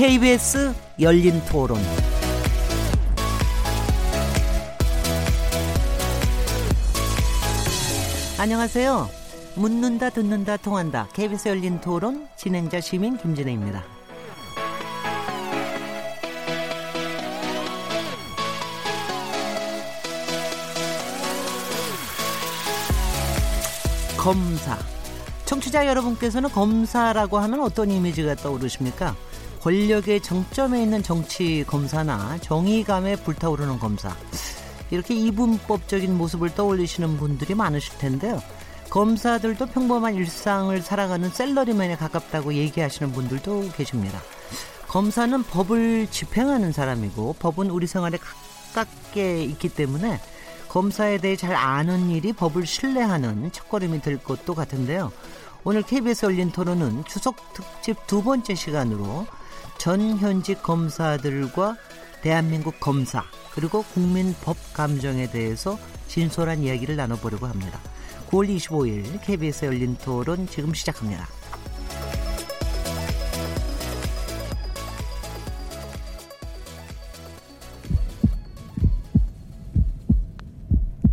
KBS 열린 토론. 안녕하세요. 묻는다, 듣는다, 통한다. KBS 열린 토론 진행자 시민 김진혜입니다. 검사. 청취자 여러분께서는 검사라고 하면 어떤 이미지가 떠오르십니까? 권력의 정점에 있는 정치 검사나 정의감에 불타오르는 검사. 이렇게 이분법적인 모습을 떠올리시는 분들이 많으실 텐데요. 검사들도 평범한 일상을 살아가는 셀러리맨에 가깝다고 얘기하시는 분들도 계십니다. 검사는 법을 집행하는 사람이고 법은 우리 생활에 가깝게 있기 때문에 검사에 대해 잘 아는 일이 법을 신뢰하는 첫걸음이 될 것도 같은데요. 오늘 KBS 열린 토론은 추석 특집 두 번째 시간으로 전 현직 검사들과 대한민국 검사 그리고 국민 법 감정에 대해서 진솔한 이야기를 나눠보려고 합니다. 9월 25일 KBS 열린 토론 지금 시작합니다.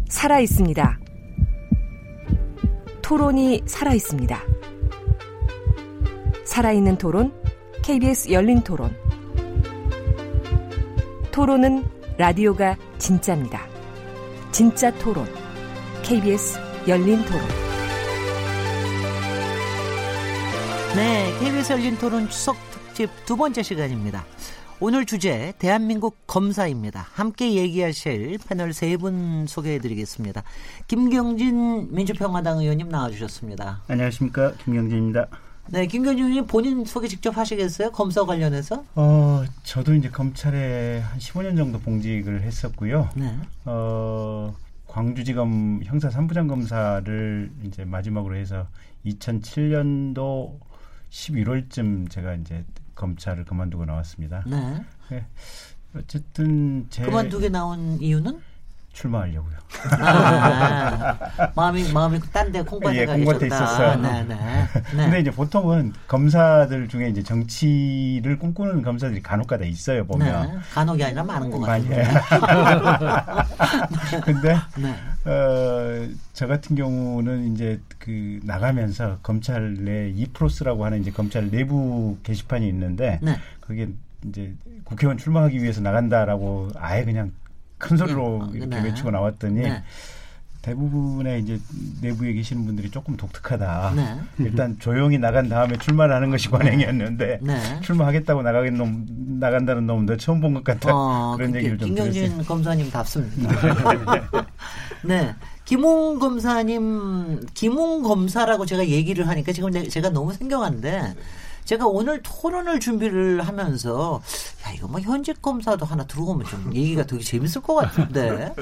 살아 있습니다. 토론이 살아 있습니다. 살아있는 토론, KBS 열린 토론. 토론은 라디오가 진짜입니다. 진짜 토론, KBS 열린 토론. 네, KBS 열린 토론 추석 특집 두 번째 시간입니다. 오늘 주제 대한민국 검사입니다. 함께 얘기하실 패널 세 분 소개해드리겠습니다. 김경진 민주평화당 의원님 나와주셨습니다. 안녕하십니까 김경진입니다. 네, 김경진 의원님 본인 소개 직접 하시겠어요? 검사 관련해서? 어, 저도 이제 검찰에 한 15년 정도 봉직을 했었고요. 네. 어, 광주지검 형사 3부장 검사를 이제 마지막으로 해서 2007년도 11월쯤 제가 이제 검찰을 그만두고 나왔습니다. 네. 네. 어쨌든 제 그만두게 나온 이유는? 출마하려고요. 아, 마음이 마음이 딴 데 콩밭에 예, 가 콩밭에. 있었어요. 네, 네. 네. 근데 이제 보통은 검사들 중에 이제 정치를 꿈꾸는 검사들이 간혹가다 있어요 보면. 네. 간혹이 아니라 많은 것 같아요. 근데 네. 어, 저 같은 경우는 이제 그 나가면서 검찰 내 이프로스라고 하는 이제 검찰 내부 게시판이 있는데 네. 그게 이제 국회의원 출마하기 위해서 나간다라고 아예 그냥 큰 소리로 네. 이렇게 네. 외치고 나왔더니 네. 대부분의 이제 내부에 계시는 분들이 조금 독특하다. 네. 일단 조용히 나간 다음에 출마를 하는 것이 관행이었는데 네. 출마하겠다고 나가는 놈 나간다는 놈 너 처음 본 것 같다. 어, 그런 그, 얘기를 좀 김경진 들었어요. 검사님 답습니다. 네. 김웅 검사님, 김웅 검사라고 제가 얘기를 하니까 지금 내- 제가 너무 생경한데, 제가 오늘 토론을 준비를 하면서, 야, 이거 뭐 현직 검사도 하나 들어오면 좀 얘기가 되게 재밌을 것 같은데,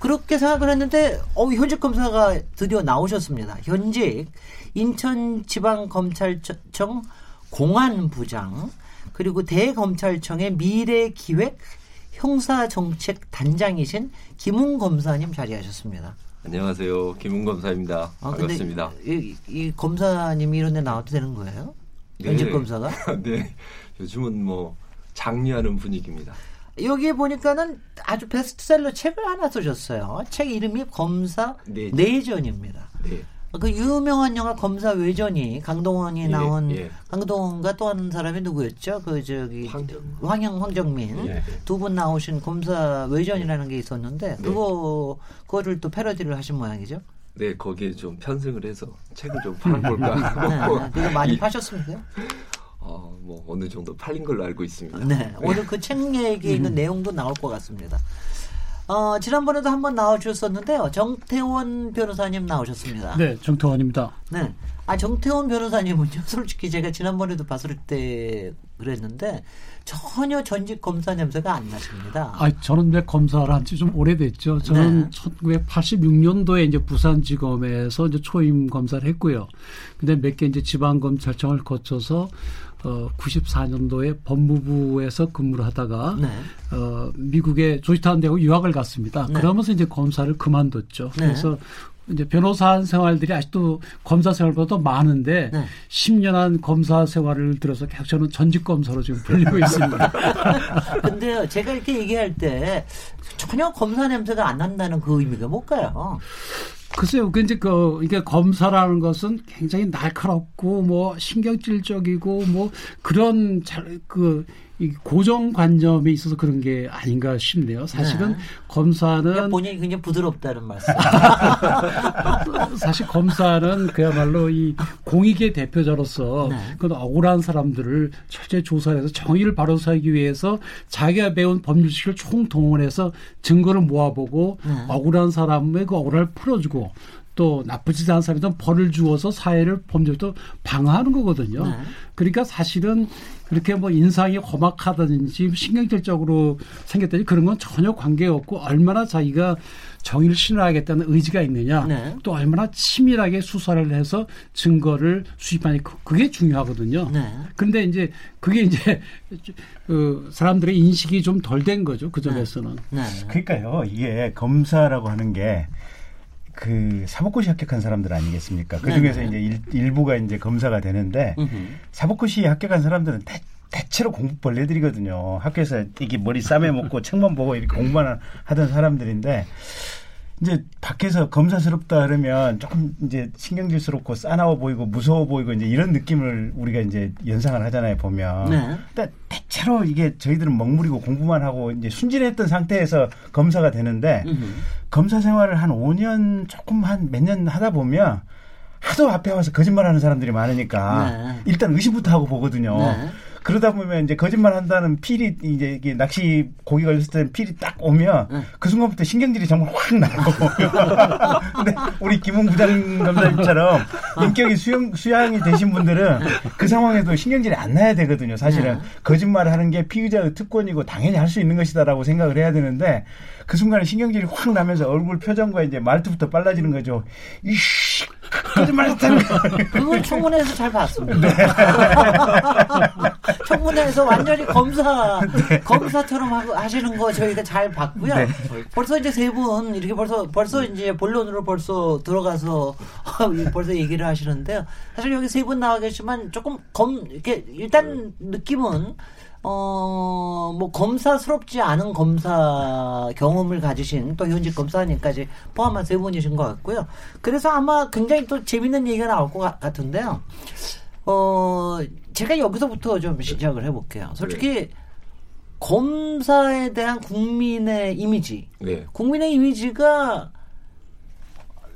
그렇게 생각을 했는데, 어, 현직 검사가 드디어 나오셨습니다. 현직 인천지방검찰청 공안부장, 그리고 대검찰청의 미래기획 형사정책 단장이신 김웅 검사님 자리하셨습니다. 안녕하세요. 김웅 검사입니다. 아, 반갑습니다. 이, 이 검사님이 이런 데 나와도 되는 거예요? 현직 네. 검사가? 네. 요즘은 뭐 장려하는 분위기입니다. 여기에 보니까는 아주 베스트셀러 책을 하나 쓰셨어요. 책 이름이 검사 내전. 내전입니다. 네. 그 유명한 영화 검사 외전이 강동원이 예, 나온 예. 강동원과 또 한 사람이 누구였죠? 그 저기 황정. 황영 황정민 예. 두분 나오신 검사 외전이라는 게 있었는데 그거 그거를 또 패러디를 하신 모양이죠. 네, 거기에 좀 편승을 해서 책을 좀 팔아볼까. 네, 그거 많이 이- 파셨습니까? 어, 뭐 어느 정도 팔린 걸로 알고 있습니다. 네, 오늘 그 책 얘기에 있는 내용도 나올 것 같습니다. 어, 지난번에도 한번 나와주셨었는데요. 정태원 변호사님 나오셨습니다. 네, 정태원입니다. 네. 아, 정태원 변호사님은요, 솔직히 제가 지난번에도 봤을 때 그랬는데, 전혀 전직 검사 냄새가 안 나십니다. 아, 저는 왜 검사를 한 지 좀 오래됐죠. 저는 네. 1986년도에 이제 부산지검에서 이제 초임 검사를 했고요. 근데 몇 개 이제 지방검찰청을 거쳐서 어 94년도에 법무부에서 근무를 하다가 네. 어 미국의 조지타운 대학 유학을 갔습니다. 네. 그러면서 이제 검사를 그만뒀죠. 네. 그래서 이제 변호사 생활들이 아직도 검사 생활보다 더 많은데 네. 10년 한 검사 생활을 들어서 계속 저는 전직 검사로 지금 불리고 있습니다. 근데 제가 이렇게 얘기할 때 전혀 검사 냄새가 안 난다는 그 의미가 뭘까요? 글쎄요, 그 이제 그 이게 검사라는 것은 굉장히 날카롭고 뭐 신경질적이고 뭐 그런 잘 그 고정관념에 있어서 그런 게 아닌가 싶네요. 사실은 네. 검사는 그러니까 본인이 굉장히 부드럽다는 말씀. 사실 검사는 그야말로 이 공익의 대표자로서 네. 그 억울한 사람들을 철저히 조사해서 정의를 바로 세우기 위해서 자기가 배운 법률식을 총동원해서 증거를 모아보고 네. 억울한 사람의 그 억울함을 풀어주고 또 나쁘지 않은 사람한테 벌을 주어서 사회를 범죄부터 방어하는 거거든요. 네. 그러니까 사실은 그렇게 뭐 인상이 험악하다든지 신경질적으로 생겼다든지 그런 건 전혀 관계없고 얼마나 자기가 정의를 실현하겠다는 의지가 있느냐 네. 또 얼마나 치밀하게 수사를 해서 증거를 수집하니 그- 그게 중요하거든요. 네. 근데 이제 그게 이제 그 사람들의 인식이 좀 덜 된 거죠 그 점에서는. 네. 그러니까요, 이게 검사라고 하는 게 그 사법고시 합격한 사람들 아니겠습니까? 그 중에서 네네. 이제 일, 부가 이제 검사가 되는데 음흠. 사법고시 합격한 사람들은 대, 대체로 공부 벌레들이거든요. 학교에서 이게 머리 싸매 먹고 책만 보고 이렇게 공부만 하던 사람들인데 이제 밖에서 검사스럽다 그러면 조금 이제 신경질스럽고 싸나워 보이고 무서워 보이고 이제 이런 느낌을 우리가 이제 연상을 하잖아요 보면. 네. 근데 대체로 이게 저희들은 먹물이고 공부만 하고 이제 순진했던 상태에서 검사가 되는데 음흠. 검사 생활을 한 5년 조금 한 몇 년 하다 보면 하도 앞에 와서 거짓말하는 사람들이 많으니까 네. 일단 의심부터 하고 보거든요. 네. 그러다 보면 이제 거짓말 한다는 필이 이제 이게 낚시 고기 걸렸을 때 필이 딱 오면 네. 그 순간부터 신경질이 정말 확 나고. 근데 우리 김웅 부장 검사님처럼 인격이 수용, 수양이 되신 분들은 그 상황에도 신경질이 안 나야 되거든요. 사실은 네. 거짓말을 하는 게 피의자의 특권이고 당연히 할 수 있는 것이다라고 생각을 해야 되는데 그 순간에 신경질이 확 나면서 얼굴 표정과 이제 말투부터 빨라지는 거죠. 이씨 거짓말 했다는 거. 그건 청문회에서 잘 봤습니다. 네. 청문회에서 완전히 검사 검사처럼 하고 하시는 거 저희가 잘 봤고요. 네. 벌써 이제 세 분 이렇게 벌써 벌써 이제 본론으로 벌써 들어가서 벌써 얘기를 하시는데요. 사실 여기 세 분 나와 계시지만 조금 검 이렇게 일단 느낌은 어, 뭐, 검사스럽지 않은 검사 경험을 가지신 또 현직 검사님까지 포함한 세 분이신 것 같고요. 그래서 아마 굉장히 또 재밌는 얘기가 나올 것 같- 같은데요. 어, 제가 여기서부터 좀 시작을 해볼게요. 솔직히 검사에 대한 국민의 이미지, 네. 국민의 이미지가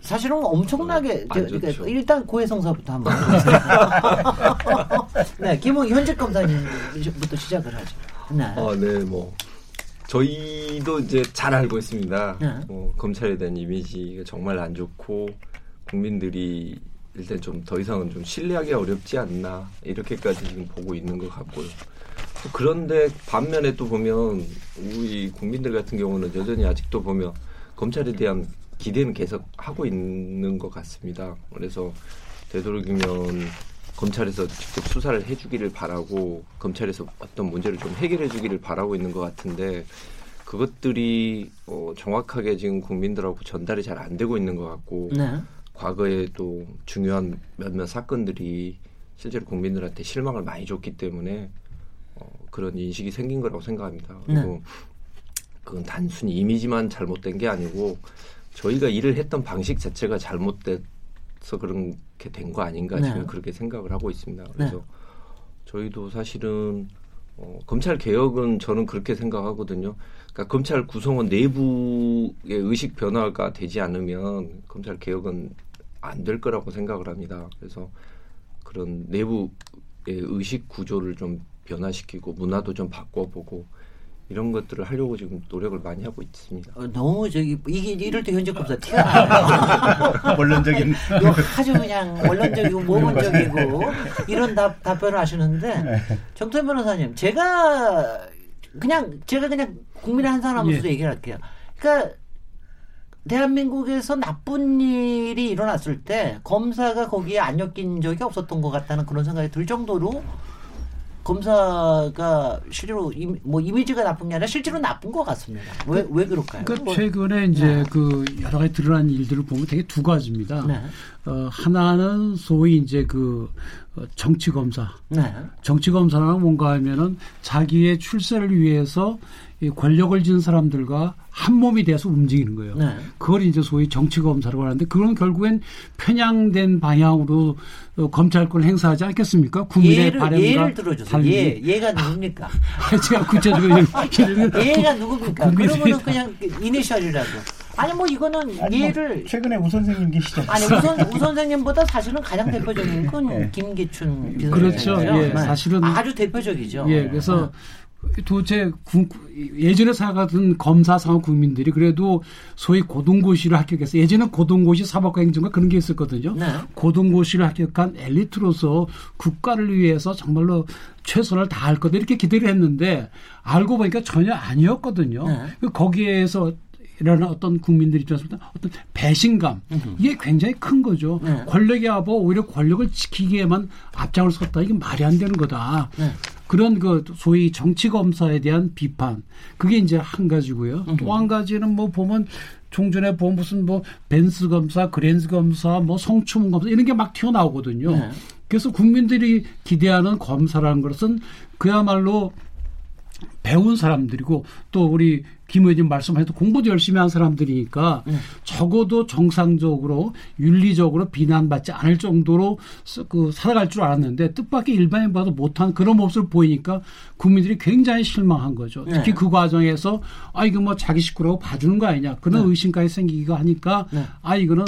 사실은 엄청나게 안 저- 그러니까. 일단 고해성사부터 한번 네 김홍 현직 검사님부터 시작을 하죠. 네. 아, 네, 뭐 저희도 이제 잘 알고 있습니다. 네. 뭐, 검찰에 대한 이미지가 정말 안 좋고 국민들이 일단 좀 더 이상은 좀 신뢰하기 어렵지 않나 이렇게까지 지금 보고 있는 것 같고요. 그런데 반면에 또 보면 우리 국민들 같은 경우는 여전히 아직도 보면 검찰에 대한 기대는 계속 하고 있는 것 같습니다. 그래서 되도록이면 검찰에서 직접 수사를 해주기를 바라고 검찰에서 어떤 문제를 좀 해결해주기를 바라고 있는 것 같은데 그것들이 어, 정확하게 지금 국민들하고 전달이 잘 안 되고 있는 것 같고 네. 과거에 또 중요한 몇몇 사건들이 실제로 국민들한테 실망을 많이 줬기 때문에 어, 그런 인식이 생긴 거라고 생각합니다. 그리고 네. 그건 단순히 이미지만 잘못된 게 아니고 저희가 일을 했던 방식 자체가 잘못돼서 그렇게 된 거 아닌가 네. 지금 그렇게 생각을 하고 있습니다. 그래서 저희도 사실은 어, 검찰 개혁은 저는 그렇게 생각하거든요. 그러니까 검찰 구성원 내부의 의식 변화가 되지 않으면 검찰 개혁은 안 될 거라고 생각을 합니다. 그래서 그런 내부의 의식 구조를 좀 변화시키고 문화도 좀 바꿔보고 이런 것들을 하려고 지금 노력을 많이 하고 있습니다. 어, 너무 저기 이게 이럴 때 현직 검사 티가 나요. 원론적인 아주 그냥 원론적이고 모범적이고 이런 답, 답변을 하시는데 정태 변호사님 제가 그냥 제가 그냥 국민의 한 사람으로서 예. 얘기를 할게요. 그러니까 대한민국에서 나쁜 일이 일어났을 때 검사가 거기에 안 엮인 적이 없었던 것 같다는 그런 생각이 들 정도로 검사가 실제로 임, 뭐 이미지가 나쁜 게 아니라 실제로 나쁜 것 같습니다. 왜왜 그럴까요? 그러니까 뭐, 최근에 이제 네. 그 여러 가지 드러난 일들을 보면 되게 두 가지입니다. 네. 어, 하나는 소위 이제 그 어, 정치 검사. 네. 정치 검사는 뭔가 하면은 자기의 출세를 위해서 이 권력을 쥔 사람들과 한 몸이 돼서 움직이는 거예요. 네. 그걸 이제 소위 정치 검사라고 하는데 그건 결국엔 편향된 방향으로 어, 검찰권을 행사하지 않겠습니까? 국민의 예를 바람과 예를 들어주세요. 달리 예 얘가 누굽니까? 제가 구체적으로 예를 들어 얘가 누굽니까? 그러면은 그냥 이니셜이라고. 아니 뭐 이거는 아니, 뭐 예를 최근에 우 선생님 계시잖아요. 아니 우 선 우 선생님보다 사실은 가장 대표적인 건 네. 김기춘 그렇죠. 비서실장이죠. 예, 사실은 아주 대표적이죠. 예, 그래서 도대체 군- 예전에 살아가던 검사 상업 국민들이 그래도 소위 고등고시를 합격해서 예전에 고등고시 사법과 행정과 그런 게 있었거든요. 네. 고등고시를 합격한 엘리트로서 국가를 위해서 정말로 최선을 다할 거다 이렇게 기대를 했는데 알고 보니까 전혀 아니었거든요. 네. 거기에서 일어나는 어떤 국민들 입장에서 어떤 배신감 이게 굉장히 큰 거죠. 네. 권력이 아버 오히려 권력을 지키기에만 앞장을 섰다 이게 말이 안 되는 거다. 네. 그런 그 소위 정치 검사에 대한 비판 그게 이제 한 가지고요. 또 한 가지는 뭐 보면 종전에 보면 무슨 뭐 벤스 검사, 그랜스 검사, 뭐 성추문 검사 이런 게 막 튀어나오거든요. 네. 그래서 국민들이 기대하는 검사라는 것은 그야말로 배운 사람들이고 또 우리 김 의원님 말씀하셔도 공부도 열심히 한 사람들이니까 네. 적어도 정상적으로 윤리적으로 비난받지 않을 정도로 스- 그 살아갈 줄 알았는데 뜻밖의 일반인 봐도 못한 그런 모습을 보이니까 국민들이 굉장히 실망한 거죠. 네. 특히 그 과정에서 아 이거 뭐 자기 식구라고 봐주는 거 아니냐 그런 네. 의심까지 생기기가 하니까 네. 아 이거는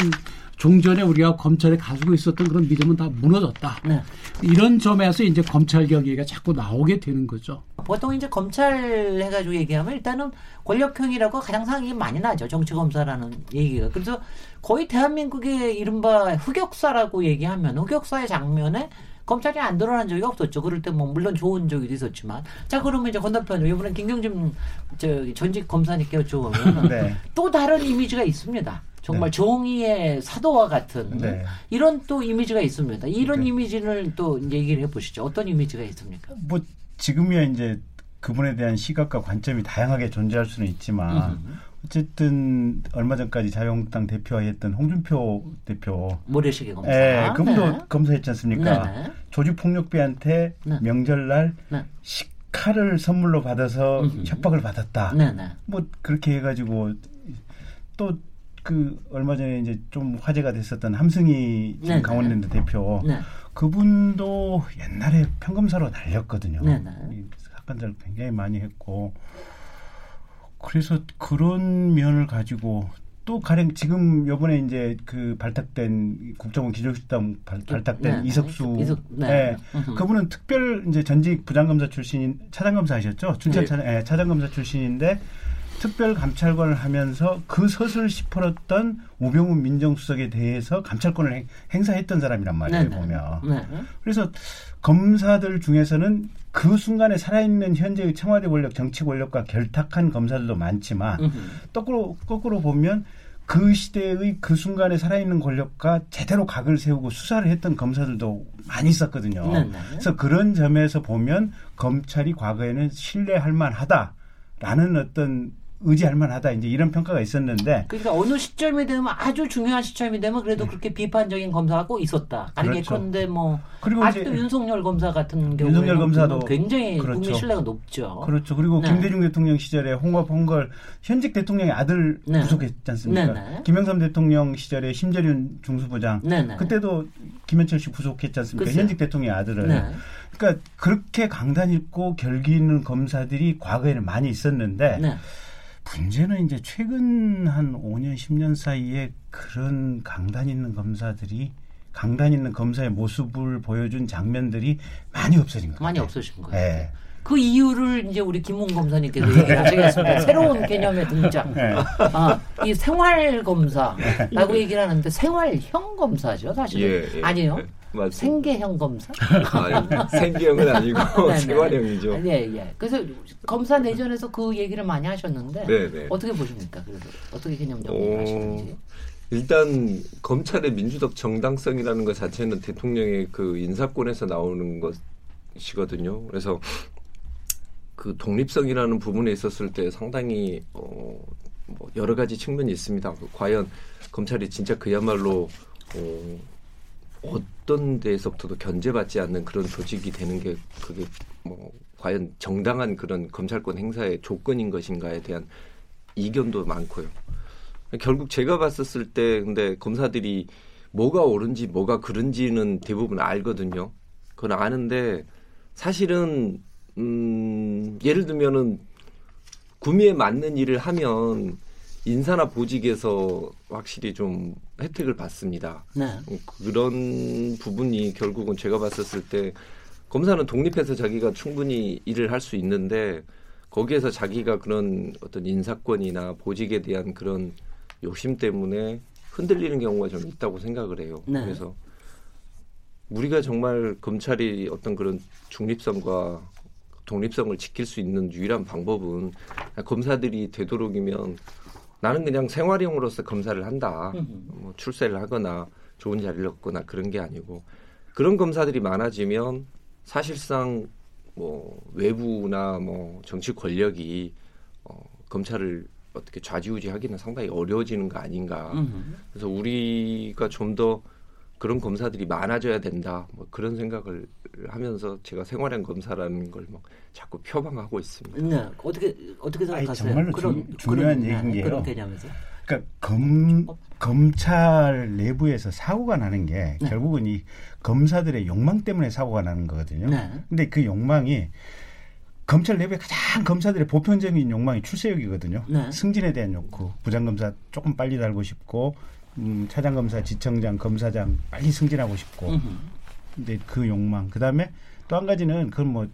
종전에 우리가 검찰에 가지고 있었던 그런 믿음은 다 무너졌다. 네. 이런 점에서 이제 검찰 개혁 얘기가 자꾸 나오게 되는 거죠. 보통 이제 검찰 해가지고 얘기하면 일단은 권력형이라고 가장 상이 많이 나죠. 정치검사라는 얘기가. 그래서 거의 대한민국의 이른바 흑역사라고 얘기하면 흑역사의 장면에 검찰이 안 드러난 적이 없었죠. 그럴 때 뭐 물론 좋은 적이 있었지만 자 그러면 이제 건너편으로 이번엔 김경진 저 전직 검사님께 여쭤보면 네. 또 다른 이미지가 있습니다. 정말 정의의 사도와 같은 네. 이런 또 이미지가 있습니다. 이런 네. 이미지를 또 얘기를 해보시죠. 어떤 이미지가 있습니까? 뭐 지금이야 이제 그분에 대한 시각과 관점이 다양하게 존재할 수는 있지만 어쨌든 얼마 전까지 자유한국당 대표했던 홍준표 대표 모래시계 검사. 예, 그분도 네. 검사했지 않습니까? 네네. 조직 폭력배한테 네. 명절날 네. 식칼을 선물로 받아서 음흠. 협박을 받았다. 네네. 뭐 그렇게 해가지고 또 그 얼마 전에 이제 좀 화제가 됐었던 함승희 지금 네네. 강원랜드 대표 네. 그분도 옛날에 평검사로 날렸거든요. 이 사건들 굉장히 많이 했고 그래서 그런 면을 가지고 또 가령 지금 요번에 이제 그 발탁된 국정원 발, 발탁된 네네. 이석수 이석- 네. 예, 음흠. 그분은 특별 이제 전직 부장검사 출신인 차장검사 하셨죠? 춘천 네. 차장, 예, 차장검사 출신인데 특별 감찰관을 하면서 그 서슬 시퍼렀던 우병우 민정수석에 대해서 감찰권을 행, 행사했던 사람이란 말이에요 네네. 보면. 네. 그래서 검사들 중에서는 그 순간에 살아있는 현재의 청와대 권력, 정치 권력과 결탁한 검사들도 많지만 음흠. 거꾸로 거꾸로 보면 그 시대의 그 순간에 살아있는 권력과 제대로 각을 세우고 수사를 했던 검사들도 많이 있었거든요. 네네. 그래서 그런 점에서 보면 검찰이 과거에는 신뢰할 만하다라는 어떤 의지할 만하다 이제 이런 평가가 있었는데 그러니까 어느 시점이 되면 아주 중요한 시점이 되면 그래도 그렇게 비판적인 검사가 꼭 있었다. 아니 네. 그렇죠. 뭐 그리고 아직도 윤석열 검사 같은 경우에 윤석열 검사도 굉장히 그렇죠. 국민 신뢰가 높죠. 그렇죠. 그리고 네. 김대중 대통령 시절에 홍업 홍걸 현직 대통령의 아들 네. 구속했지 않습니까? 네네. 김영삼 대통령 시절에 심재륜 중수부장 네네. 그때도 김현철 씨 구속했지 않습니까? 글쎄요. 현직 대통령의 아들을. 네. 그러니까 그렇게 강단 있고 결기 있는 검사들이 과거에는 많이 있었는데 네. 문제는 이제 최근 한 5년 10년 사이에 그런 강단 있는 검사들이 강단 있는 검사의 모습을 보여준 장면들이 많이 없어진 거예요. 많이 없어진 거예요. 네. 그 이유를 이제 우리 김웅 검사님께서 얘기하시겠습니다. 새로운 개념의 등장. 네. 아, 이 생활 검사라고 얘기를 하는데 생활형 검사죠, 사실은. 예, 예. 아니요. 네, 맞습니다. 생계형 검사? 아, 생기형은 아니고 네네. 생활형이죠. 예, 예. 그래서 검사 내전에서 그 얘기를 많이 하셨는데 네네. 어떻게 보십니까? 그래서 어떻게 개념적으로 어, 하시는지. 일단 검찰의 민주적 정당성이라는 것 자체는 대통령의 그 인사권에서 나오는 것 분이시거든요. 그래서 그 독립성이라는 부분에 있었을 때 상당히 어, 뭐 여러 가지 측면이 있습니다. 과연 검찰이 진짜 그야말로 어, 어떤 데에서부터도 견제받지 않는 그런 조직이 되는 게 그게 뭐 과연 정당한 그런 검찰권 행사의 조건인 것인가에 대한 이견도 많고요. 결국 제가 봤었을 때 근데 검사들이 뭐가 옳은지 뭐가 그른지는 대부분 알거든요. 그건 아는데 사실은 음 예를 들면은 구미에 맞는 일을 하면 인사나 보직에서 확실히 좀 혜택을 받습니다. 네. 그런 부분이 결국은 제가 봤었을 때 검사는 독립해서 자기가 충분히 일을 할 수 있는데 거기에서 자기가 그런 어떤 인사권이나 보직에 대한 그런 욕심 때문에 흔들리는 경우가 좀 있다고 생각을 해요. 네. 그래서 우리가 정말 검찰이 어떤 그런 중립성과 독립성을 지킬 수 있는 유일한 방법은 검사들이 되도록이면 나는 그냥 생활용으로서 검사를 한다. 뭐 출세를 하거나 좋은 자리를 얻거나 그런 게 아니고 그런 검사들이 많아지면 사실상 뭐 외부나 뭐 정치 권력이 어, 검찰을 어떻게 좌지우지하기는 상당히 어려워지는 거 아닌가. 그래서 우리가 좀 더 그런 검사들이 많아져야 된다. 뭐 그런 생각을 하면서 제가 생활형 검사라는 걸 막 자꾸 표방하고 있습니다. 네. 어떻게 어떻게 생각하세요? 정말로 중- 중요한 얘기인 게요. 그런 개념에서. 그러니까 검, 검찰 내부에서 사고가 나는 게 네. 결국은 이 검사들의 욕망 때문에 사고가 나는 거거든요. 네. 근데 그 욕망이 검찰 내부의 가장 검사들의 보편적인 욕망이 출세욕이거든요. 네. 승진에 대한 욕구, 부장검사 조금 빨리 달고 싶고, 음, 차장검사, 지청장, 검사장 빨리 승진하고 싶고, 음흠. 근데 그 욕망. 그 다음에 또 한 가지는 그건 뭐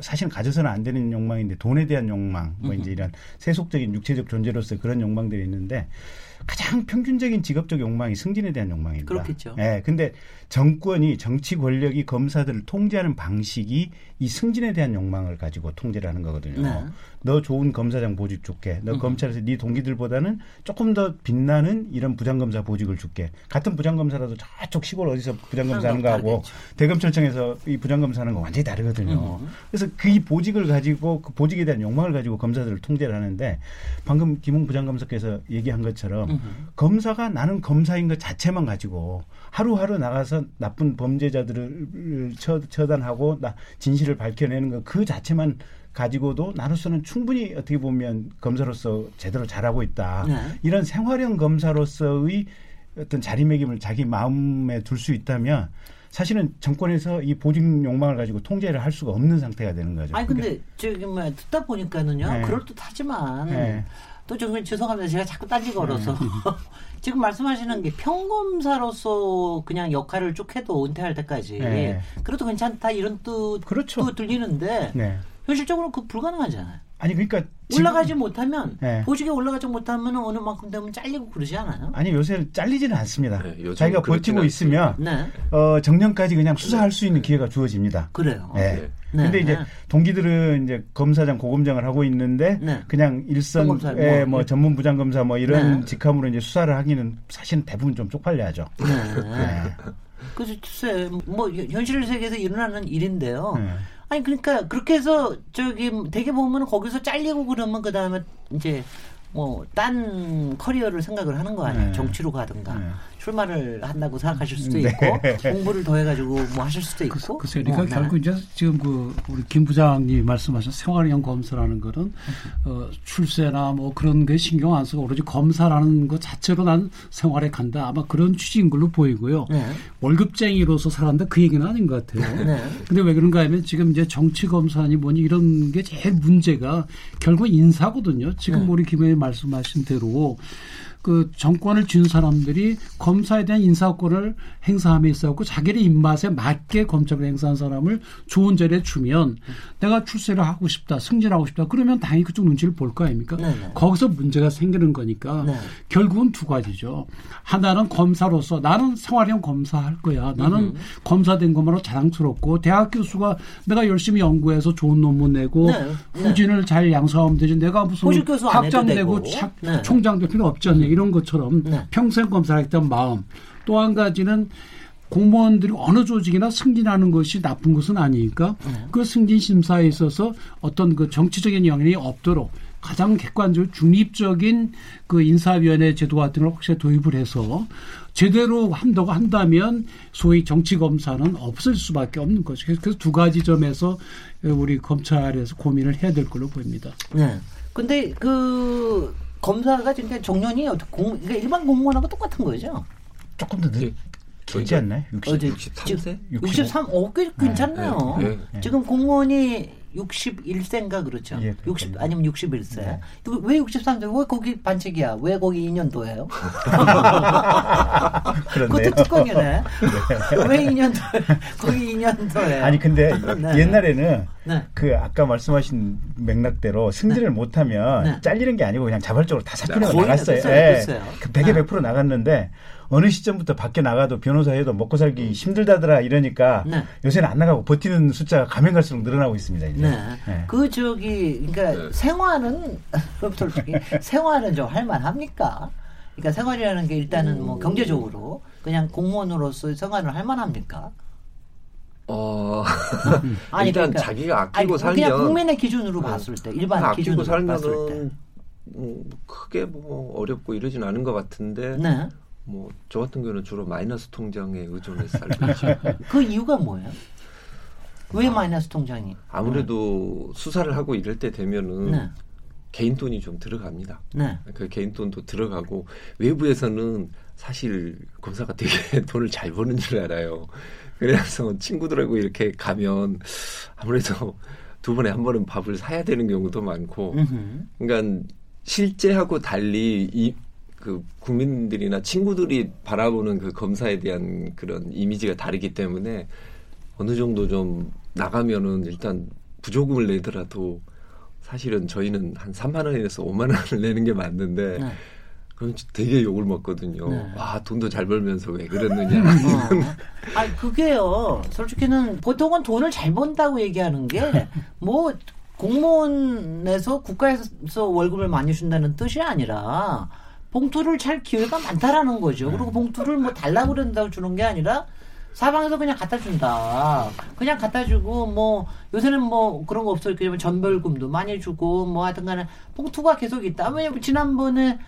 사실 가져서는 안 되는 욕망인데 돈에 대한 욕망, 뭐 이제 이런 세속적인 육체적 존재로서 그런 욕망들이 있는데 가장 평균적인 직업적 욕망이 승진에 대한 욕망입니다. 그렇겠죠. 예. 근데 정권이 정치 권력이 검사들을 통제하는 방식이 이 승진에 대한 욕망을 가지고 통제를 하는 거거든요. 네. 너 좋은 검사장 보직 줄게. 너 검찰에서 네 동기들보다는 조금 더 빛나는 이런 부장검사 보직을 줄게. 같은 부장검사라도 저쪽 시골 어디서 부장검사 하는 거하고 대검찰청에서 이 부장검사 하는 거 완전히 다르거든요. 그래서 그 이 보직을 가지고 그 보직에 대한 욕망을 가지고 검사들을 통제를 하는데 방금 김웅 부장검사께서 얘기한 것처럼 검사가 나는 검사인 것 자체만 가지고 하루하루 나가서 나쁜 범죄자들을 처, 처단하고 나 진실 을 밝혀내는 것 그 자체만 가지고도 나로서는 충분히 어떻게 보면 검사로서 제대로 잘하고 있다. 네. 이런 생활형 검사로서의 어떤 자리매김을 자기 마음에 둘 수 있다면 사실은 정권에서 이 보직 욕망을 가지고 통제를 할 수가 없는 상태가 되는 거죠. 아니 근데 저기 뭐 듣다 보니까는요 네. 그럴 듯하지만 네. 또 정말 죄송합니다 제가 자꾸 딴지 걸어서 지금 말씀하시는 게 평검사로서 그냥 역할을 쭉 해도 은퇴할 때까지 네. 그래도 괜찮다 이런 뜻도 그렇죠. 들리는데 네. 현실적으로 그 불가능하잖아요. 아니 그러니까 지금- 올라가지 못하면 네. 보직에 올라가지 못하면 어느 만큼 되면 잘리고 그러지 않아요? 아니 요새 잘리지는 않습니다. 네, 자기가 버티고 있으면 네, 어, 정년까지 그냥 수사할 수 있는 기회가 주어집니다. 그래요. 네. 네. 네. 근데 이제 동기들은 이제 검사장 고검장을 하고 있는데 네. 그냥 일선 에 뭐. 뭐 전문 부장 검사 뭐 이런 네. 직함으로 이제 수사를 하기는 사실은 대부분 좀 쪽팔려하죠. 네. 네. 그래서 글쎄 뭐 현실 세계에서 일어나는 일인데요. 네. 아니 그러니까 그렇게 해서 저기 되게 보면 거기서 잘리고 그러면 그 다음에 이제 뭐 딴 커리어를 생각을 하는 거 아니에요. 네. 정치로 가든가 네. 출마를 한다고 생각하실 수도 네. 있고 공부를 더 해가지고 뭐 하실 수도 있고. 글쎄요. 그러니까 뭐, 네. 결국 이제 지금 그 우리 김 부장님 말씀하신 생활형 검사라는 거는 어, 출세나 뭐 그런 게 신경 안 쓰고 오로지 검사라는 것 자체로 난 생활에 간다. 아마 그런 취지인 걸로 보이고요. 네. 월급쟁이로서 살았는데 그 얘기는 아닌 것 같아요. 네. 근데 왜 그런가 하면 지금 이제 정치 검사니 뭐니 이런 게 제일 문제가 결국 인사거든요. 지금 네. 우리 김 의원 말씀하신 대로 그 정권을 쥔 사람들이 검사에 대한 인사권을 행사함에 있어갖고 자기의 입맛에 맞게 검찰을 행사한 사람을 좋은 자리에 주면 내가 출세를 하고 싶다, 승진하고 싶다. 그러면 당연히 그쪽 눈치를 볼 거 아닙니까? 네네. 거기서 문제가 생기는 거니까 네. 결국은 두 가지죠. 하나는 검사로서 나는 생활형 검사할 거야. 나는 검사된 것만으로 자랑스럽고 대학 교수가 내가 열심히 연구해서 좋은 논문 내고 네, 네. 후진을 잘 양성하면 되지. 내가 무슨 학장 되고 되고. 차- 네. 총장 될 필요 없지 않냐. 이런 것처럼 네. 평생 검사하겠다는 마음. 또 한 가지는 공무원들이 어느 조직이나 승진하는 것이 나쁜 것은 아니니까 네. 그 승진 심사에 있어서 어떤 그 정치적인 영향이 없도록 가장 객관적으로 중립적인 그 인사위원회 제도 같은 걸 혹시 도입을 해서 제대로 한다고 한다면 소위 정치 검사는 없을 수밖에 없는 거죠. 그래서 두 가지 점에서 우리 검찰에서 고민을 해야 될 걸로 보입니다. 네. 근데 그 검사가 지금 정년이 공, 그러니까 일반 공무원하고 똑같은 거죠? 조금 더 늦, 길지 않나요? 60. 어제 63세? 63, 어, 꽤 괜찮네요. 네, 네. 지금 공무원이 61세인가 그렇죠. 예, 60 아니면 61세. 이거 왜 63세? 왜 거기 반칙이야? 왜 거기 2년도예요? 그렇네요. 그것도 특권이네. 왜 2년도? 거기 2년도에. 아니 근데 네. 옛날에는 네. 그 아까 말씀하신 맥락대로 승진을 못하면 네. 잘리는 게 아니고 그냥 자발적으로 다 사표내고 나갔어요. 예. 그 100에 네. 100% 나갔는데 어느 시점부터 밖에 나가도 변호사 해도 먹고 살기 힘들다더라 이러니까 네. 요새는 안 나가고 버티는 숫자가 가면 갈수록 늘어나고 있습니다. 이제. 네. 네. 그 저기 그러니까 네. 생활은 그럼 솔직히 생활은 좀 할만합니까? 그러니까 생활이라는 게 일단은 뭐 경제적으로 그냥 공무원으로서 생활을 할만합니까? 어, 아니, 일단 그러니까- 자기가 아니, 아끼고 살면 그냥 국민의 기준으로 봤을 때 일반 아끼고 기준으로 봤을 때. 살면은 음, 크게 뭐 어렵고 이러진 않은 것 같은데 네. 뭐 저 같은 경우는 주로 마이너스 통장에 의존해서 살고 있죠. 그 이유가 뭐예요? 왜 마이너스 통장이? 아무래도 수사를 하고 이럴 때 되면은 네. 개인 돈이 좀 들어갑니다. 네. 그 개인 돈도 들어가고 외부에서는 사실 검사가 되게 돈을 잘 버는 줄 알아요. 그래서 친구들하고 이렇게 가면 아무래도 두 번에 한 번은 밥을 사야 되는 경우도 많고, 음흠. 그러니까 실제하고 달리 이 그 국민들이나 친구들이 바라보는 그 검사에 대한 그런 이미지가 다르기 때문에 어느 정도 좀 나가면은 일단 부조금을 내더라도 사실은 저희는 한 3만 원에서 5만 원을 내는 게 맞는데 네. 그럼 되게 욕을 먹거든요. 네. 와 돈도 잘 벌면서 왜 그랬느냐. 어. 아니 그게요. 솔직히는 보통은 돈을 잘 번다고 얘기하는 게 뭐 공무원에서 국가에서 월급을 많이 준다는 뜻이 아니라 봉투를 찰 기회가 많다라는 거죠. 그리고 봉투를 뭐 달라고 그런다고 주는 게 아니라 사방에서 그냥 갖다 준다. 그냥 갖다 주고 뭐 요새는 뭐 그런 거 없어요. 그냥 전별금도 많이 주고 뭐 하여튼 간에 봉투가 계속 있다. 왜냐면 지난번에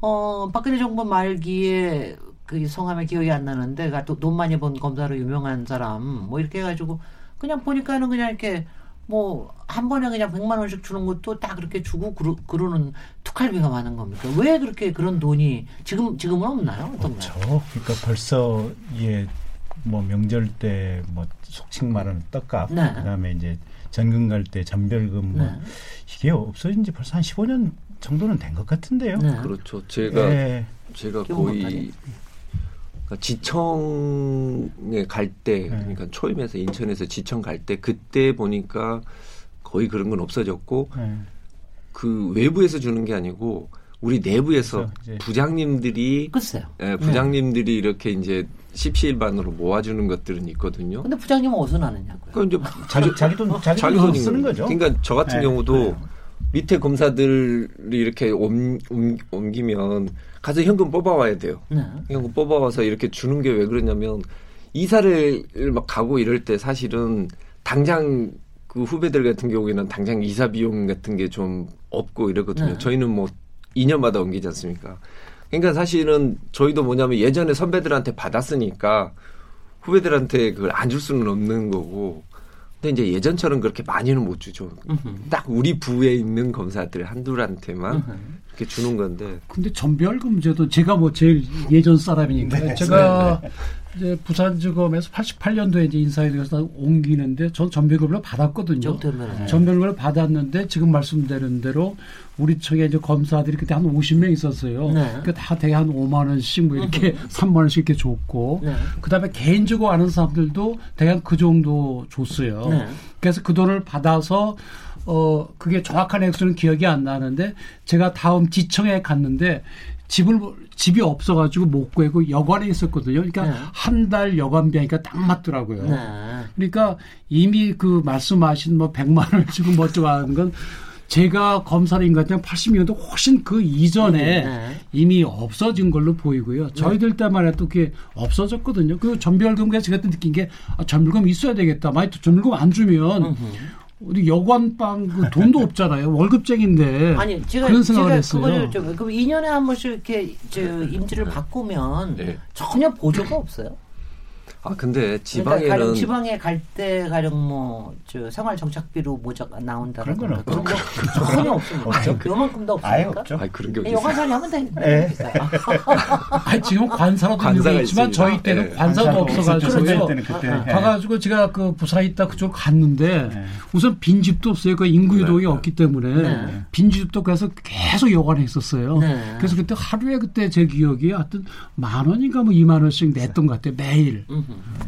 어 박근혜 정부 말기에 그 성함에 기억이 안 나는데 가또돈 많이 번 검사로 유명한 사람 뭐 이렇게 해가지고 그냥 보니까는 그냥 이렇게 뭐 한 번에 그냥 100만 원씩 주는 것도 딱 그렇게 주고 그러, 그러는 특할비가 많은 겁니까? 왜 그렇게 그런 돈이 지금 지금은 없나요? 어떤가요? 저 그러니까 벌써 이게 뭐 명절 때 뭐 속칭 말하는 떡값 네. 그다음에 이제 전금 갈때 전별금 뭐 네. 이게 없어진 지 벌써 한 15년 정도는 된 것 같은데요. 네. 그렇죠. 제가 예. 제가. 거의 그러니까 지청에 갈때 네. 그러니까 초임에서 인천에서 지청 갈 때 그때 보니까 거의 그런 건 없어졌고 예. 그 외부에서 주는 게 아니고 우리 내부에서 그렇죠. 부장님들이 글쎄요. 예, 부장님들이 이렇게 이제 십시일반으로 모아주는 것들은 있거든요. 근데 부장님은 어디서 나느냐고요? 그 이제 자기 자기 돈 자기, 자기 돈 쓰는 거죠. 거죠. 그러니까 저 같은 네. 경우도 네. 밑에 검사들이 이렇게 옮, 옮, 옮기면 가서 현금 뽑아와야 돼요. 네. 현금 뽑아와서 이렇게 주는 게 왜 그러냐면 이사를 막 가고 이럴 때 사실은 당장 그 후배들 같은 경우에는 당장 이사 비용 같은 게 좀 없고 이러거든요. 네. 저희는 뭐 2년마다 옮기지 않습니까? 그러니까 사실은 저희도 뭐냐면 예전에 선배들한테 받았으니까 후배들한테 그걸 안 줄 수는 없는 거고. 근데 이제 예전처럼 그렇게 많이는 못 주죠. 딱 우리 부에 있는 검사들 한둘한테만 이렇게 주는 건데. 근데 전별금 제도 제가 뭐 제일 예전 사람이니까 네, 제가 이제 부산지검에서 88년도에 이제 인사에 대해서 옮기는데 전 전별금을 받았거든요. 정태면 전별금을 받았는데 지금 말씀드린 대로 우리 측에 이제 검사들이 그때 한 50명 있었어요. 네. 그다 대개 한 5만 원씩 뭐 이렇게 3만 원씩 이렇게 줬고 네. 그다음에 개인적으로 아는 사람들도 대략 그 정도 줬어요. 네. 그래서 그 돈을 받아서 어 그게 정확한 액수는 기억이 안 나는데 제가 다음 지청에 갔는데 집을 집이 없어가지고 못 구하고 여관에 있었거든요. 그러니까 네. 한달 여관비니까 딱 맞더라고요. 네. 그러니까 이미 그 말씀하신 뭐 100만 원을 주고 뭐 어쩌고 하는 건 제가 검사인 것 같은 80년대 훨씬 그 이전에 네. 이미 없어진 걸로 보이고요. 저희들 때만 해도 그게 없어졌거든요. 그 전별금가 제가 느낀 게 아, 전별금 있어야 되겠다. 만약 전별금 안 주면 우리 여관방 그 돈도 없잖아요. 월급쟁인데 아니 제가 그런 생각을 제가 했어요. 그거를 좀 그럼 2년에 한 번씩 이렇게 저 임지를 바꾸면 네. 전혀 보조가 없어요. 아 근데 그러니까 가령 지방에는 지방에 갈 때 가령 뭐 저 생활 정착비로 모자가 나온다 그런 건 그런 거 전혀 없습니다. 없죠. 요만큼도 아예 없습니까? 없죠. 아 그런 게? 영화관이 하면 되니까. 네. 아, 지금 관사라도 관사가 있지만. 저희 때는 네. 관사도 없어가지고요. 그때. 아, 아. 예. 가가지고 제가 그 부산에 있다 그쪽 갔는데 네. 우선 빈 집도 없어요. 그 인구 유동이 네. 없기 때문에 네. 빈집도 그래서 계속 여관에 있었어요. 네. 그래서 그때 하루에 그때 제 기억이 하여튼 만 원인가 뭐 이만 원씩 냈던 것 같아요. 매일.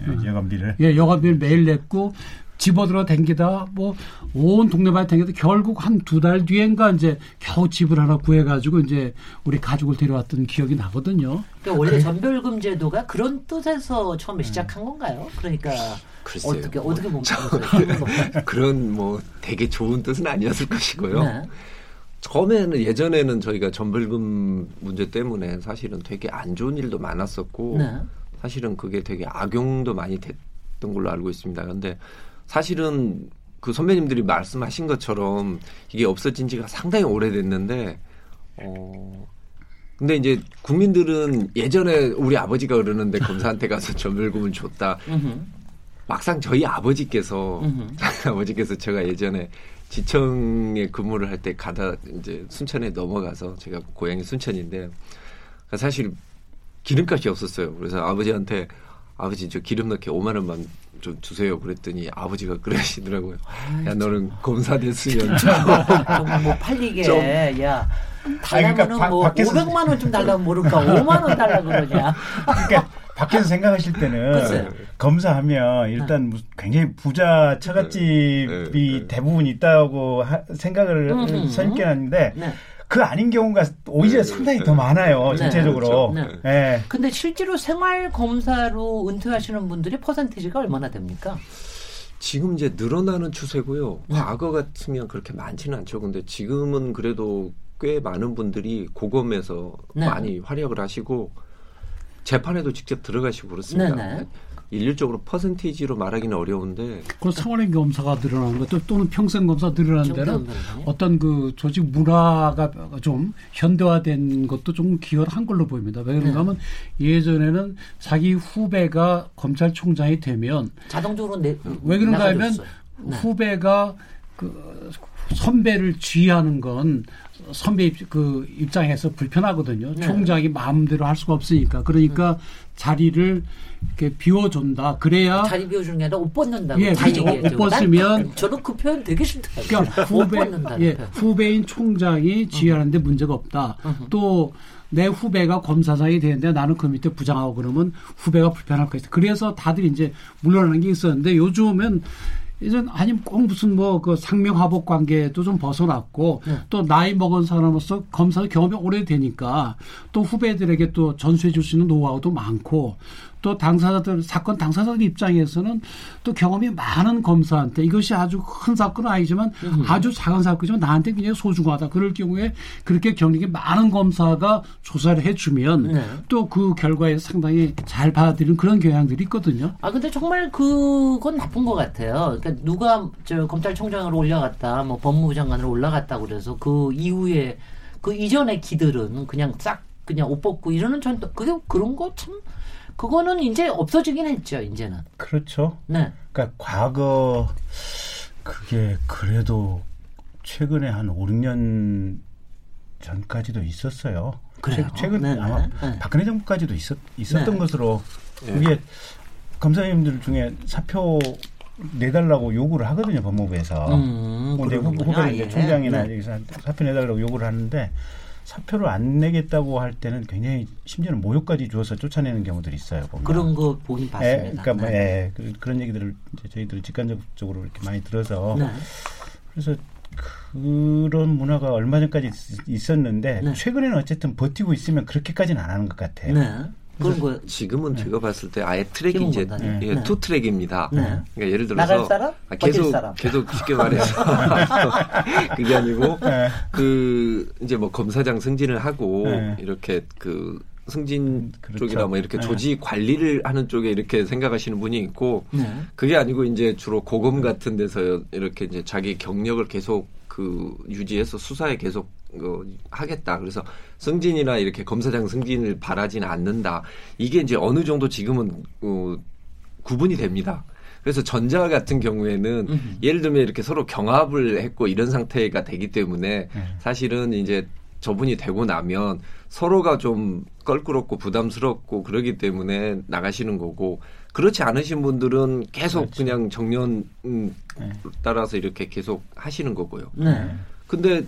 예, 여관비를. 예, 여관비를 매일 냈고 집어들어 댕기다 뭐 온 동네방에 댕기다 결국 한 두 달 뒤엔가 이제 겨우 집을 하나 구해가지고 이제 우리 가족을 데려왔던 기억이 나거든요. 그러니까 원래 전별금 제도가 그런 뜻에서 처음에 시작한 건가요? 그러니까 글쎄요. 어떻게 어떻게 보면? 그런 뭐 되게 좋은 뜻은 아니었을 것이고요. 네. 처음에는 예전에는 저희가 전벌금 문제 때문에 사실은 되게 안 좋은 일도 많았었고 네. 사실은 그게 되게 악용도 많이 됐던 걸로 알고 있습니다. 그런데 사실은 그 선배님들이 말씀하신 것처럼 이게 없어진 지가 상당히 오래됐는데 어 근데 이제 국민들은 예전에 우리 아버지가 그러는데 검사한테 가서 전별금을 줬다. 막상 저희 아버지께서. 저희 아버지께서 제가 예전에 지청에 근무를 할 때 가다 이제 순천에 넘어가서 제가 고향이 순천인데 사실 기름값이 없었어요. 그래서 아버지한테 아버지 저 기름 넣게 5만 원만 좀 주세요. 그랬더니 아버지가 그러시더라고요. 야 너는 검사 됐으면 좀뭐 팔리게 좀. 야 달라면은 그러니까 바- 뭐 밖에서- 500만 원 좀 달라면 모를까 5만 원 달라 그러냐 그러니까 밖에서 생각하실 때는. 검사하면 일단 무슨 굉장히 부자 처갓집이 네, 네. 대부분 있다고 하- 생각을 음흠. 선입견 하는데 네. 그 아닌 경우가 오히려 네, 상당히 네. 더 많아요 네, 전체적으로. 그렇죠. 예. 근데 실제로 생활 검사로 은퇴하시는 분들이 퍼센티지가 얼마나 됩니까? 지금 이제 늘어나는 추세고요. 네. 과거 같으면 그렇게 많지는 않죠. 근데 지금은 그래도 꽤 많은 분들이 고검에서 네. 많이 활약을 하시고 재판에도 직접 들어가시고 그렇습니다. 일률적으로 퍼센티지로 말하기는 어려운데 그 생활의 검사가 늘어나는 것도 또는 평생 검사 늘어나는 데는? 어떤 그 조직 문화가 좀 현대화된 것도 좀 기여를 한 걸로 보입니다. 왜 그런가 하면 예전에는 자기 후배가 검찰총장이 되면 자동적으로 내, 왜 그런가 하면. 네. 후배가 그 선배를 지휘하는 건 선배 입, 그 입장에서 불편하거든요. 네. 총장이 마음대로 할 수가 없으니까. 그러니까 자리를 이렇게 비워준다. 그래야 자리 비워주는 게 아니라 옷 벗는다고 예, 다 그렇죠. 얘기했죠. 옷 벗으면- 난 저는 그 표현 되게 싫다. 그러니까 옷 후배, 예. 후배인 총장이 지휘하는데 문제가 없다. 또 내 후배가 검사장이 되는데 나는 그 밑에 부장하고 그러면 후배가 불편할 것이다. 그래서 다들 이제 물러나는 게 있었는데 요즘은 이제 아니면 꼭 무슨 뭐 그 상명하복 관계도 좀 벗어났고 네. 또 나이 먹은 사람으로서 검사 경험이 오래되니까 또 후배들에게 또 전수해 줄 수 있는 노하우도 많고 또 당사자들 사건 당사자들 입장에서는 또 경험이 많은 검사한테 이것이 아주 큰 사건은 아니지만 아주 작은 사건이지만 나한테 굉장히 소중하다 그럴 경우에 그렇게 경력이 많은 검사가 조사를 해주면 네. 또그 결과에 상당히 잘 받아들이는 그런 경향들이 있거든요. 아 근데 정말 그건 나쁜 것 같아요. 그러니까 누가 저 검찰총장으로 올라갔다, 뭐 법무부 장관으로 올라갔다 그래서 그 이후에 그 이전의 기들은 그냥 싹 그냥 옷 벗고 이러는 전또 그게 그런 거 참 그거는 이제 없어지긴 했죠 이제는. 그렇죠. 네. 그러니까 과거 그게 그래도 최근에 한 5, 6년 전까지도 있었어요. 그래요? 최, 근 네네. 아마 네. 박근혜 정부까지도 있었, 있었던 네. 것으로 예. 그게 검사님들 중에 사표 내달라고 요구를 하거든요 법무부에서. 음, 뭐 이제 후- 그러는구나. 후배는 이제 예. 총장이나 네. 여기서 사표 내달라고 요구를 하는데 사표를 안 내겠다고 할 때는 굉장히 심지어는 모욕까지 주어서 쫓아내는 경우들이 있어요. 보면. 그런 거 보긴 예, 봤습니다. 그러니까 뭐, 네. 예, 그- 그런 얘기들을 이제 저희들 직간접적으로 이렇게 많이 들어서 네. 그래서 그런 문화가 얼마 전까지 있- 있었는데 네. 최근에는 어쨌든 버티고 있으면 그렇게까지는 안 하는 것 같아요. 네. 그런 거 지금은 네. 제가 봤을 때 아예 트랙이 이제. 예, 네. two track입니다. 네. 그러니까 예를 들어서 사람, 아, 계속 사람. 계속 쉽게 말해서 그게 아니고 네. 그 이제 뭐 검사장 승진을 하고 네. 이렇게 그 승진 그렇죠. 쪽이나 뭐 이렇게 네. 조직 관리를 하는 쪽에 이렇게 생각하시는 분이 있고 네. 그게 아니고 이제 주로 고검 같은 데서 이렇게 이제 자기 경력을 계속 그 유지해서 수사에 계속 어, 하겠다. 그래서 승진이나 이렇게 검사장 승진을 바라지는 않는다. 이게 이제 어느 정도 지금은 어, 구분이 됩니다. 그래서 전자 같은 경우에는 음. 예를 들면 이렇게 서로 경합을 했고 이런 상태가 되기 때문에 네. 사실은 이제 저분이 되고 나면 서로가 좀 껄끄럽고 부담스럽고 그러기 때문에 나가시는 거고 그렇지 않으신 분들은 계속 그렇죠. 그냥 정년 음, 네. 따라서 이렇게 계속 하시는 거고요. 네. 근데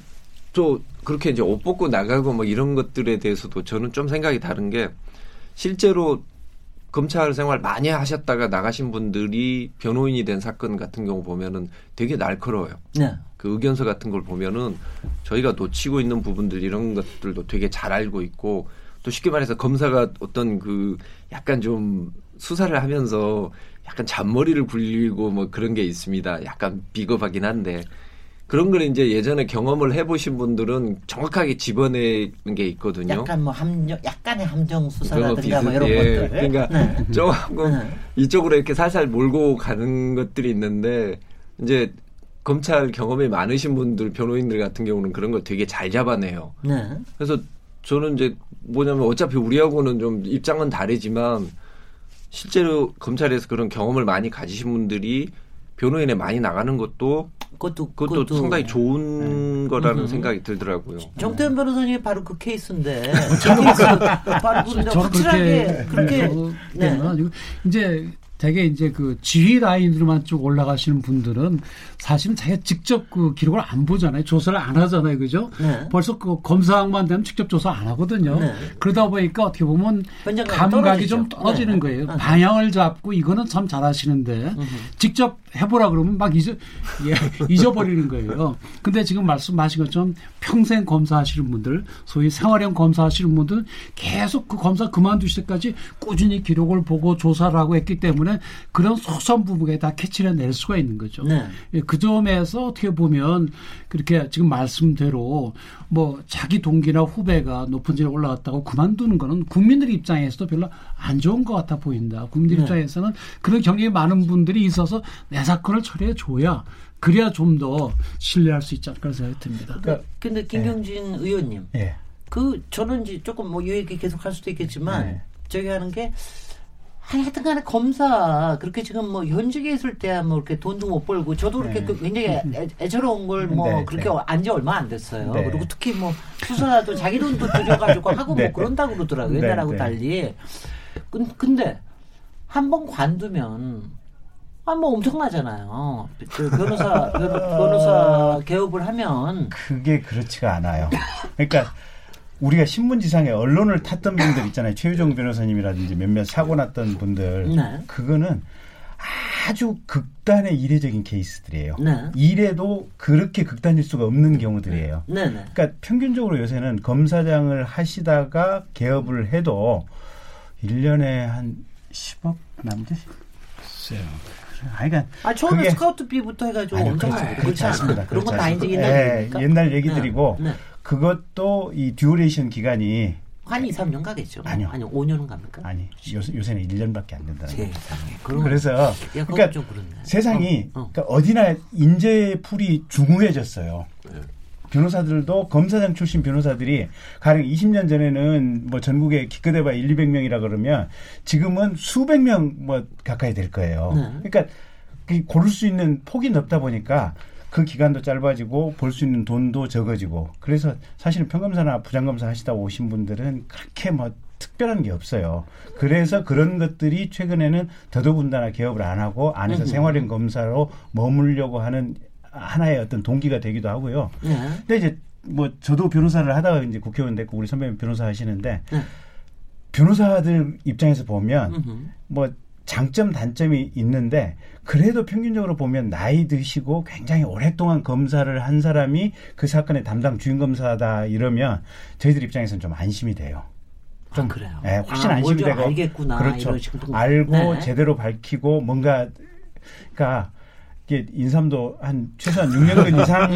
또 그렇게 이제 옷 벗고 나가고 뭐 이런 것들에 대해서도 저는 좀 생각이 다른 게 실제로 검찰 생활 많이 하셨다가 나가신 분들이 변호인이 된 사건 같은 경우 보면은 되게 날카로워요. 네. 그 의견서 같은 걸 보면은 저희가 놓치고 있는 부분들 이런 것들도 되게 잘 알고 있고 또 쉽게 말해서 검사가 어떤 그 약간 좀 수사를 하면서 약간 잔머리를 굴리고 뭐 그런 게 있습니다. 약간 비겁하긴 한데 그런 걸 이제 예전에 경험을 해보신 분들은 정확하게 집어내는 게 있거든요. 약간 뭐 함정, 약간의 함정 수사라든가 뭐 이런 예, 것들. 그러니까 네. 조금 네. 이쪽으로 이렇게 살살 몰고 가는 것들이 있는데 이제 검찰 경험이 많으신 분들 변호인들 같은 경우는 그런 걸 되게 잘 잡아내요. 네. 그래서 저는 이제 뭐냐면 어차피 우리하고는 좀 입장은 다르지만 실제로 검찰에서 그런 경험을 많이 가지신 분들이 변호인에 많이 나가는 것도 그것도 그것도 상당히 좋은 거라는 음. 생각이 들더라고요. 정태현 변호사님이 바로 그 케이스인데 제 케이스 바로 그런데 확실하게 그렇게 네. 네. 아니고 이제 되게 이제 그 지휘 라인으로만 쭉 올라가시는 분들은 사실은 자기가 직접 그 기록을 안 보잖아요. 조사를 안 하잖아요. 그죠? 네. 벌써 그 검사만 되면 직접 조사 안 하거든요. 네. 그러다 보니까 어떻게 보면 감각이 떨어지죠. 좀 떨어지는 네. 거예요. 네. 방향을 잡고 이거는 참 잘하시는데 직접 해보라 그러면 막 잊어, 예, 잊어버리는 거예요. 근데 지금 말씀하신 것처럼 평생 검사하시는 분들, 소위 생활형 검사하시는 분들 계속 그 검사 그만두실 때까지 꾸준히 기록을 보고 조사를 하고 했기 때문에 그런 소소한 부분에 다 캐치를 낼 수가 있는 거죠. 네. 예, 그 점에서 어떻게 보면 그렇게 지금 말씀대로 뭐 자기 동기나 후배가 높은 지에 올라갔다고 그만두는 거는 국민들 입장에서도 별로 안 좋은 것 같아 보인다. 국민들 네. 입장에서는 그런 경력이 많은 분들이 있어서 내 사건을 처리해 줘야 그래야 좀 더 신뢰할 수 있지 않을까 생각이 듭니다. 그러니까 근데 김경진 의원님 예. 그 저는 이제 조금 뭐 이 얘기 계속 할 수도 있겠지만 네. 저기 하는 게 하여튼 간에 검사 그렇게 지금 뭐 현직에 있을 때야 뭐 이렇게 돈도 못 벌고 저도 그렇게 네. 그 굉장히 애, 애처로운 걸뭐 네, 그렇게 네. 안지 얼마 안 됐어요. 네. 그리고 특히 뭐 수사도 자기 돈도 들여가지고 하고 네. 뭐 그런다고 그러더라고요. 네, 옛날하고 네. 달리. 근- 근데 한 번 관두면 아 뭐 엄청나잖아요. 그 변호사 변- 변호사 개업을 하면 그게 그렇지가 않아요. 그러니까 우리가 신문지상에 언론을 탔던 분들 있잖아요. 최유정 변호사님이라든지 몇몇 사고 났던 분들. 네. 그거는 아주 극단의 이례적인 케이스들이에요. 네. 이래도 그렇게 극단일 수가 없는 경우들이에요. 네 네. 그러니까 평균적으로 요새는 검사장을 하시다가 개업을 해도 1년에 한 10억 남짓? 글쎄요. 아니, 그러니까 아 처음에 스카우트비부터 해가지고 아니요, 엄청 그렇지, 그렇지 않습니다. 그런 건 그렇지 다 이제 않습니다. 옛날 예. 옛날 얘기들이고 네, 네. 그것도 이 듀레이션 기간이 한 2, 3년 가겠죠. 아니요. 아니 5년은 갑니까? 아니 요새, 요새는 1년밖에 안 된다는 거예요. 그래서 야, 그러니까 좀 그렇네. 세상이 어, 어. 그러니까 어디나 인재 풀이 중후해졌어요. 네. 변호사들도 검사장 출신 변호사들이 가령 20년 전에는 뭐 전국에 기껏해봐 1, 200명이라 그러면 지금은 수백 명 뭐 가까이 될 거예요. 네. 그러니까 그 고를 수 있는 폭이 넓다 보니까 그 기간도 짧아지고 벌수 있는 돈도 적어지고 그래서 사실은 평검사나 부장검사 하시다 오신 분들은 그렇게 뭐 특별한 게 없어요. 그래서 그런 것들이 최근에는 더더군다나 개업을 안 하고 안에서 음흠. 생활형 검사로 머물려고 하는 하나의 어떤 동기가 되기도 하고요. 네. 근데 이제 뭐 저도 변호사를 하다가 이제 국회의원 됐고 우리 선배님 변호사 하시는데 네. 변호사들 입장에서 보면 음흠. 뭐 장점 단점이 있는데 그래도 평균적으로 보면 나이 드시고 굉장히 오랫동안 검사를 한 사람이 그 사건의 담당 주임 검사다 이러면 저희들 입장에서는 좀 안심이 돼요. 좀 아, 그래요? 예, 훨씬 아, 안심이 되고 알겠구나, 그렇죠. 알고 네. 제대로 밝히고 뭔가 그러니까 이게 인삼도 한 최소한 6년근 이상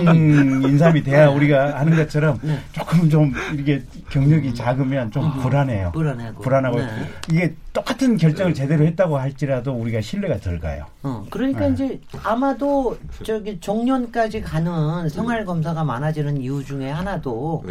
인삼이 돼야 우리가 하는 것처럼 네. 조금 좀 이게 경력이 작으면 좀 음. 불안해요. 불안하고. 불안하고 네. 이게 똑같은 결정을 제대로 했다고 할지라도 우리가 신뢰가 덜 가요. 어, 그러니까 네. 이제 아마도 저기 종년까지 가는 생활 검사가 많아지는 이유 중에 하나도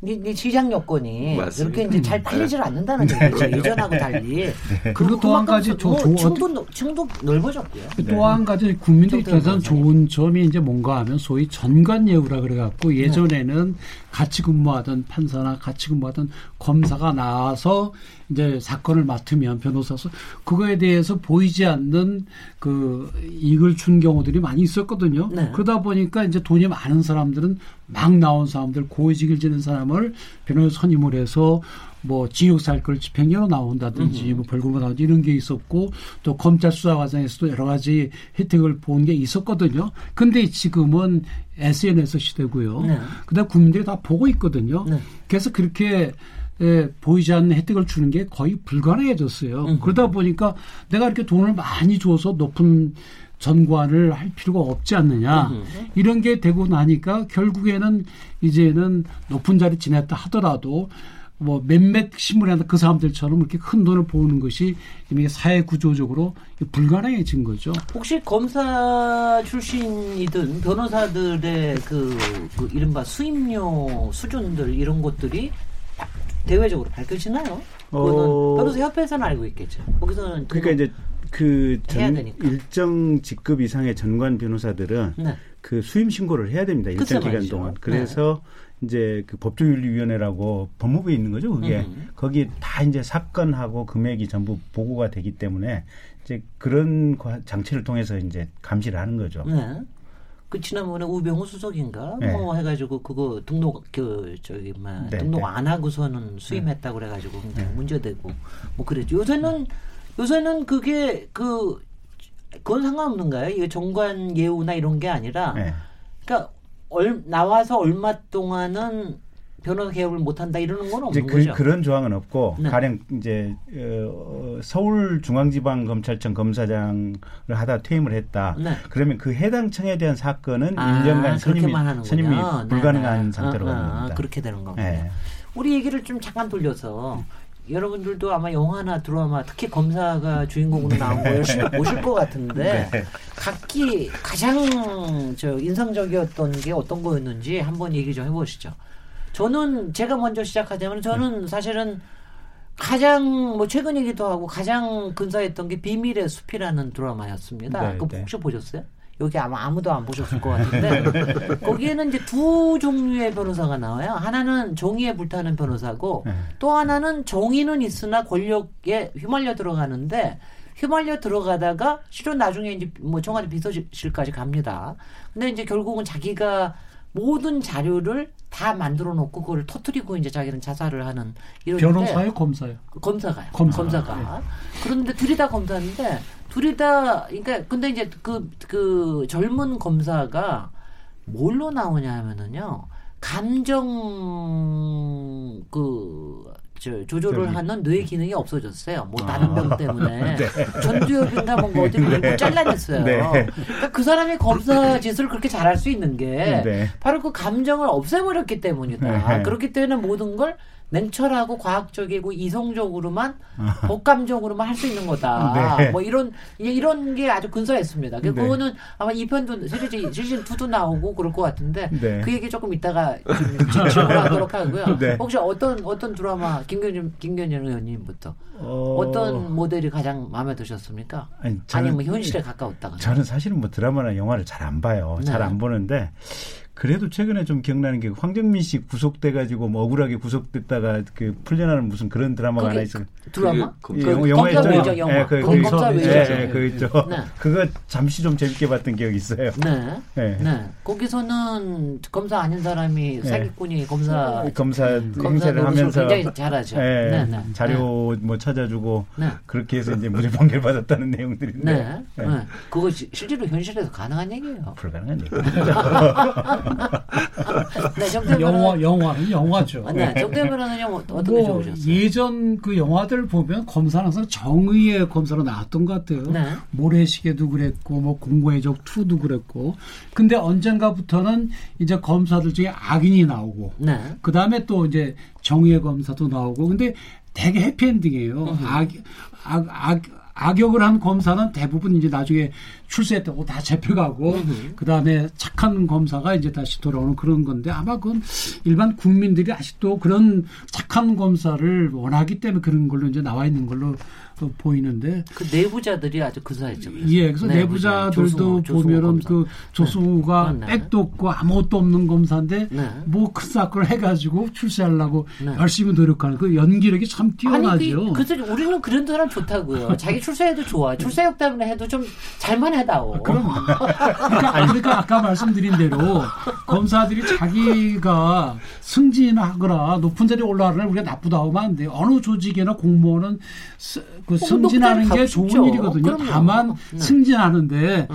네. 네, 네 시장 여건이 맞습니다. 이렇게 이제 잘 팔리질 않는다는 얘기죠. 예전하고 달리. 그리고 또 한 가지 조- 뭐 조- 층도 넓어졌고요. 또 한 가지 국민들 좀 입장에서는 더 좋은 점이 이제 뭔가 하면 소위 전관 예우라 그래갖고 예전에는 같이 근무하던 판사나 같이 근무하던 검사가 나와서 이제 사건을 맡으면 변호사서 그거에 대해서 보이지 않는 그 이익을 준 경우들이 많이 있었거든요. 네. 그러다 보니까 이제 돈이 많은 사람들은 막 나온 사람들 고위직을 지는 사람을 변호사 선임을 해서 뭐 징역 살걸 집행유예로 나온다든지 뭐 벌금으로 나오든지 이런 게 있었고 또 검찰 수사 과정에서도 여러 가지 혜택을 본 게 있었거든요. 근데 지금은 SNS 시대고요. 네. 그다음 국민들이 다 보고 있거든요. 네. 그래서 그렇게 에, 보이지 않는 혜택을 주는 게 거의 불가능해졌어요. 음흠. 그러다 보니까 내가 이렇게 돈을 많이 줘서 높은 전관을 할 필요가 없지 않느냐. 음흠. 이런 게 되고 나니까 결국에는 이제는 높은 자리 지냈다 하더라도 뭐 몇몇 신문에 한그 사람들처럼 이렇게 큰 돈을 모으는 것이 이미 사회 구조적으로 불가능해진 거죠. 혹시 검사 출신이든 변호사들의 그, 그 이른바 수임료 수준들 이런 것들이 대외적으로 밝혀지나요? 그거는 어. 변호사 협회에서는 알고 있겠죠. 거기서는 그러니까 이제 그 전. 일정 직급 이상의 전관 변호사들은 네. 그 수임 신고를 해야 됩니다. 일정 기간 말이죠. 동안. 그래서 이제 그 법조윤리위원회라고 법무부에 있는 거죠. 그게 음. 거기 다 이제 사건하고 금액이 전부 보고가 되기 때문에 이제 그런 과- 장치를 통해서 이제 감시를 하는 거죠. 네. 그 지난번에 우병우 수석인가 네. 뭐 해가지고 그거 등록 그 저기 뭐 네, 등록 네. 안 하고서는 수임했다 고 그래가지고 굉장히 문제되고 뭐 그랬죠. 요새는 요새는 그게 그 그건 상관없는가요? 이게 정관 예우나 이런 게 아니라 네. 그러니까 얼, 나와서 얼마 동안은 변호사 개업을 못한다 이러는 건 없는 그, 거죠. 그런 조항은 없고 네. 가령 이제 어, 서울중앙지방검찰청 검사장을 하다 퇴임을 했다. 네. 그러면 그 해당 청에 대한 사건은 아, 1년간 선임이. 선임이 네, 불가능한 네. 상태로 아, 가는 아, 겁니다. 그렇게 되는 거군요. 네. 우리 얘기를 좀 잠깐 돌려서 여러분들도 아마 영화나 드라마 특히 검사가 주인공으로 나온 거 열심히 보실 것 같은데 네. 각기 가장 저 인상적이었던 게 어떤 거였는지 한번 얘기 좀 해보시죠. 저는 제가 먼저 시작하자면 저는 사실은 가장 뭐 최근이기도 하고 가장 근사했던 게 비밀의 숲이라는 드라마였습니다. 네, 그거 네. 혹시 보셨어요? 여기 아마 아무도 안 보셨을 것 같은데 거기에는 이제 두 종류의 변호사가 나와요. 하나는 정의에 불타는 변호사고 네. 또 하나는 정의는 있으나 권력에 휘말려 들어가는데 휘말려 들어가다가 실은 나중에 이제 뭐 청와대 비서실까지 갑니다. 근데 이제 결국은 자기가 모든 자료를 다 만들어 놓고 그걸 터트리고 이제 자기는 자살을 하는 이런 변호사요, 검사요. 검사가요. 검사. 검사가. 그런데 둘이 다 검사인데 둘이 다 그러니까 근데 이제 그그 젊은 검사가 뭘로 나오냐 하면은요. 감정 그 저, 조절을 저기. 하는 뇌 기능이 없어졌어요. 뭐 아. 다른 병 때문에 전두엽인가 뭔가 어디 가 네. 잘라냈어요. 네. 그러니까 그 사람이 검사 짓을 그렇게 잘할 수 있는 게 네. 바로 그 감정을 없애버렸기 때문이다. 네. 그렇기 때문에 모든 걸 냉철하고 과학적이고 이성적으로만 복감적으로만 할 수 있는 거다. 네. 뭐 이런 이- 이런 게 아주 근사했습니다. 그 네. 그거는 아마 2편도 시리즈 시즌 2도 나오고 그럴 것 같은데 네. 그 얘기 조금 이따가 좀 질문하도록 하고요. 네. 혹시 어떤 어떤 드라마 김견준 김견준 의원님부터 어, 어... 떤 모델이 가장 마음에 드셨습니까? 아니, 아니 면 현실에 가까웠다거나. 저는 사실은 뭐 드라마나 영화를 잘 안 봐요. 네. 잘안 보는데 그래도 최근에 좀 기억나는 게 황정민 씨 구속돼 가지고 뭐 억울하게 구속됐다가 그 풀려나는 무슨 그런 드라마가 그게 하나 있어요. 드라마? 그게 그그 영화 검사 있잖아요. 외정 영화. 예, 그- 검- 그- 검사 예. 예, 예, 그 있죠. 네. 그거 잠시 좀 재밌게 봤던 기억이 있어요. 네. 네. 네. 거기서는 검사 아닌 사람이 네. 사기꾼이 검사 검사 검사 행세를 노릇을 하면서 굉장히 잘하죠. 예, 네, 네. 자료 뭐 찾아주고 네. 그렇게 해서 이제 무죄 판결 받았다는 내용들인데 네. 네. 네. 그거 시- 실제로 현실에서 가능한 얘기예요. 불가능한 얘기. 네, 정태 영화 영화는 영화죠. 아, 네, 정태 변호사는요 뭐 어떻게 뭐 좋으셨어요? 예전 그 영화들 보면 검사는 항상 정의의 검사로 나왔던 것 같아요. 네. 모래시계도 그랬고 뭐 공고의 적 2도 그랬고. 근데 언젠가부터는 이제 검사들 중에 악인이 나오고 네. 그 다음에 또 이제 정의의 검사도 나오고 근데 되게 해피엔딩이에요. 악, 악, 악, 악역을 한 검사는 대부분 이제 나중에 출세했다고 다 잡혀가고 그 다음에 착한 검사가 이제 다시 돌아오는 그런 건데 아마 그건 일반 국민들이 아직도 그런 착한 검사를 원하기 때문에 그런 걸로 이제 나와 있는 걸로 어, 보이는데 그 내부자들이 아주 근사했죠. 그래서. 예, 그래서 네, 내부자들도 조승우, 조승우 보면은 검사. 그 조승우가 네. 백도 없고 아무것도 없는 검사인데 네. 뭐큰 사건을 해가지고 출세하려고 네. 열심히 노력하는 그 연기력이 참 뛰어나죠. 아니, 그, 그래서 우리는 그런 사람 좋다고요. 자기 출세해도 좋아. 출세역 때문에 해도 좀 잘만 해다오. 그럼 그러니까, 그러니까 아까 말씀드린 대로 검사들이 자기가 승진하거나 높은 자리에 올라가는 우리가 나쁘다 하면 안 돼요. 어느 조직이나 공무원은 스- 그 어, 승진하는 게 좋은. 일이거든요. 그럼요. 다만 네. 승진하는데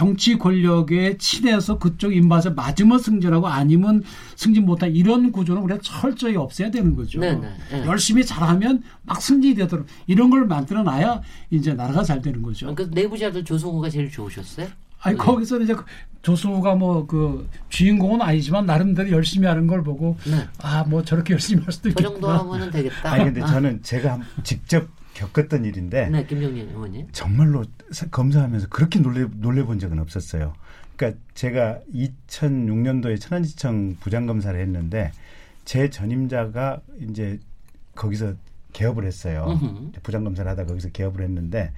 정치 권력에 친해서 그쪽 입맛에 맞으면 승진하고 아니면 승진 못한 이런 구조는 우리가 철저히 없애야 되는 거죠. 네, 네, 네. 열심히 잘하면 막 승진이 되도록 이런 걸 만들어 놔야 이제 나라가 잘 되는 거죠. 그 내부자들 조승우가 제일 좋으셨어요? 아니 거기서 이제 그 조승우가 뭐 그 주인공은 아니지만 나름대로 열심히 하는 걸 보고 네. 아뭐 저렇게 열심히 할 수도 저 있겠구나. 정도 하면은 되겠다. 아니 근데 아, 저는 제가 한- 직접 겪었던 일인데 네, 김정민 의원님. 정말로 사- 검사하면서 그렇게 놀래 놀래 본 적은 없었어요. 그러니까 제가 2006년도에 천안지청 부장검사를 했는데 제 전임자가 이제 거기서 개업을 했어요. 부장검사를 하다 거기서 개업을 했는데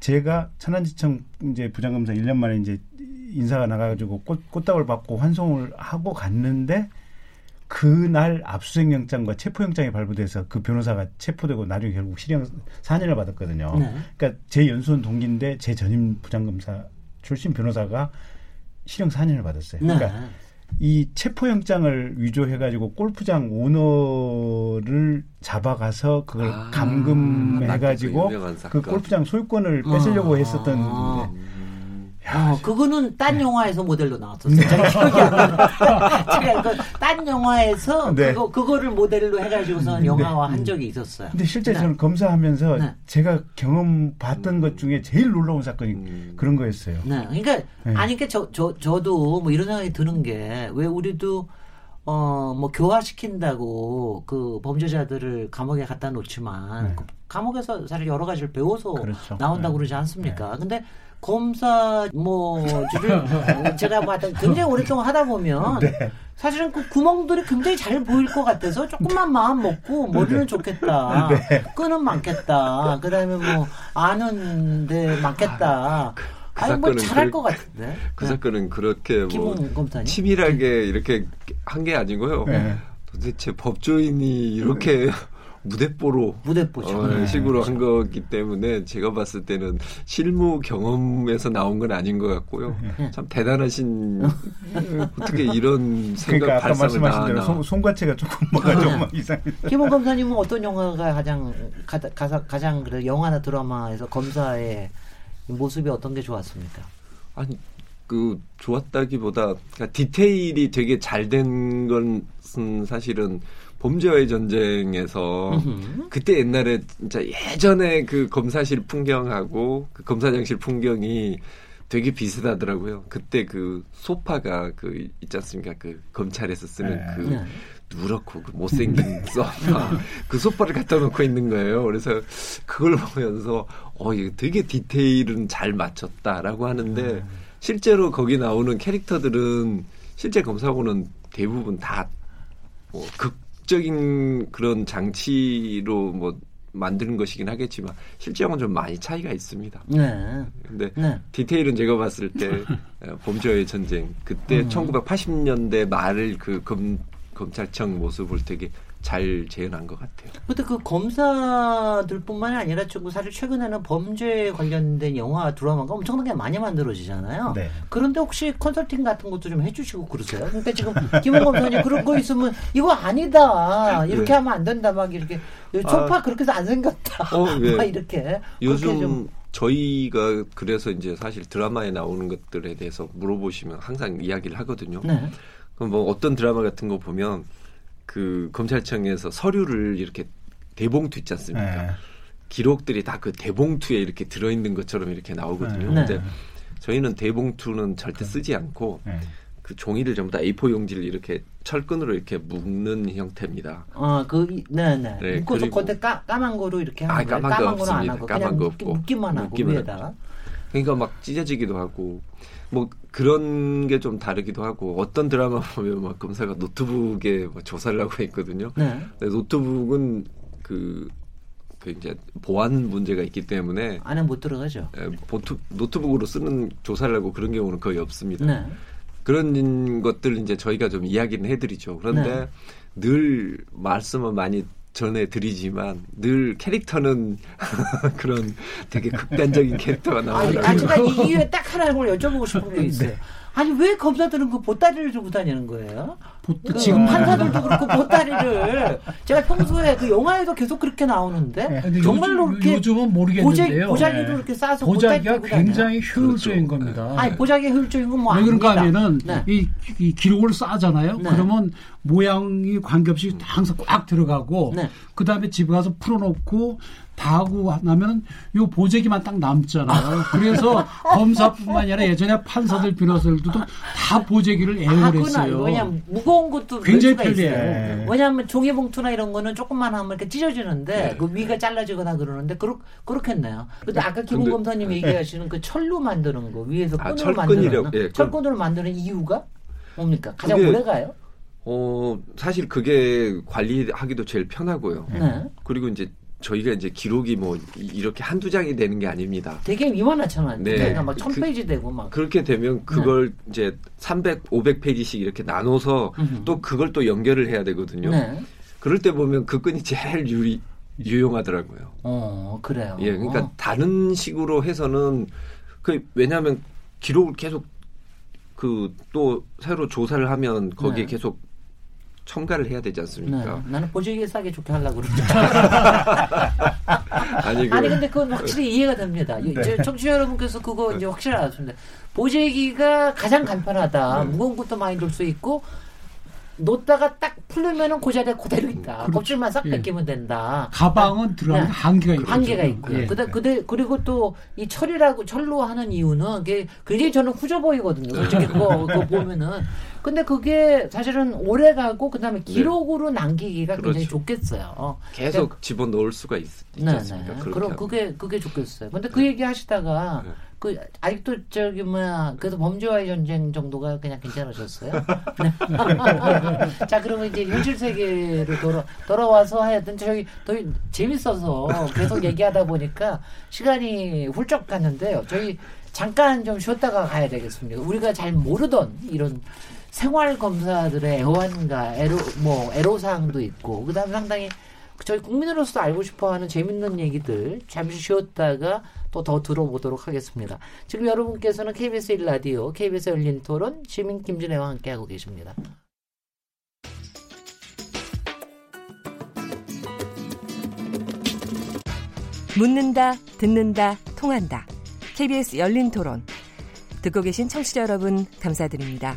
제가 천안지청 이제 부장검사 1년 만에 이제 인사가 나가가지고 꽃, 꽃다발 받고 환송을 하고 갔는데 그날 압수수색 영장과 체포영장이 발부돼서 그 변호사가 체포되고 나중에 결국 실형 4년을 받았거든요. 네. 그러니까 제 연수원 동기인데 제 전임 부장검사 출신 변호사가 실형 4년을 받았어요. 네. 그러니까 이 체포영장을 위조해가지고 골프장 오너를 잡아가서 그걸 아, 감금해가지고 그 유명한 그. 골프장 소유권을 뺏으려고 아. 했었던 건데 어, 그거는 딴 영화에서 모델로 나왔었어요. 네. 제가 기억이 안. 제가 그딴 영화에서 네. 그거 그거를 모델로 해가지고서 영화화 한 적이 있었어요. 근데 실제 네. 저는 검사하면서 네. 제가 경험 봤던 것 중에 제일 놀라운 사건이 음. 그런 거였어요. 네, 그러니까 네. 아니 그러니까 저, 저 저도 뭐 이런 생각이 드는 게 왜 우리도 어 뭐 교화시킨다고 그 범죄자들을 감옥에 갖다 놓지만 네. 그 감옥에서 사실 여러 가지를 배워서 그렇죠. 나온다고 네. 그러지 않습니까? 근데 검사 뭐를 제가 뭐 하여튼 굉장히 오랫동안 하다 보면 네. 사실은 그 구멍들이 굉장히 잘 보일 것 같아서 조금만 마음 먹고 머리는 좋겠다. 네. 끈은 많겠다. 그다음에 뭐 아는데 많겠다. 그 아니 뭐 사건은 잘할 그- 것 같은데. 그 사건은 그렇게 뭐 검사님. 치밀하게 이렇게 한 게 아니고요. 네. 도대체 법조인이 이렇게 무대뽀로 무대뽀죠. 어, 네. 식으로 한 거기 때문에 제가 봤을 때는 실무 경험에서 나온 건 아닌 것 같고요. 네. 참 대단하신 어떻게 이런 생각 그러니까 아까 발상을 말씀하신 대로 다 손, 손과체가 조금 뭐가 좀막 이상해. 김웅 검사님은 어떤 영화가 가장 가, 가장, 가장 그래 영화나 드라마에서 검사의 모습이 어떤 게 좋았습니까? 아니 그 좋았다기보다 그러니까 디테일이 되게 잘 된 것은 사실은 범죄와의 전쟁에서. 그때 옛날에 진짜 예전에 그 검사실 풍경하고 그 검사장실 풍경이 되게 비슷하더라고요. 그때 그 소파가 그 있지 않습니까? 그 검찰에서 쓰는 네. 그 네. 누렇고 그 못생긴 소파 그 소파를 갖다 놓고 있는 거예요. 그래서 그걸 보면서 어 이거 되게 디테일은 잘 맞췄다라고 하는데 실제로 거기 나오는 캐릭터들은 실제 검사하고는 대부분 다뭐 극 적인 그런 장치로 뭐 만드는 것이긴 하겠지만 실제하고는 좀 많이 차이가 있습니다. 네. 근데 네. 디테일은 제가 봤을 때 어, 범죄의 전쟁 그때 음. 1980년대 말을 그 검, 검찰청 모습을 되게 잘 재현한 것 같아요. 근데 그 검사들뿐만 아니라 지금 사실 최근에는 범죄 관련된 영화 드라마가 엄청나게 많이 만들어지잖아요. 네. 그런데 혹시 컨설팅 같은 것도 좀 해주시고 그러세요? 그러니까 지금 김원 검사님 그런 거 있으면 이거 아니다 이렇게 네. 하면 안 된다 막 이렇게 소파 그렇게 해서 안 생겼다 어, 예. 막 이렇게 요즘 좀 저희가 그래서 이제 사실 드라마에 나오는 것들에 대해서 물어보시면 항상 이야기를 하거든요. 네. 그럼 뭐 어떤 드라마 같은 거 보면 그 검찰청에서 서류를 이렇게 대봉투 있지 않습니까? 네. 기록들이 다 그 대봉투에 이렇게 들어있는 것처럼 이렇게 나오거든요. 네. 근데 저희는 대봉투는 절대 쓰지 않고 네. 그 종이를 전부 다 A4 용지를 이렇게 철끈으로 이렇게 묶는 형태입니다. 어, 그, 이- 네네. 네, 묶어서 그리고- 겉에 까, 까만 거로 이렇게 하는 아, 거예요. 까만 거 거는 안 없습니다. 하고 까만 그냥 거 묶기, 없고. 묶기만 하고 묶기만 위에다가. 그러니까 막 찢어지기도 하고 뭐 그런 게 좀 다르기도 하고 어떤 드라마 보면 막 검사가 노트북에 뭐 조사를 하고 있거든요. 네. 노트북은 그, 그 이제 보안 문제가 있기 때문에 안에 못 들어가죠. 에, 보트, 노트북으로 쓰는 조사를 하고 그런 경우는 거의 없습니다. 네. 그런 것들 이제 저희가 좀 이야기는 해드리죠. 그런데 네. 늘 말씀은 많이 전해드리지만 늘 캐릭터는 그런 되게 극단적인 캐릭터가 아니, 나와요. 아, 제가 이 이유에 딱 하나를 여쭤보고 싶은 게 있어요. 아니, 왜 검사들은 그 보따리를 들고 다니는 거예요? 보- 그 지금 판사들도 그렇고 보따리를 제가 평소에 그 영화에도 계속 그렇게 나오는데 근데 정말로 요즘, 그렇게 요즘은 모르겠는데요. 보자기도 네. 이렇게 싸서 보자기가? 굉장히 효율적인 그렇죠. 겁니다. 아니 보자기 효율적인 건뭐왜 그런가. 하면은 네. 이, 이 기록을 싸잖아요. 네. 그러면 모양이 관계없이 항상 꽉 들어가고 네. 그 다음에 집에 가서 풀어놓고 다 하고 나면은 요 보재기만 딱 남잖아요. 그래서 검사뿐만이 아니라 예전에 판사들 변호사들도 다 보재기를 애용을. 했어요. 왜냐면 무거운 것도 굉장히 있어요. 편리해요. 왜냐하면 종이봉투나 이런 거는 조금만 하면 이렇게 찢어지는데 그 위가 잘라지거나 그러는데 그렇 그렇겠네요. 근데 아까 근데- 검사님 얘기하시는 그 철로 만드는 거 위에서 아, 끈으로 철끈이라고, 만드는 예, 그- 철끈으로 만드는 이유가 뭡니까? 가장 그게- 오래 가요? 어, 사실 그게 관리하기도 제일 편하고요. 네. 그리고 이제 저희가 이제 기록이 뭐 이- 이렇게 한두 장이 되는 게 아닙니다. 되게 이만하잖아요. 네. 그러니까 막 그- 1000페이지 되고 막. 그렇게 되면 그걸 이제 300, 500페이지씩 이렇게 나눠서 음흠. 또 그걸 또 연결을 해야 되거든요. 네. 그럴 때 보면 그 끈이 제일 유리, 유용하더라고요. 어, 그래요. 예, 그러니까 어. 다른 식으로 해서는 그 왜냐하면 기록을 계속 그 또 새로 조사를 하면 거기에 네. 계속 첨가를 해야 되지 네. 않습니까? 나는 보조기에 싸게 좋게 하려고 그러죠. 아니, 그, 아니 근데 그건 확실히 이해가 됩니다. 이- 저 청취자 여러분께서 그거 이제 확실히 알았습니다. 보재기가 가장 간편하다. 무거운 것도 많이 들 수 있고 놓다가 딱 풀리면은 그 자리에 그대로 있다. 그렇죠. 껍질만 싹 예. 벗기면 된다. 가방은 들어가는 네. 한계가 있고 한계가 있고요. 그다, 그대, 그리고 또 이 철이라고 철로 하는 이유는 그게 굉장히 저는 후져 보이거든요. 솔직히 그거, 그거 보면은. 근데 그게 사실은 오래 가고 그다음에 기록으로 남기기가 굉장히 네. 그렇죠. 좋겠어요. 계속 집어 넣을 수가 있, 있지 네, 않습니까? 네. 그럼. 그게 그게 좋겠어요. 근데 그 얘기 하시다가 네. 그 아직도 저기 뭐야 그래도 범죄와의 전쟁 정도가 그냥 괜찮으셨어요? 네. 자 그러면 이제 현실 세계로 돌아 돌아와서 하여튼 저희 더 재밌어서 계속 얘기하다 보니까 시간이 훌쩍 갔는데요. 저희 잠깐 좀 쉬었다가 가야 되겠습니다. 우리가 잘 모르던 이런 생활 검사들의 애환과 애로 뭐 애로사항도 있고 그다음에 상당히 저희 국민으로서 알고 싶어하는 재밌는 얘기들 잠시 쉬었다가 또 더 들어보도록 하겠습니다. 지금 여러분께서는 KBS 1라디오, KBS 열린 토론, 시민 김진애와 함께하고 계십니다. 묻는다, 듣는다, 통한다. KBS 열린 토론. 듣고 계신 청취자 여러분, 감사드립니다.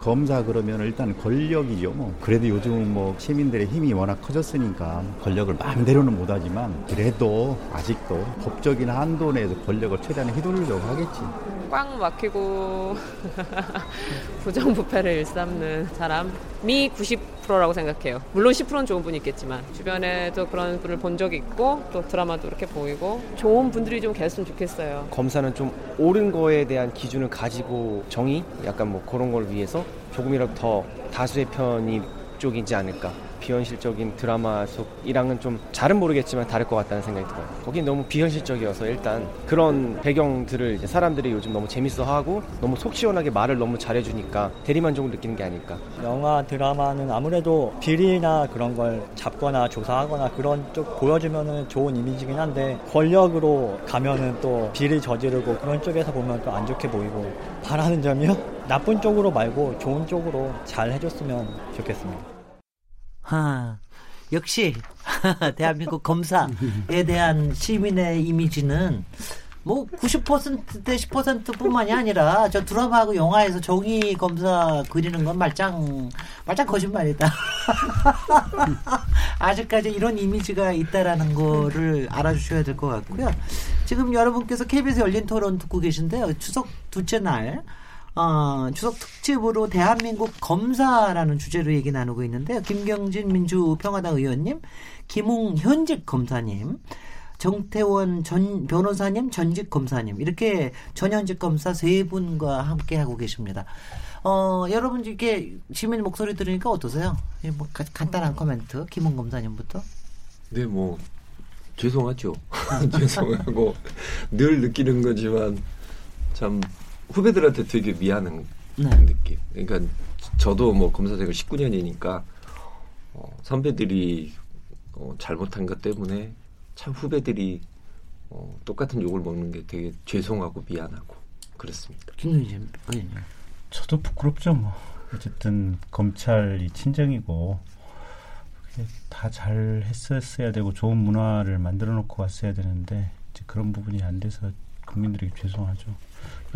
검사 그러면 일단 권력이죠. 뭐. 그래도 요즘 뭐 시민들의 힘이 워낙 커졌으니까 권력을 마음대로는 못하지만 그래도 아직도 법적인 한도 내에서 권력을 최대한 휘두르려고 하겠지. 꽉 막히고 부정부패를 일삼는 사람이 90% 라고 생각해요. 물론 10%는 좋은 분이 있겠지만 주변에도 그런 분을 본 적이 있고 또 드라마도 이렇게 보이고 좋은 분들이 좀 계셨으면 좋겠어요. 검사는 좀 옳은 거에 대한 기준을 가지고 정의 약간 뭐 그런 걸 위해서 조금이라도 더 다수의 편이 쪽이지 않을까 비현실적인 드라마 속이랑은 좀 잘은 모르겠지만 다를 것 같다는 생각이 들어요. 거긴 너무 비현실적이어서 일단 그런 배경들을 사람들이 요즘 너무 재밌어하고 너무 속 시원하게 말을 너무 잘해주니까 대리만족을 느끼는 게 아닐까. 영화 드라마는 아무래도 비리나 그런 걸 잡거나 조사하거나 그런 쪽 보여주면은 좋은 이미지긴 한데 권력으로 가면은 또 비리 저지르고 그런 쪽에서 보면 또 안 좋게 보이고 바라는 점이요? 나쁜 쪽으로 말고 좋은 쪽으로 잘 해줬으면 좋겠습니다. 하, 역시 대한민국 검사에 대한 시민의 이미지는 뭐 90%대 10%뿐만이 아니라 저 드라마하고 영화에서 정의 검사 그리는 건 말짱 말짱 거짓말이다. 아직까지 이런 이미지가 있다라는 거를 알아주셔야 될 것 같고요. 지금 여러분께서 KBS 열린 토론 듣고 계신데요. 추석 둘째 날 어, 추석 특집으로 대한민국 검사라는 주제로 얘기 나누고 있는데요. 김경진 민주평화당 의원님, 김웅 현직 검사님, 정태원 전 변호사님, 전직 검사님 이렇게 전현직 검사 세 분과 함께 하고 계십니다. 어, 여러분 이게 시민 목소리 들으니까 어떠세요? 예, 뭐 가, 간단한 코멘트 김웅 검사님부터. 네, 뭐 죄송하죠. 죄송하고 늘 느끼는 거지만 참 후배들한테 되게 미안한 네. 느낌. 그러니까 저도 뭐 검사생활 19년이니까 어, 선배들이 어, 잘못한 것 때문에 참 후배들이 어, 똑같은 욕을 먹는 게 되게 죄송하고 미안하고 그렇습니다. 의원님. 저도 부끄럽죠. 뭐 어쨌든 검찰이 친정이고 다 잘 했었어야 되고 좋은 문화를 만들어 놓고 왔어야 되는데 이제 그런 부분이 안 돼서 국민들에게 죄송하죠.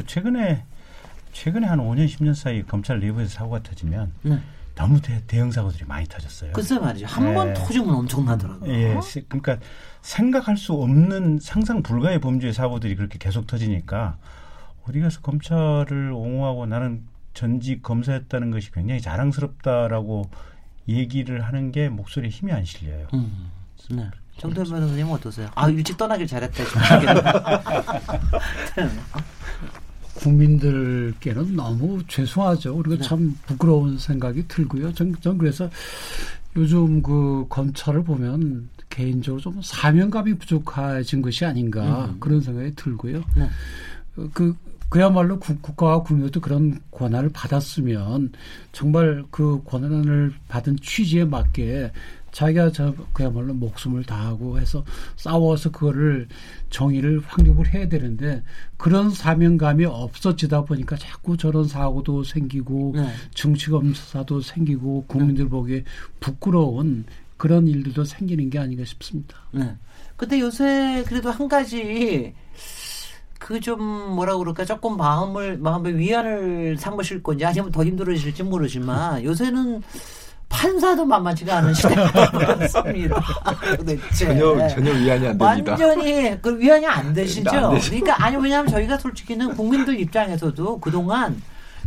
최근에 최근에 한 5년 10년 사이 검찰 내부에서 사고가 터지면 네. 너무 대, 대형 사고들이 많이 터졌어요. 글쎄 말이죠. 한번 네. 터지면 엄청나더라고요. 예, 시- 그러니까 생각할 수 없는 상상 불가의 범죄의 사고들이 그렇게 계속 터지니까 어디 가서 검찰을 옹호하고 나는 전직 검사였다는 것이 굉장히 자랑스럽다라고 얘기를 하는 게 목소리에 힘이 안 실려요. 음, 네. 정태현 변호사님 어떠세요? 아 일찍 떠나길 잘했다. 국민들께는 너무 죄송하죠. 그리고 네. 참 부끄러운 생각이 들고요. 전, 전 그래서 요즘 그 검찰을 보면 개인적으로 좀 사명감이 부족해진 것이 아닌가 음. 그런 생각이 들고요. 네. 어, 그 그야말로 국, 국가와 국민도 그런 권한을 받았으면 정말 그 권한을 받은 취지에 맞게 자기가 저 그야말로 목숨을 다하고 해서 싸워서 그거를 정의를 확립을 해야 되는데 그런 사명감이 없어지다 보니까 자꾸 저런 사고도 생기고 네. 정치검사도 생기고 국민들 보기에 부끄러운 그런 일들도 생기는 게 아닌가 싶습니다. 네. 근데 요새 그래도 한 가지 그좀 뭐라 그럴까 조금 마음을 마음의 위안을 삼으실 건지 아니면 더 힘들어지실지 모르지만 요새는 판사도 만만치가 않은 시대가 됐습니다. 도대체. 전혀 전혀 위안이 안 됩니다. 완전히 그 위안이 안 되시죠. 안. 그러니까 아니 왜냐하면 저희가 솔직히는 국민들 입장에서도 그동안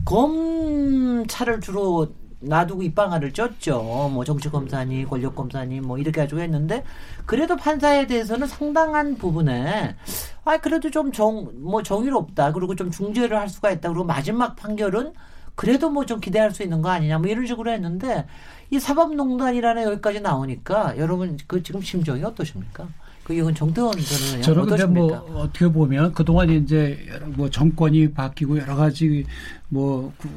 검찰을 주로 놔두고 입방아를 쪘죠. 뭐 정치 검사니 권력 검사니 뭐 이렇게 가지고 했는데 그래도 판사에 대해서는 상당한 부분에 아 그래도 좀 정 뭐 정의롭다 그리고 좀 중재를 할 수가 있다 그리고 마지막 판결은 그래도 뭐 좀 기대할 수 있는 거 아니냐 뭐 이런 식으로 했는데 이 사법농단이라는 여기까지 나오니까 여러분 그 지금 심정이 어떠십니까? 그 이건 정태원 저는 저는 근데 뭐? 어떻게 보면 그동안 이제 뭐 정권이 바뀌고 여러 가지 뭐 그,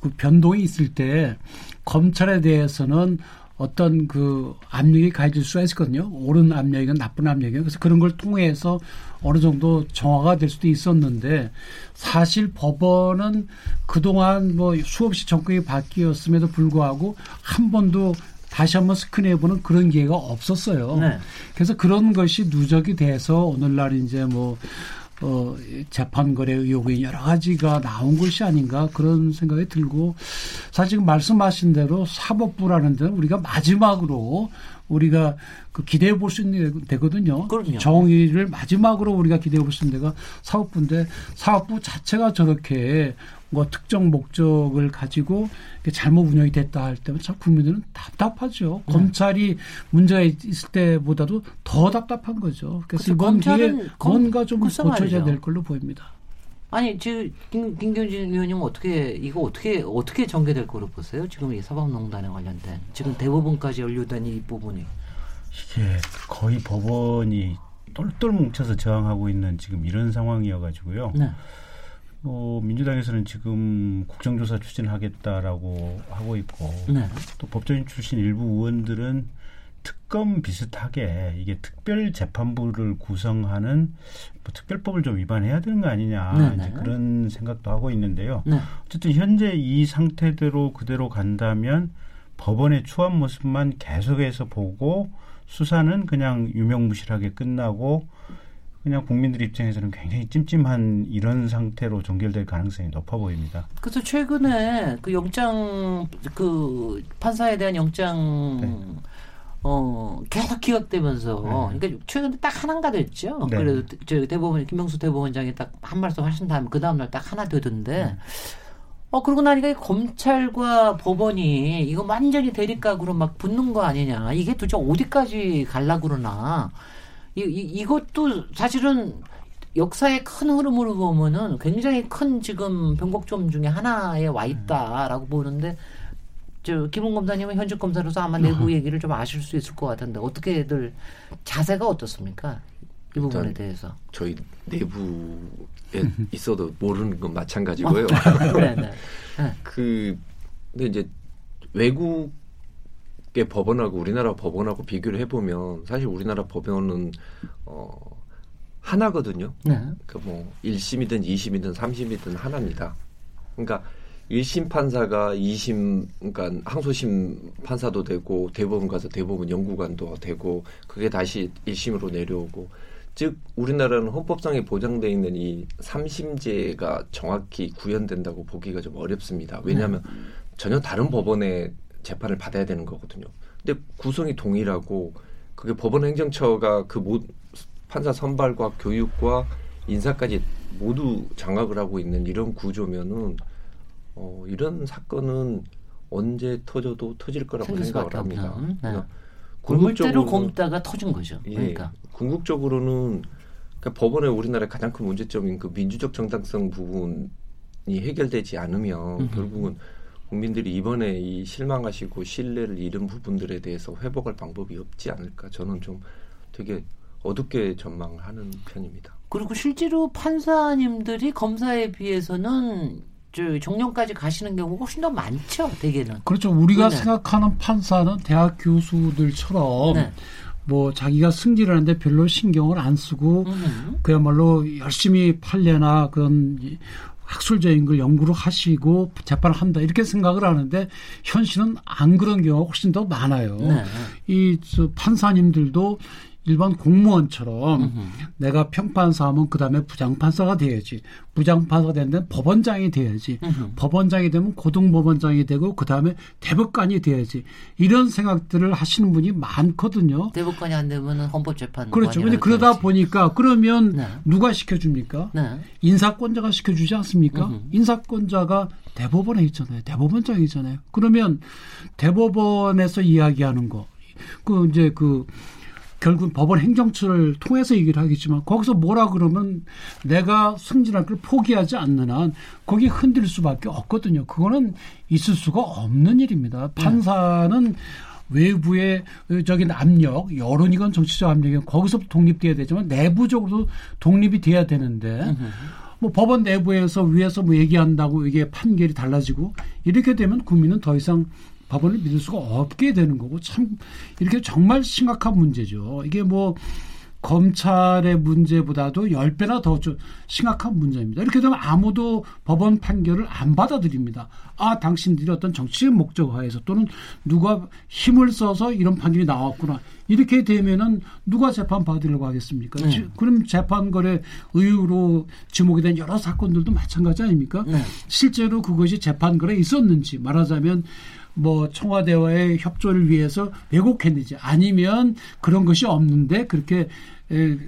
그 변동이 있을 때 검찰에 대해서는 어떤 그 압력이 가해질 수가 있었거든요. 옳은 압력이건 나쁜 압력이건. 그래서 그런 걸 통해서 어느 정도 정화가 될 수도 있었는데 사실 법원은 그동안 뭐 수없이 정권이 바뀌었음에도 불구하고 한 번도 다시 한번 스크린해보는 그런 기회가 없었어요. 네. 그래서 그런 것이 누적이 돼서 오늘날 이제 뭐, 어, 재판 거래 의혹이 여러 가지가 나온 것이 아닌가 그런 생각이 들고 사실 지금 말씀하신 대로 사법부라는 데는 우리가 마지막으로 우리가 그 기대해 볼 수 있는 데거든요. 그럼요. 정의를 마지막으로 우리가 기대해 볼 수 있는 데가 사법부인데 사법부 자체가 저렇게 뭐 특정 목적을 가지고 잘못 운영이 됐다 할 때면 참 국민들은 답답하죠. 네. 검찰이 문제가 있- 있을 때보다도 더 답답한 거죠. 그래서 그렇죠. 이번 검찰은 검- 뭔가 좀 고쳐져야. 될 걸로 보입니다. 아니 지금 김, 김경진 의원님 어떻게 이거 어떻게 어떻게 전개될 거로 보세요? 지금 이 사법농단에 관련된 지금 대법원까지 연루된 이 부분이 이게 거의 법원이 똘똘 뭉쳐서 저항하고 있는 지금 이런 상황이어가지고요. 네. 뭐 민주당에서는 지금 국정조사 추진하겠다라고 하고 있고 네. 또 법조인 출신 일부 의원들은 특검 비슷하게 이게 특별 재판부를 구성하는 뭐 특별법을 좀 위반해야 되는 거 아니냐 네, 이제 네. 그런 생각도 하고 있는데요. 네. 어쨌든 현재 이 상태대로 그대로 간다면 법원의 추한 모습만 계속해서 보고 수사는 그냥 유명무실하게 끝나고 그냥 국민들 입장에서는 굉장히 찜찜한 이런 상태로 종결될 가능성이 높아 보입니다. 그래서 최근에 그 영장 그 판사에 대한 영장 네. 어 계속 기각되면서 그러니까 최근에 딱 하나가 됐죠. 네. 그래도 저 대법원 김명수 대법원장이 딱 한 말씀 하신 다음에 그 다음 날 딱 하나 되던데. 네. 어 그러고 나니까 이 검찰과 법원이 이거 완전히 대립각으로 막 붙는 거 아니냐. 이게 도대체 어디까지 갈라 그러나. 이, 이 이것도 사실은 역사의 큰 흐름으로 보면은 굉장히 큰 지금 변곡점 중에 하나에 와 있다라고 보는데 저 김웅 검사님은 현직 검사로서 아마 내부 얘기를 좀 아실 수 있을 것 같은데 어떻게들 자세가 어떻습니까? 이 부분에 대해서. 저희 내부에 있어도 모르는 건 마찬가지고요. 네, 네. 네. 그 근데 이제 외국의 법원하고 우리나라 법원하고 비교를 해보면 사실 우리나라 법원은 어 하나거든요. 네. 그러니까 뭐 1심이든 2심이든 3심이든 하나입니다. 그러니까 1심 판사가 2심 그러니까 항소심 판사도 되고 대법원 가서 대법원 연구관도 되고 그게 다시 1심으로 내려오고 즉 우리나라는 헌법상에 보장돼 있는 이 3심제가 정확히 구현된다고 보기가 좀 어렵습니다. 왜냐하면 전혀 다른 법원의 재판을 받아야 되는 거거든요. 근데 구성이 동일하고 그게 법원 행정처가 그 모, 판사 선발과 교육과 인사까지 모두 장악을 하고 있는 이런 구조면은 어, 이런 사건은 언제 터져도 터질 거라고 생각을 합니다. 없는. 네. 그러니까 궁극적으로는- 곰다가 터진 거죠. 예, 그러니까. 궁극적으로는 그러니까 법원의 우리나라의 가장 큰 문제점인 그 민주적 정당성 부분이 해결되지 않으면 음흠. 결국은 국민들이 이번에 이 실망하시고 신뢰를 잃은 부분들에 대해서 회복할 방법이 없지 않을까 저는 좀 되게 어둡게 전망하는 편입니다. 그리고 실제로 판사님들이 검사에 비해서는 저 정년까지 가시는 경우가 훨씬 더 많죠. 대개는. 그렇죠. 우리가 네. 생각하는 판사는 대학 교수들처럼 네. 뭐 자기가 승진하는데 별로 신경을 안 쓰고 음. 그야말로 열심히 판례나 그런 이 학술적인 걸 연구를 하시고 재판을 한다 이렇게 생각을 하는데 현실은 안 그런 경우가 훨씬 더 많아요. 네. 이저 판사님들도 일반 공무원처럼 음흠. 내가 평판사 하면 그 다음에 부장판사가 돼야지. 부장판사가 되는데 법원장이 돼야지. 음흠. 법원장이 되면 고등법원장이 되고 그 다음에 대법관이 돼야지. 이런 생각들을 하시는 분이 많거든요. 대법관이 안 되면은 헌법재판. 그렇죠. 근데 그러다 보니까 그러면 네. 누가 시켜 줍니까? 네. 인사권자가 시켜 주지 않습니까? 음흠. 인사권자가 대법원에 있잖아요. 대법원장이 있잖아요. 그러면 대법원에서 이야기하는 거, 그 이제 그 결국 법원 행정처를 통해서 얘기를 하겠지만 거기서 뭐라 그러면 내가 승진할 걸 포기하지 않는 한 거기 흔들 수밖에 없거든요. 그거는 있을 수가 없는 일입니다. 판사는 외부의 적인 압력, 여론이건 정치적 압력이건 거기서 독립돼야 되지만 내부적으로도 독립이 돼야 되는데 뭐 법원 내부에서 위에서 뭐 얘기한다고 이게 판결이 달라지고 이렇게 되면 국민은 더 이상 법원을 믿을 수가 없게 되는 거고 참 이렇게 정말 심각한 문제죠. 이게 뭐 검찰의 문제보다도 10배나 더좀 심각한 문제입니다. 이렇게 되면 아무도 법원 판결을 안 받아들입니다. 아, 당신들이 어떤 정치적 목적 하에서 또는 누가 힘을 써서 이런 판결이 나왔구나. 이렇게 되면은 누가 재판 받으려고 하겠습니까? 네. 지- 그럼 재판거래 의유로 지목이 된 여러 사건들도 마찬가지 아닙니까? 네. 실제로 그것이 재판거래 있었는지 말하자면 뭐 청와대와의 협조를 위해서 왜곡했는지 아니면 그런 것이 없는데 그렇게 에,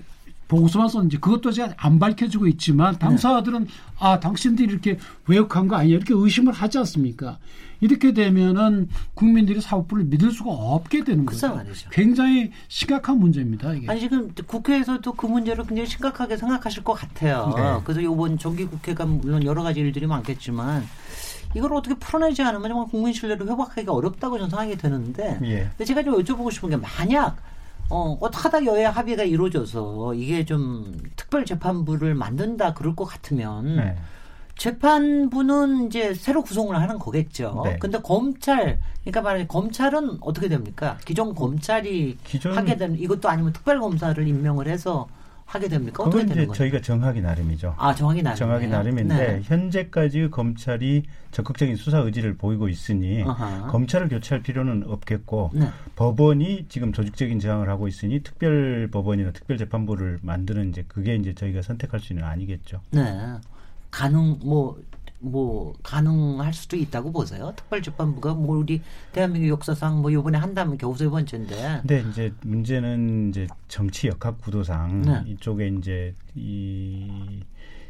보고서만 썼는지 그것도 아직 안 밝혀지고 있지만 당사자들은 아 당신들이 이렇게 왜곡한 거 아니야 이렇게 의심을 하지 않습니까? 이렇게 되면은 국민들이 사법부를 믿을 수가 없게 되는 글쎄 거죠. 말이죠. 굉장히 심각한 문제입니다. 이게. 아니 지금 국회에서도 그 문제를 굉장히 심각하게 생각하실 것 같아요. 네. 그래서 이번 정기 국회가 물론 여러 가지 일들이 많겠지만 이걸 어떻게 풀어내지 않으면 정말 국민 신뢰를 회복하기가 어렵다고 저는 생각이 드는데 예. 제가 좀 여쭤보고 싶은 게 만약 어, 어떻게 하다 여야 합의가 이루어져서 이게 좀 특별 재판부를 만든다 그럴 것 같으면 네. 재판부는 이제 새로 구성을 하는 거겠죠. 네. 근데 검찰, 그러니까 말하자면 검찰은 어떻게 됩니까? 기존 검찰이 기존- 하게 되는 이것도 아니면 특별 검사를 임명을 해서 하게 됩니까? 어떻게 그건 되는? 저희가 정하기 나름이죠. 아 정하기 나름. 정하기 나름인데 현재까지 검찰이 적극적인 수사 의지를 보이고 있으니 아하. 검찰을 교체할 필요는 없겠고 네. 법원이 지금 조직적인 저항을 하고 있으니 특별 법원이나 특별 재판부를 만드는 이제 그게 이제 저희가 선택할 수 있는 아니겠죠. 네. 가능 뭐. 뭐 가능할 수도 있다고 보세요. 특별재판부가 뭐 우리 대한민국 역사상 뭐 이번에 한다면 겨우 세 번째인데. 근데 이제 문제는 이제 정치 역학 구도상 네. 이쪽에 이제 이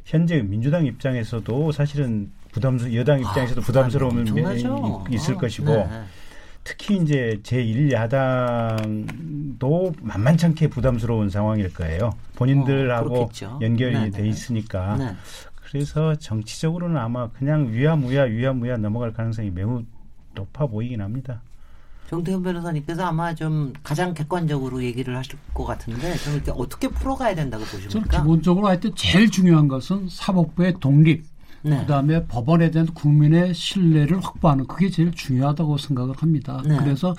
현재 민주당 입장에서도 사실은 부담스 여당 입장에서도 부담스러움이 엄청나죠. 있을 어, 것이고 네. 특히 이제 제1야당도 만만찮게 부담스러운 상황일 거예요. 본인들하고 어. 연결이 네, 돼 네. 있으니까. 네. 그래서 정치적으로는 아마 그냥 위야무야 위야무야 넘어갈 가능성이 매우 높아 보이긴 합니다. 정태훈 변호사님께서 아마 좀 가장 객관적으로 얘기를 하실 것 같은데 좀 이렇게 어떻게 풀어가야 된다고 보십니까? 기본적으로 하여튼 제일 중요한 것은 사법부의 독립, 네. 그다음에 법원에 대한 국민의 신뢰를 확보하는 그게 제일 중요하다고 생각을 합니다. 네. 그래서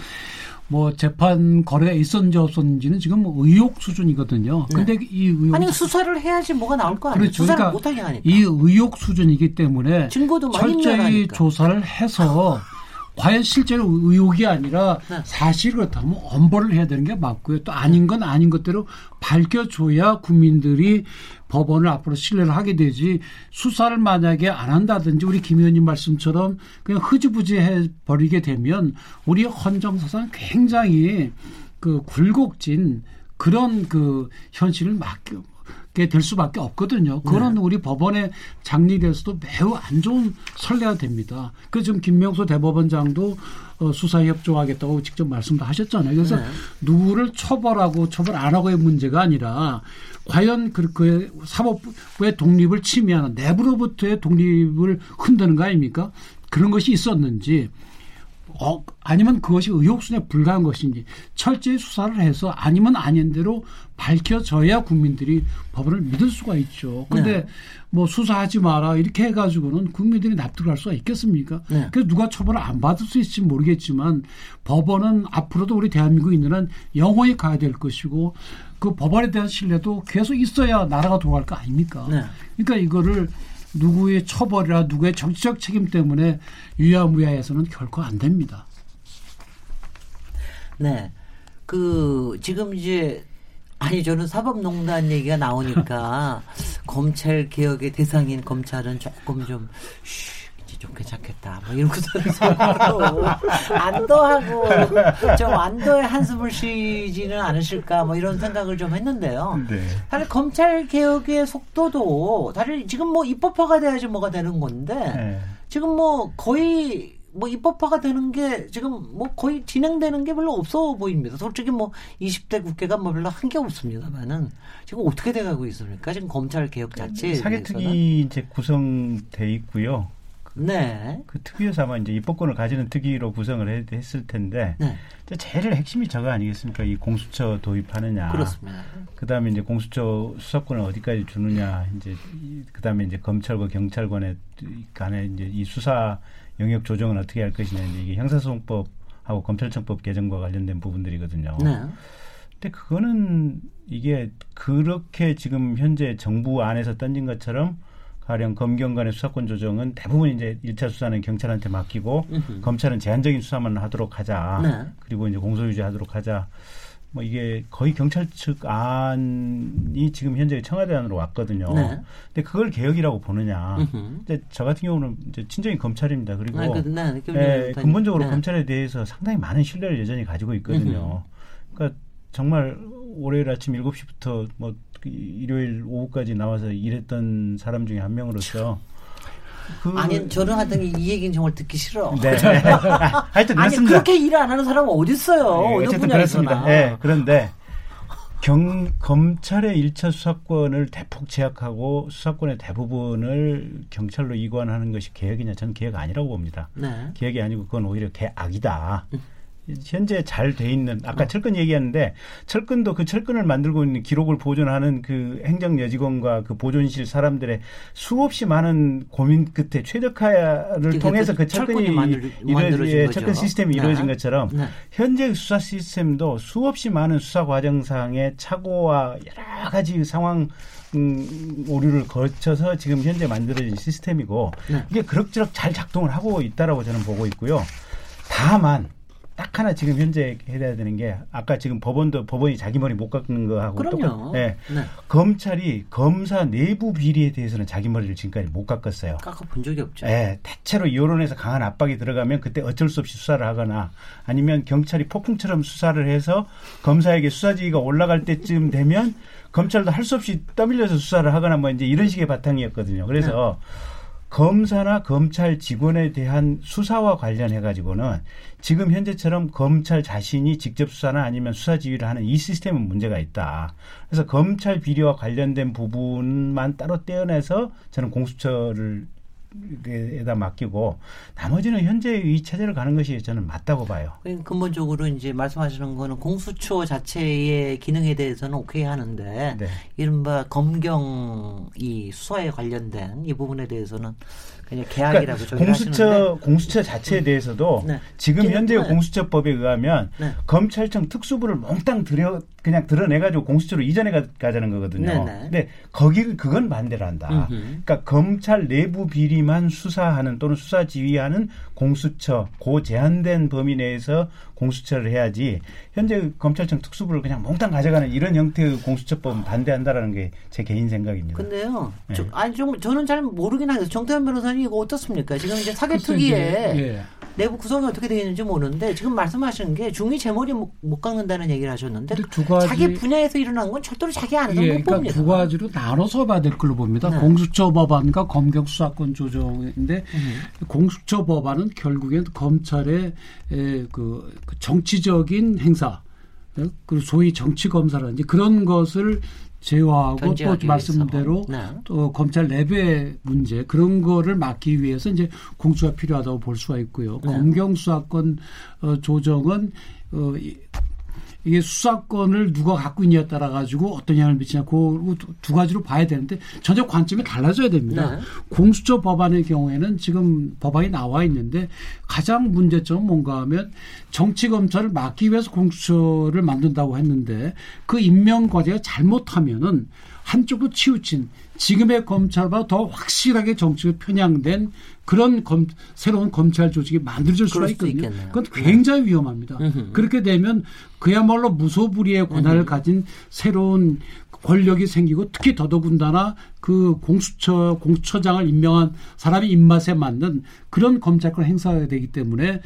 뭐 재판 거래가 있었는지 없었는지는 지금 의혹 수준이거든요. 근데 이 의혹 아니 수사를 해야지 뭐가 나올 거 아니에요. 그렇죠. 수사를 그러니까 못하게 하니까. 이 의혹 수준이기 때문에 증거도 철저히. 조사를 해서 과연 실제로 의혹이 아니라 네. 사실 그렇다면 엄벌을 해야 되는 게 맞고요. 또 아닌 건 아닌 것대로 밝혀줘야 국민들이 법원을 앞으로 신뢰를 하게 되지 수사를 만약에 안 한다든지 우리 김 의원님 말씀처럼 그냥 흐지부지 해 버리게 되면 우리 헌정사상 굉장히 그 굴곡진 그런 그 현실을 맡게 될 수밖에 없거든요. 그거는 우리 법원의 장리에서도 매우 안 좋은 선례가 됩니다. 그래서 지금 김명수 대법원장도 어, 수사에 협조하겠다고 직접 말씀도 하셨잖아요. 그래서 네. 누구를 처벌하고 처벌 안 하고의 문제가 아니라 과연 그, 그 사법부의 독립을 침해하는 내부로부터의 독립을 흔드는 거 아닙니까? 그런 것이 있었는지 어, 아니면 그것이 의혹순에 불과한 것인지 철저히 수사를 해서 아니면 아닌 대로 밝혀져야 국민들이 법원을 믿을 수가 있죠. 근데 네. 뭐 수사하지 마라 이렇게 해가지고는 국민들이 납득할 수가 있겠습니까? 네. 그래서 누가 처벌을 안 받을 수 있을지 모르겠지만 법원은 앞으로도 우리 한 영원히 가야 될 것이고 그 법원에 대한 신뢰도 계속 있어야 나라가 돌아갈 거 아닙니까? 네. 그러니까 이거를 누구의 처벌이나 누구의 정치적 책임 때문에 유야무야해서는 결코 안 됩니다. 네. 그 지금 이제 아니 저는 사법농단 얘기가 나오니까 검찰 개혁의 대상인 검찰은 조금 좀 쉬, 좀 괜찮겠다. 뭐 이러고 서로 안도하고 좀 안도의 한숨을 쉬지는 않으실까 뭐 이런 생각을 좀 했는데요. 네. 사실 검찰 개혁의 속도도 사실 지금 뭐 입법화가 돼야지 뭐가 되는 건데 네. 지금 뭐 거의 뭐 입법화가 되는 게 지금 뭐 거의 진행되는 게 별로 없어 보입니다. 솔직히 뭐 20대 국회가 뭐 별로 한 게 없습니다만은 지금 어떻게 돼가고 있습니까? 지금 검찰 개혁 대해서는 사개특위 이제 구성돼 있고요. 네. 그 특위에서 아마 이제 입법권을 가지는 특위로 구성을 했, 했을 텐데 네. 제일 핵심이 저거 아니겠습니까? 이 공수처 도입하느냐. 그렇습니다. 그다음에 이제 공수처 수사권을 어디까지 주느냐. 이제 이- 그다음에 이제 검찰과 경찰관의 간에 이제 이 수사 영역 조정은 어떻게 할 것이냐. 이게 형사소송법하고 검찰청법 개정과 관련된 부분들이거든요. 네. 근데 그거는 이게 그렇게 지금 현재 정부 안에서 던진 것처럼 가령 검경 간의 수사권 조정은 대부분 이제 일차 수사는 경찰한테 맡기고 음흠. 검찰은 제한적인 수사만 하도록 하자. 네. 그리고 이제 공소 유지 하도록 하자. 뭐 이게 거의 경찰 측 안이 지금 현재 청와대 안으로 왔거든요. 네. 근데 그걸 개혁이라고 보느냐. 음흠. 근데 저 같은 경우는 이제 친정이 검찰입니다. 그리고 네, 그, 네, 그, 예, 네. 근본적으로 네. 검찰에 대해서 상당히 많은 신뢰를 여전히 가지고 있거든요. 그러니까 정말 월요일 아침 7시부터 뭐 일요일 오후까지 나와서 일했던 사람 중에 한 명으로서 그 아니 저는 하여튼 이 얘기는 정말 듣기 싫어. 네. 하여튼 아니 그렇습니다. 그렇게 일 안 하는 사람은 어디 있어요? 네, 어느 어쨌든. 그렇습니다. 네, 그런데 경, 검찰의 1차 수사권을 대폭 제약하고 수사권의 대부분을 경찰로 이관하는 것이 개혁이냐 저는 개혁 아니라고 봅니다. 네. 개혁이 아니고 그건 오히려 개악이다. 현재 잘 돼 있는 아까 철근 얘기하는데 철근도 그 철근을 만들고 있는 기록을 보존하는 그 행정 여직원과 그 보존실 사람들의 수없이 많은 고민 끝에 최적화를 통해서 그 철근이 만들, 이루어진 철근 시스템이 네. 이루어진 것처럼 네. 현재 수사 시스템도 수없이 많은 수사 과정상의 착오와 여러 가지 상황 음, 오류를 거쳐서 지금 현재 만들어진 시스템이고 네. 이게 그럭저럭 잘 작동을 하고 있다라고 저는 보고 있고요. 다만 딱 하나 지금 현재 해야 되는 게 아까 지금 법원도 법원이 자기 머리 못 깎는 거하고 그럼요. 똑같 네. 네. 검찰이 검사 내부 비리에 대해서는 자기 머리를 지금까지 못 깎았어요. 깎아본 적이 없죠. 네, 대체로 여론에서 강한 압박이 들어가면 그때 어쩔 수 없이 수사를 하거나 아니면 경찰이 폭풍처럼 수사를 해서 검사에게 수사지휘가 올라갈 때쯤 되면 검찰도 할 수 없이 떠밀려서 수사를 하거나 뭐 이제 이런 식의 바탕이었거든요. 그래서 네. 검사나 검찰 직원에 대한 수사와 관련해 가지고는 지금 현재처럼 검찰 자신이 직접 수사나 아니면 수사 지휘를 하는 이 시스템은 문제가 있다. 그래서 검찰 비리와 관련된 부분만 따로 떼어내서 저는 공수처를 에다 맡기고 나머지는 현재 이 체제를 가는 것이 저는 맞다고 봐요. 근본적으로 이제 말씀하시는 거는 공수처 자체의 기능에 대해서는 오케이 하는데 네. 이른바 검경 이 수사에 관련된 이 부분에 대해서는 계약이라고 그러니까 공수처 공수처 자체에 대해서도 네. 지금 현재 네. 공수처법에 의하면 네. 검찰청 특수부를 몽땅 들여 그냥 드러내 가지고 공수처로 이전해 가, 가자는 거거든요. 네, 네. 근데 거기를 그건 반대를 한다. 음흠. 그러니까 검찰 내부 비리만 수사하는 또는 수사 지휘하는 공수처 고 제한된 범위 내에서 공수처를 해야지 현재 검찰청 특수부를 그냥 몽땅 가져가는 이런 형태의 공수처법은 반대한다라는 게 제 개인 생각입니다. 근데요, 네. 좀, 아니 좀 저는 잘 모르긴 하겠어요. 정태현 변호사님 이거 어떻습니까? 지금 이제 사개특위에 예. 내부 구성이 어떻게 되어 있는지 모르는데 지금 말씀하시는 게 중위 제 머리 못, 못 깎는다는 얘기를 하셨는데 두 가지- 자기 분야에서 일어난 건 절대로 자기 안에서 예, 못 그러니까 봅니다. 두 가지로 나눠서 봐야 될 걸로 봅니다. 네. 공수처 법안과 검경 수사권 조정인데 음. 공수처 법안은 결국엔 검찰의 에, 그, 그 정치적인 행사, 예, 그 소위 정치 검사라든지 그런 것을 제어하고 또 말씀대로. 네. 또 검찰 내부의 문제 그런 거를 막기 위해서 이제 공수가 필요하다고 볼 수가 있고요. 네. 검경 수사권 어, 조정은 어, 이- 이게 수사권을 누가 갖고 있냐에 따라 가지고 어떤 영향을 미치냐 그두 가지로 봐야 되는데 전혀 관점이 달라져야 됩니다. 네. 공수처 법안의 경우에는 지금 법안이 나와 있는데 가장 문제점은 뭔가 하면 정치 검찰을 막기 위해서 공수처를 만든다고 했는데 그 임명 과제가 잘못하면은 한쪽으로 치우친 지금의 검찰보다 더 확실하게 정치가 편향된 그런 검, 새로운 검찰 조직이 만들어질 수가 있거든요. 그건 굉장히 위험합니다. 음흠. 그렇게 되면 그야말로 무소불위의 권한을 가진 새로운 권력이 생기고 특히 더더군다나 그 공수처 공수처장을 임명한 사람이 입맛에 맞는 그런 검찰권 행사가 되기 때문에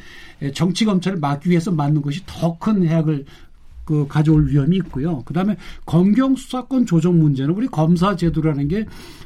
정치 검찰을 막기 위해서 만든 것이 더 큰 해악을 그 가져올 위험이 있고요. 그다음에 검경 수사권 조정 문제는 우리 검사 제도라는 게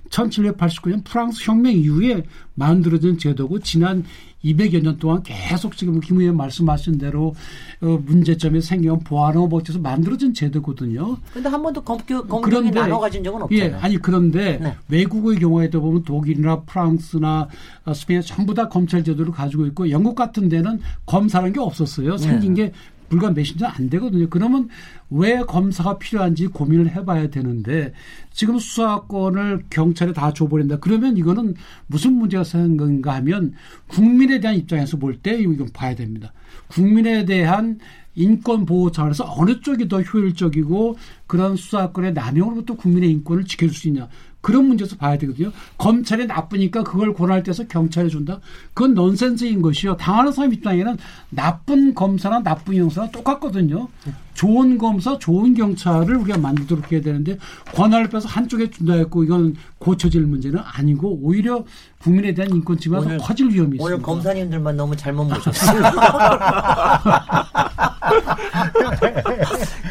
1789년 프랑스 혁명 이후에 만들어진 제도고 지난 200여 년 동안 계속 지금 김 의원 말씀하신 대로 어, 문제점이 생겨온 보완하고 버텨서 만들어진 제도거든요. 근데 한 번도 검경, 검경이 그런데- 나눠 가진 적은 예, 없잖아요. 아니 그런데 네. 외국의 경우에도 보면 독일이나 프랑스나 어, 스페인 전부 다 검찰 제도를 가지고 있고 영국 같은 데는 검사라는 게 없었어요. 생긴 게 불과 몇십 년 안 되거든요. 그러면 왜 검사가 필요한지 고민을 해봐야 되는데 지금 수사권을 경찰에 다 줘버린다. 그러면 이거는 무슨 문제가 생긴가 하면 국민에 대한 입장에서 볼 때 이건 봐야 됩니다. 국민에 대한 인권 보호 차원에서 어느 쪽이 더 효율적이고 그런 수사권의 남용으로부터 국민의 인권을 지켜줄 수 있냐. 그런 문제에서 봐야 되거든요. 검찰이 나쁘니까 그걸 권한을 떼서 경찰에 준다? 그건 넌센스인 것이요. 당하는 사람 입장에는 나쁜 검사나 나쁜 형사나 똑같거든요. 좋은 검사, 좋은 경찰을 우리가 만들도록 해야 되는데 권한을 빼서 한쪽에 준다 했고 이건 고쳐질 문제는 아니고 오히려 국민에 대한 인권 침해가 커질 위험이 있습니다. 오늘 검사님들만 너무 잘못 모셨어요.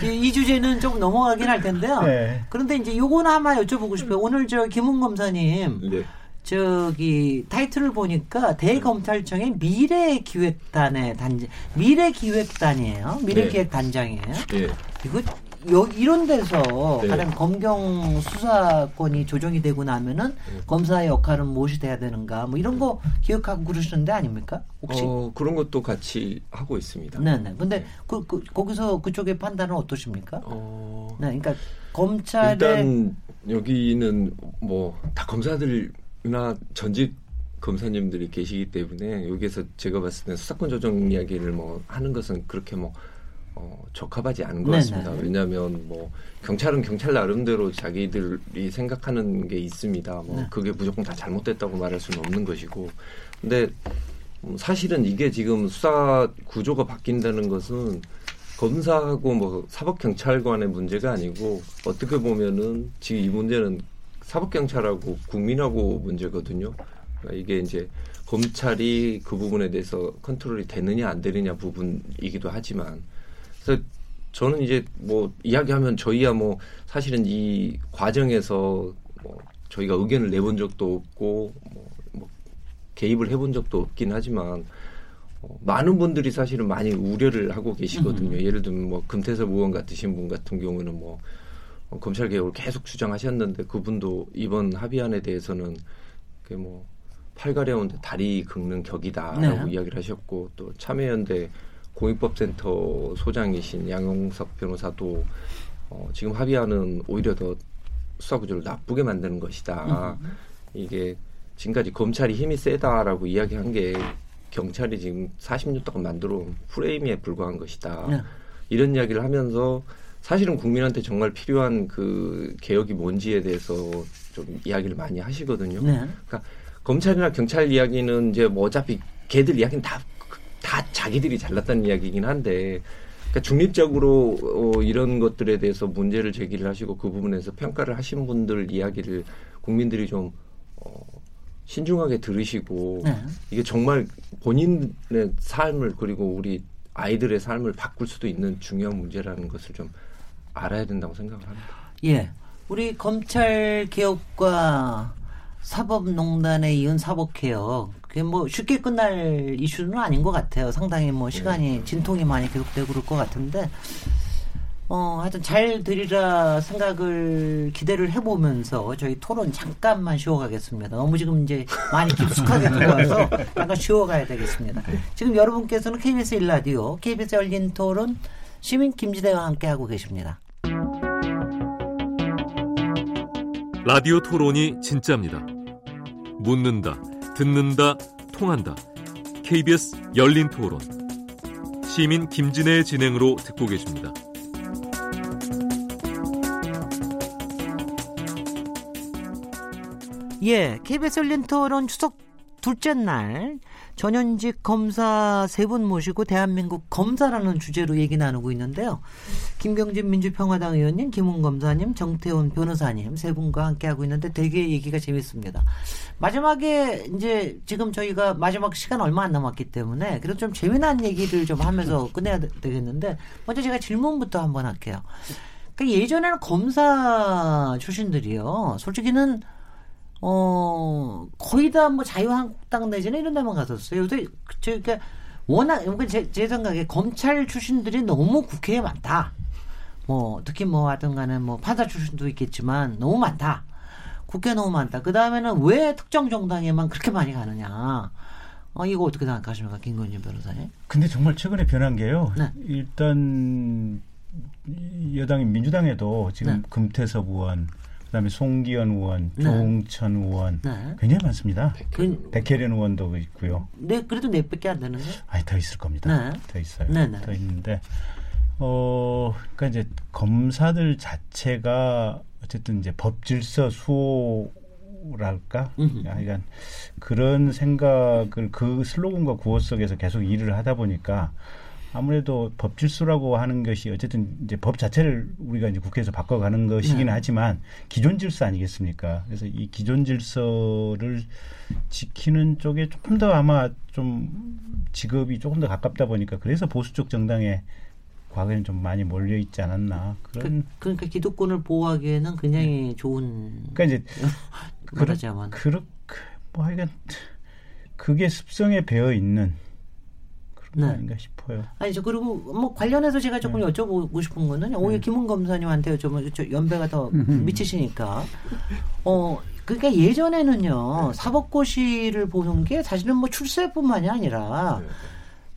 이 주제는 좀 넘어가긴 할 텐데요. 네. 그런데 이제 요거는 한번 여쭤보고 싶어요. 오늘 저 김웅 검사님 네. 저기 타이틀을 보니까 대검찰청의 미래기획단의 단지 미래기획단이에요. 미래기획단장이에요. 예. 이거 여, 이런 데서 네. 가령 검경 수사권이 조정이 되고 나면은 네. 검사의 역할은 무엇이 돼야 되는가 뭐 이런 거 기억하고 그러시는데 아닙니까? 혹시? 어, 그런 것도 같이 하고 있습니다. 네네. 근데 그, 그 거기서 그쪽의 판단은 어떠십니까? 어, 네, 그러니까 검찰의 일단 여기는 뭐 다 검사들이 나 전직 검사님들이 계시기 때문에 여기에서 제가 봤을 때 수사권 조정 이야기를 뭐 하는 것은 그렇게 뭐 어, 적합하지 않은 것. 같습니다. 왜냐하면 뭐 경찰은 경찰 나름대로 자기들이 생각하는 게 있습니다. 뭐 네. 그게 무조건 다 잘못됐다고 말할 수는 없는 것이고, 근데 음, 사실은 이게 지금 수사 구조가 바뀐다는 것은 검사하고 뭐 사법경찰관의 문제가 아니고 어떻게 보면은 지금 이 문제는 사법경찰하고 국민하고 문제거든요. 그러니까 이게 이제 검찰이 그 부분에 대해서 컨트롤이 되느냐 안 되느냐 부분이기도 하지만 그래서 저는 이제 뭐 이야기하면 저희야 뭐 사실은 이 과정에서 뭐 저희가 의견을 내본 적도 없고 뭐, 뭐 개입을 해본 적도 없긴 하지만 어, 많은 분들이 사실은 많이 우려를 하고 계시거든요. 예를 들면 뭐 금태섭 의원 같으신 분 같은 경우는 뭐 어, 검찰 개혁을 계속 주장하셨는데 그분도 이번 합의안에 대해서는 그뭐 팔가려운데 다리 긁는 격이다라고 네. 이야기를 하셨고 또 참여연대 공익법센터 소장이신 양용석 변호사도 어, 지금 합의안은 오히려 더 수사 구조를 나쁘게 만드는 것이다. 이게 지금까지 검찰이 힘이 세다라고 이야기한 게 경찰이 지금 40년 동안 만들어 온 프레임에 불과한 것이다. 네. 이런 이야기를 하면서 사실은 국민한테 정말 필요한 그 개혁이 뭔지에 대해서 좀 이야기를 많이 하시거든요. 네. 그러니까 검찰이나 경찰 이야기는 이제 뭐 어차피 걔들 이야기는 다, 다 자기들이 잘났다는 이야기이긴 한데 그러니까 중립적으로 어, 이런 것들에 대해서 문제를 제기를 하시고 그 부분에서 평가를 하신 분들 이야기를 국민들이 좀 어, 신중하게 들으시고 네. 이게 정말 본인의 삶을 그리고 우리 아이들의 삶을 바꿀 수도 있는 중요한 문제라는 것을 좀 알아야 된다고 생각을 합니다. 예. 우리 검찰 개혁과 사법농단에 이은 사법개혁. 그게 뭐 쉽게 끝날 이슈는 아닌 것 같아요. 상당히 뭐 시간이 진통이 많이 계속되고 그럴 것 같은데, 어, 하여튼 잘 들이라 생각을 기대를 해보면서 저희 토론 잠깐만 쉬어가겠습니다. 너무 지금 이제 많이 깊숙하게 들어와서 잠깐 쉬어가야 되겠습니다. 지금 여러분께서는 KBS 1라디오, KBS 열린 토론 시민 김지대와 함께 하고 계십니다. 라디오 토론이 진짜입니다. 묻는다, 듣는다, 통한다. KBS 열린 토론. 시민 김진애의 진행으로 듣고 계십니다. 예, KBS 열린 토론 추석 둘째 날 전현직 검사 세 분 모시고 대한민국 검사라는 주제로 얘기 나누고 있는데요. 김경진 민주평화당 의원님, 김웅 검사님, 정태훈 변호사님 세 분과 함께 하고 있는데 되게 얘기가 재밌습니다. 마지막에 이제 지금 저희가 마지막 시간 얼마 안 남았기 때문에 그래도 좀 재미난 얘기를 좀 하면서 끝내야 되- 되겠는데 먼저 제가 질문부터 한번 할게요. 그러니까 예전에는 검사 출신들이요. 솔직히는 어, 거의 다 뭐 자유한국당 내지는 이런 데만 갔었어요. 요새, 저, 그니까, 워낙, 그러니까 제, 제 생각에 검찰 출신들이 너무 국회에 많다. 뭐, 특히 뭐 하든 간에 뭐 판사 출신도 있겠지만 너무 많다. 국회 너무 많다. 그 다음에는 왜 특정 정당에만 그렇게 많이 가느냐. 어, 이거 어떻게 생각하십니까? 김건희 변호사님? 근데 정말 최근에 변한 게요. 네. 일단 여당인 민주당에도 지금 네. 금태섭 의원, 그다음에 송기현 의원, 네. 조홍천 의원 네. 굉장히 많습니다. 그, 백혜련 의원도 있고요. 네, 그래도 넷밖에 안 되는데? 아니 더 있을 겁니다. 네. 더 있어요. 네, 네. 더 있는데 어 그러니까 이제 검사들 자체가 어쨌든 이제 법 질서 수호랄까? 음흠. 그러니까 그런 생각을 그 슬로건과 구호 속에서 계속 일을 하다 보니까 아무래도 법 질서라고 하는 것이 어쨌든 이제 법 자체를 우리가 이제 국회에서 바꿔가는 것이긴 네. 하지만 기존 질서 아니겠습니까? 그래서 이 기존 질서를 지키는 쪽에 조금 더 아마 좀 직업이 조금 더 가깝다 보니까 그래서 보수 쪽 정당에 과거에는 좀 많이 몰려 있지 않았나 그런 그, 러니까 기득권을 보호하기에는 굉장히 좋은 그러니까 이제 말하자면 그렇게 뭐 하여간 그게 습성에 배어 있는 네. 아닌가 싶어요. 아니죠. 그리고 뭐 관련해서 제가 조금 네. 여쭤보고 싶은 거는 오히려 김은 검사님한테 여쭤보면 저 연배가 더 미치시니까 어 그러니까 예전에는요 사법고시를 보는 게 사실은 뭐 출세뿐만이 아니라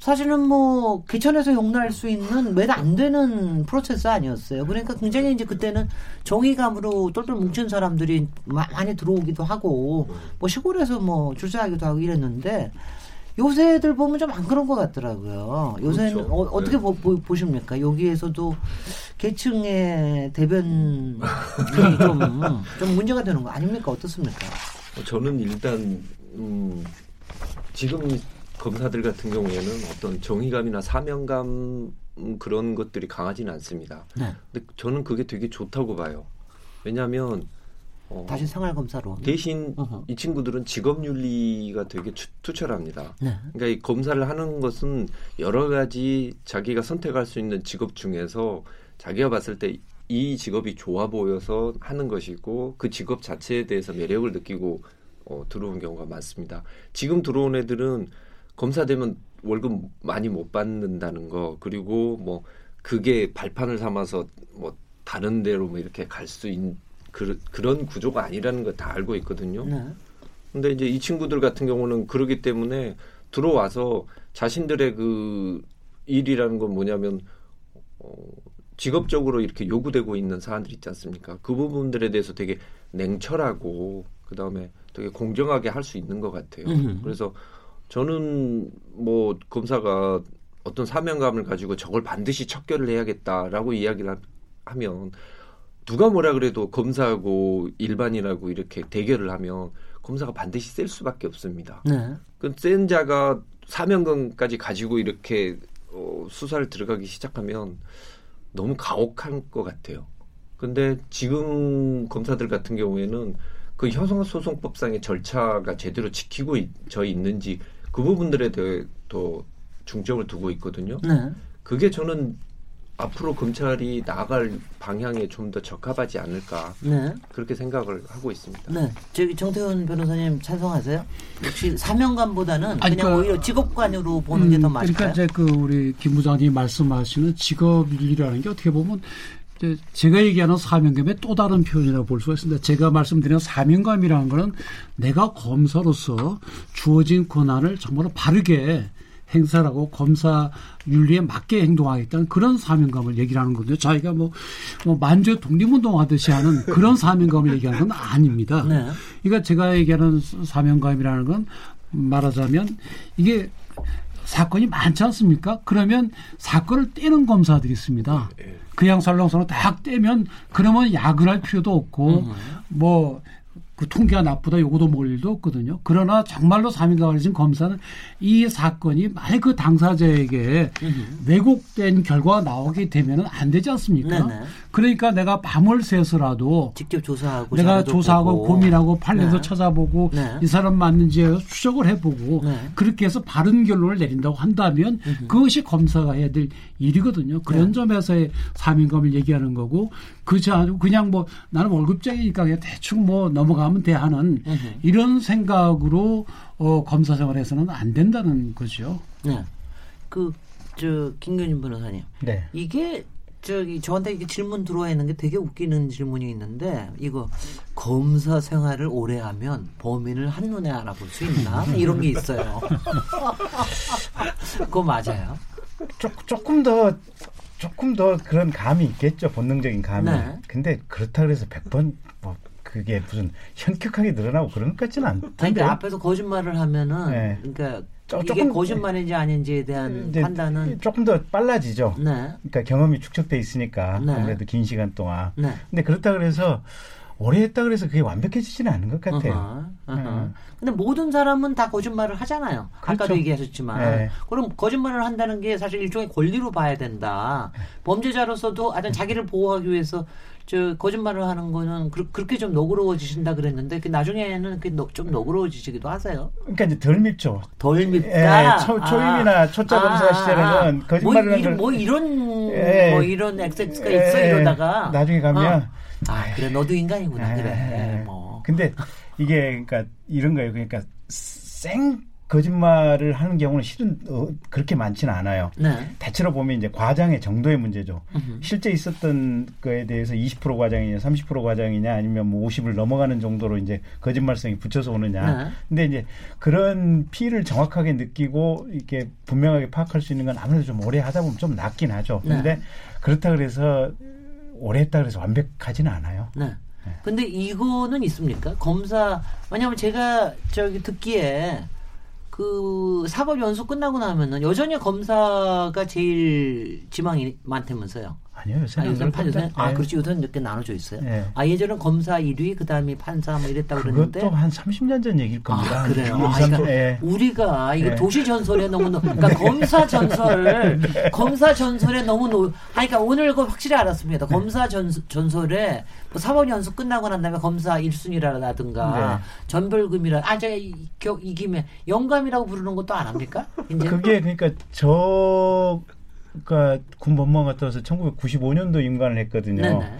사실은 뭐 개천에서 용납할 수 있는 몇 안 되는 프로세스 아니었어요. 그러니까 굉장히 이제 그때는 정의감으로 똘똘 뭉친 사람들이 마- 많이 들어오기도 하고 뭐 시골에서 뭐 출세하기도 하고 이랬는데 요새 애들 보면 좀 안 그런 것 같더라고요. 요새는 그렇죠. 어, 어떻게 네. 보, 보, 십니까 여기에서도 계층의 대변이 좀, 좀 문제가 되는 거 아닙니까? 어떻습니까? 어, 저는 일단 음, 지금 검사들 같은 경우에는 어떤 정의감이나 사명감 음, 그런 것들이 강하지는 않습니다. 네. 근데 저는 그게 되게 좋다고 봐요. 왜냐하면 어, 다시 생활검사로. 대신 어허. 이 친구들은 직업윤리가 되게 추- 투철합니다. 네. 그러니까 이 검사를 하는 것은 여러 가지 자기가 선택할 수 있는 직업 중에서 자기가 봤을 때 이 직업이 좋아 보여서 하는 것이고 그 직업 자체에 대해서 매력을 느끼고 어, 들어온 경우가 많습니다. 지금 들어온 애들은 검사 되면 월급 많이 못 받는다는 거 그리고 뭐 그게 발판을 삼아서 뭐 다른 데로 뭐 이렇게 갈수 있는 그, 그런 구조가 아니라는 걸 다 알고 있거든요. 네. 근데 이제 이 친구들 같은 경우는 그러기 때문에 들어와서 자신들의 그 일이라는 건 뭐냐면 어, 직업적으로 이렇게 요구되고 있는 사안들 있지 않습니까? 그 부분들에 대해서 되게 냉철하고 그 다음에 되게 공정하게 할 수 있는 것 같아요. 음흠. 그래서 저는 뭐 검사가 어떤 사명감을 가지고 저걸 반드시 척결을 해야겠다라고 이야기를 하- 하면 누가 뭐라 그래도 검사하고 일반인하고 이렇게 대결을 하면 검사가 반드시 셀 수밖에 없습니다. 네. 그센 자가 사명감까지 가지고 이렇게 어, 수사를 들어가기 시작하면 너무 가혹한 것 같아요. 근데 지금 검사들 같은 경우에는 그 형사소송법상의 절차가 제대로 지키고 있, 져 있는지 그 부분들에 대해 더 중점을 두고 있거든요. 네. 그게 저는 앞으로 검찰이 나아갈 방향에 좀 더 적합하지 않을까 네. 그렇게 생각을 하고 있습니다. 네. 저기 정태훈 변호사님 찬성하세요? 역시 사명감보다는 아니, 그냥 그- 오히려 직업관으로 보는 게더 음, 맞을까요? 그러니까 이제 그 우리 김 부장님이 말씀하시는 직업윤리라는 게 어떻게 보면 이제 제가 얘기하는 사명감의 또 다른 표현이라고 볼 수가 있습니다. 제가 말씀드리는 사명감이라는 거는 내가 검사로서 주어진 권한을 정말로 바르게 행사하고 검사 윤리에 맞게 행동하겠다는 그런 사명감을 얘기를 하는 거거든요. 자기가 뭐, 뭐 만주에 독립운동 하듯이 하는 그런 사명감을 얘기하는 건 아닙니다. 네. 그러니까 제가 얘기하는 사명감이라는 건 말하자면 이게 사건이 많지 않습니까? 그러면 사건을 떼는 검사들이 있습니다. 예. 그냥 살롱살롱 딱 떼면 그러면 야근할 필요도 없고 뭐 그 통계가 나쁘다 요거도 모를 일도 없거든요. 그러나 정말로 사명감을 가진 검사는 이 사건이 만약 그 당사자에게 왜곡된 결과가 나오게 되면은 안 되지 않습니까? 네네. 그러니까 내가 밤을 새서라도 직접 조사하고 내가 조사하고 보고. 고민하고 판례도 네. 찾아보고 네. 이 사람 맞는지 추적을 해보고 네. 그렇게 해서 바른 결론을 내린다고 한다면 그것이 검사가 해야 될 일이거든요. 그런 네. 점에서의 사명감을 얘기하는 거고 그렇지 않고 그냥 뭐 나는 월급쟁이니까 그냥 대충 뭐 넘어가면 돼 하는 이런 생각으로 어, 검사 생활에서는 안 된다는 거죠. 네. 그, 저, 김근진 변호사님. 네. 이게, 저기, 저한테 이렇게 질문 들어와 있는 게 되게 웃기는 질문이 있는데, 이거, 검사 생활을 오래 하면 범인을 한눈에 알아볼 수 있나? 이런 게 있어요. 그거 맞아요. 조, 조금 더 조금 더 그런 감이 있겠죠 본능적인 감이. 네. 근데 그렇다 그래서 100번 뭐 그게 무슨 현격하게 늘어나고 그런 것 같지는 않던데. 그러니까 앞에서 거짓말을 하면은, 네. 그러니까, 조- 이게 조금- 거짓말인지 아닌지에 대한 이제 판단은, 조금 더 빨라지죠. 네. 그러니까 경험이 축적돼 있으니까 네. 아무래도 긴 시간 동안. 네. 근데 그렇다 그래서 오래 했다 그래서 그게 완벽해지지는 않은 것 같아요. 어허, 어허. 네. 근데 모든 사람은 다 거짓말을 하잖아요. 아까도 그렇죠. 얘기하셨지만. 네. 그럼 거짓말을 한다는 게 사실 일종의 권리로 봐야 된다. 범죄자로서도 하여튼 자기를 보호하기 위해서 저 거짓말을 하는 거는 그, 렇게 좀 너그러워지신다 그랬는데 그 나중에는 그좀 너그러워지시기도 하세요. 그러니까 이제 덜 밉죠. 덜 밉다. 예, 초, 초임이나 초짜 검사 시절에는 거짓말을 뭐, 이런, 걸뭐 이런 예. 뭐 이런 XX가 예, 있어 이러다가 나중에 가면 어. 아 그래 너도 인간이구나 예, 그래. 예. 뭐. 근데 이게 그러니까 이런 거예요. 그러니까 생 거짓말을 하는 경우는 실은 어, 그렇게 많지는 않아요. 네. 대체로 보면 이제 과장의 정도의 문제죠. 음흠. 실제 있었던 거에 대해서 20% 과장이냐, 30% 과장이냐, 아니면 뭐 50을 넘어가는 정도로 이제 거짓말성이 붙여서 오느냐. 네. 근데 이제 그런 피를 정확하게 느끼고 이렇게 분명하게 파악할 수 있는 건 아무래도 좀 오래 하다 보면 좀 낫긴 하죠. 네. 근데 그렇다 그래서 오래 했다 그래서 완벽하지는 않아요. 네. 근데 이거는 있습니까? 검사 왜냐하면 제가 저기 듣기에 그 사법 연수 끝나고 나면은 여전히 검사가 제일 지망이 많다면서요. 아니요, 요새 아, 요새 판 요새 아 그렇지 요새는 이렇게 나눠져 있어요. 네. 아 예전엔 검사 1위 그다음에 판사 뭐 이랬다고 그랬는데 그것도 한 30년 전 얘기일 겁니다. 아, 그래요. 한 아, 2, 3, 그러니까 예. 우리가 이게 네. 도시 전설에 너무 노, 그러니까 검사 전설, 검사 전설에 너무 노. 아, 그러니까 오늘 그 확실히 알았습니다. 네. 검사 전 전설에 뭐 사법 연수 끝나고 난 다음에 검사 1순위라든가 네. 전벌금이라 아 제가 이, 겨, 이 김에 영감이라고 부르는 것도 안 합니까? 이제 그게 그러니까 저가 군 법무관 갔다 와서 1995년도 임관을 했거든요. 네네.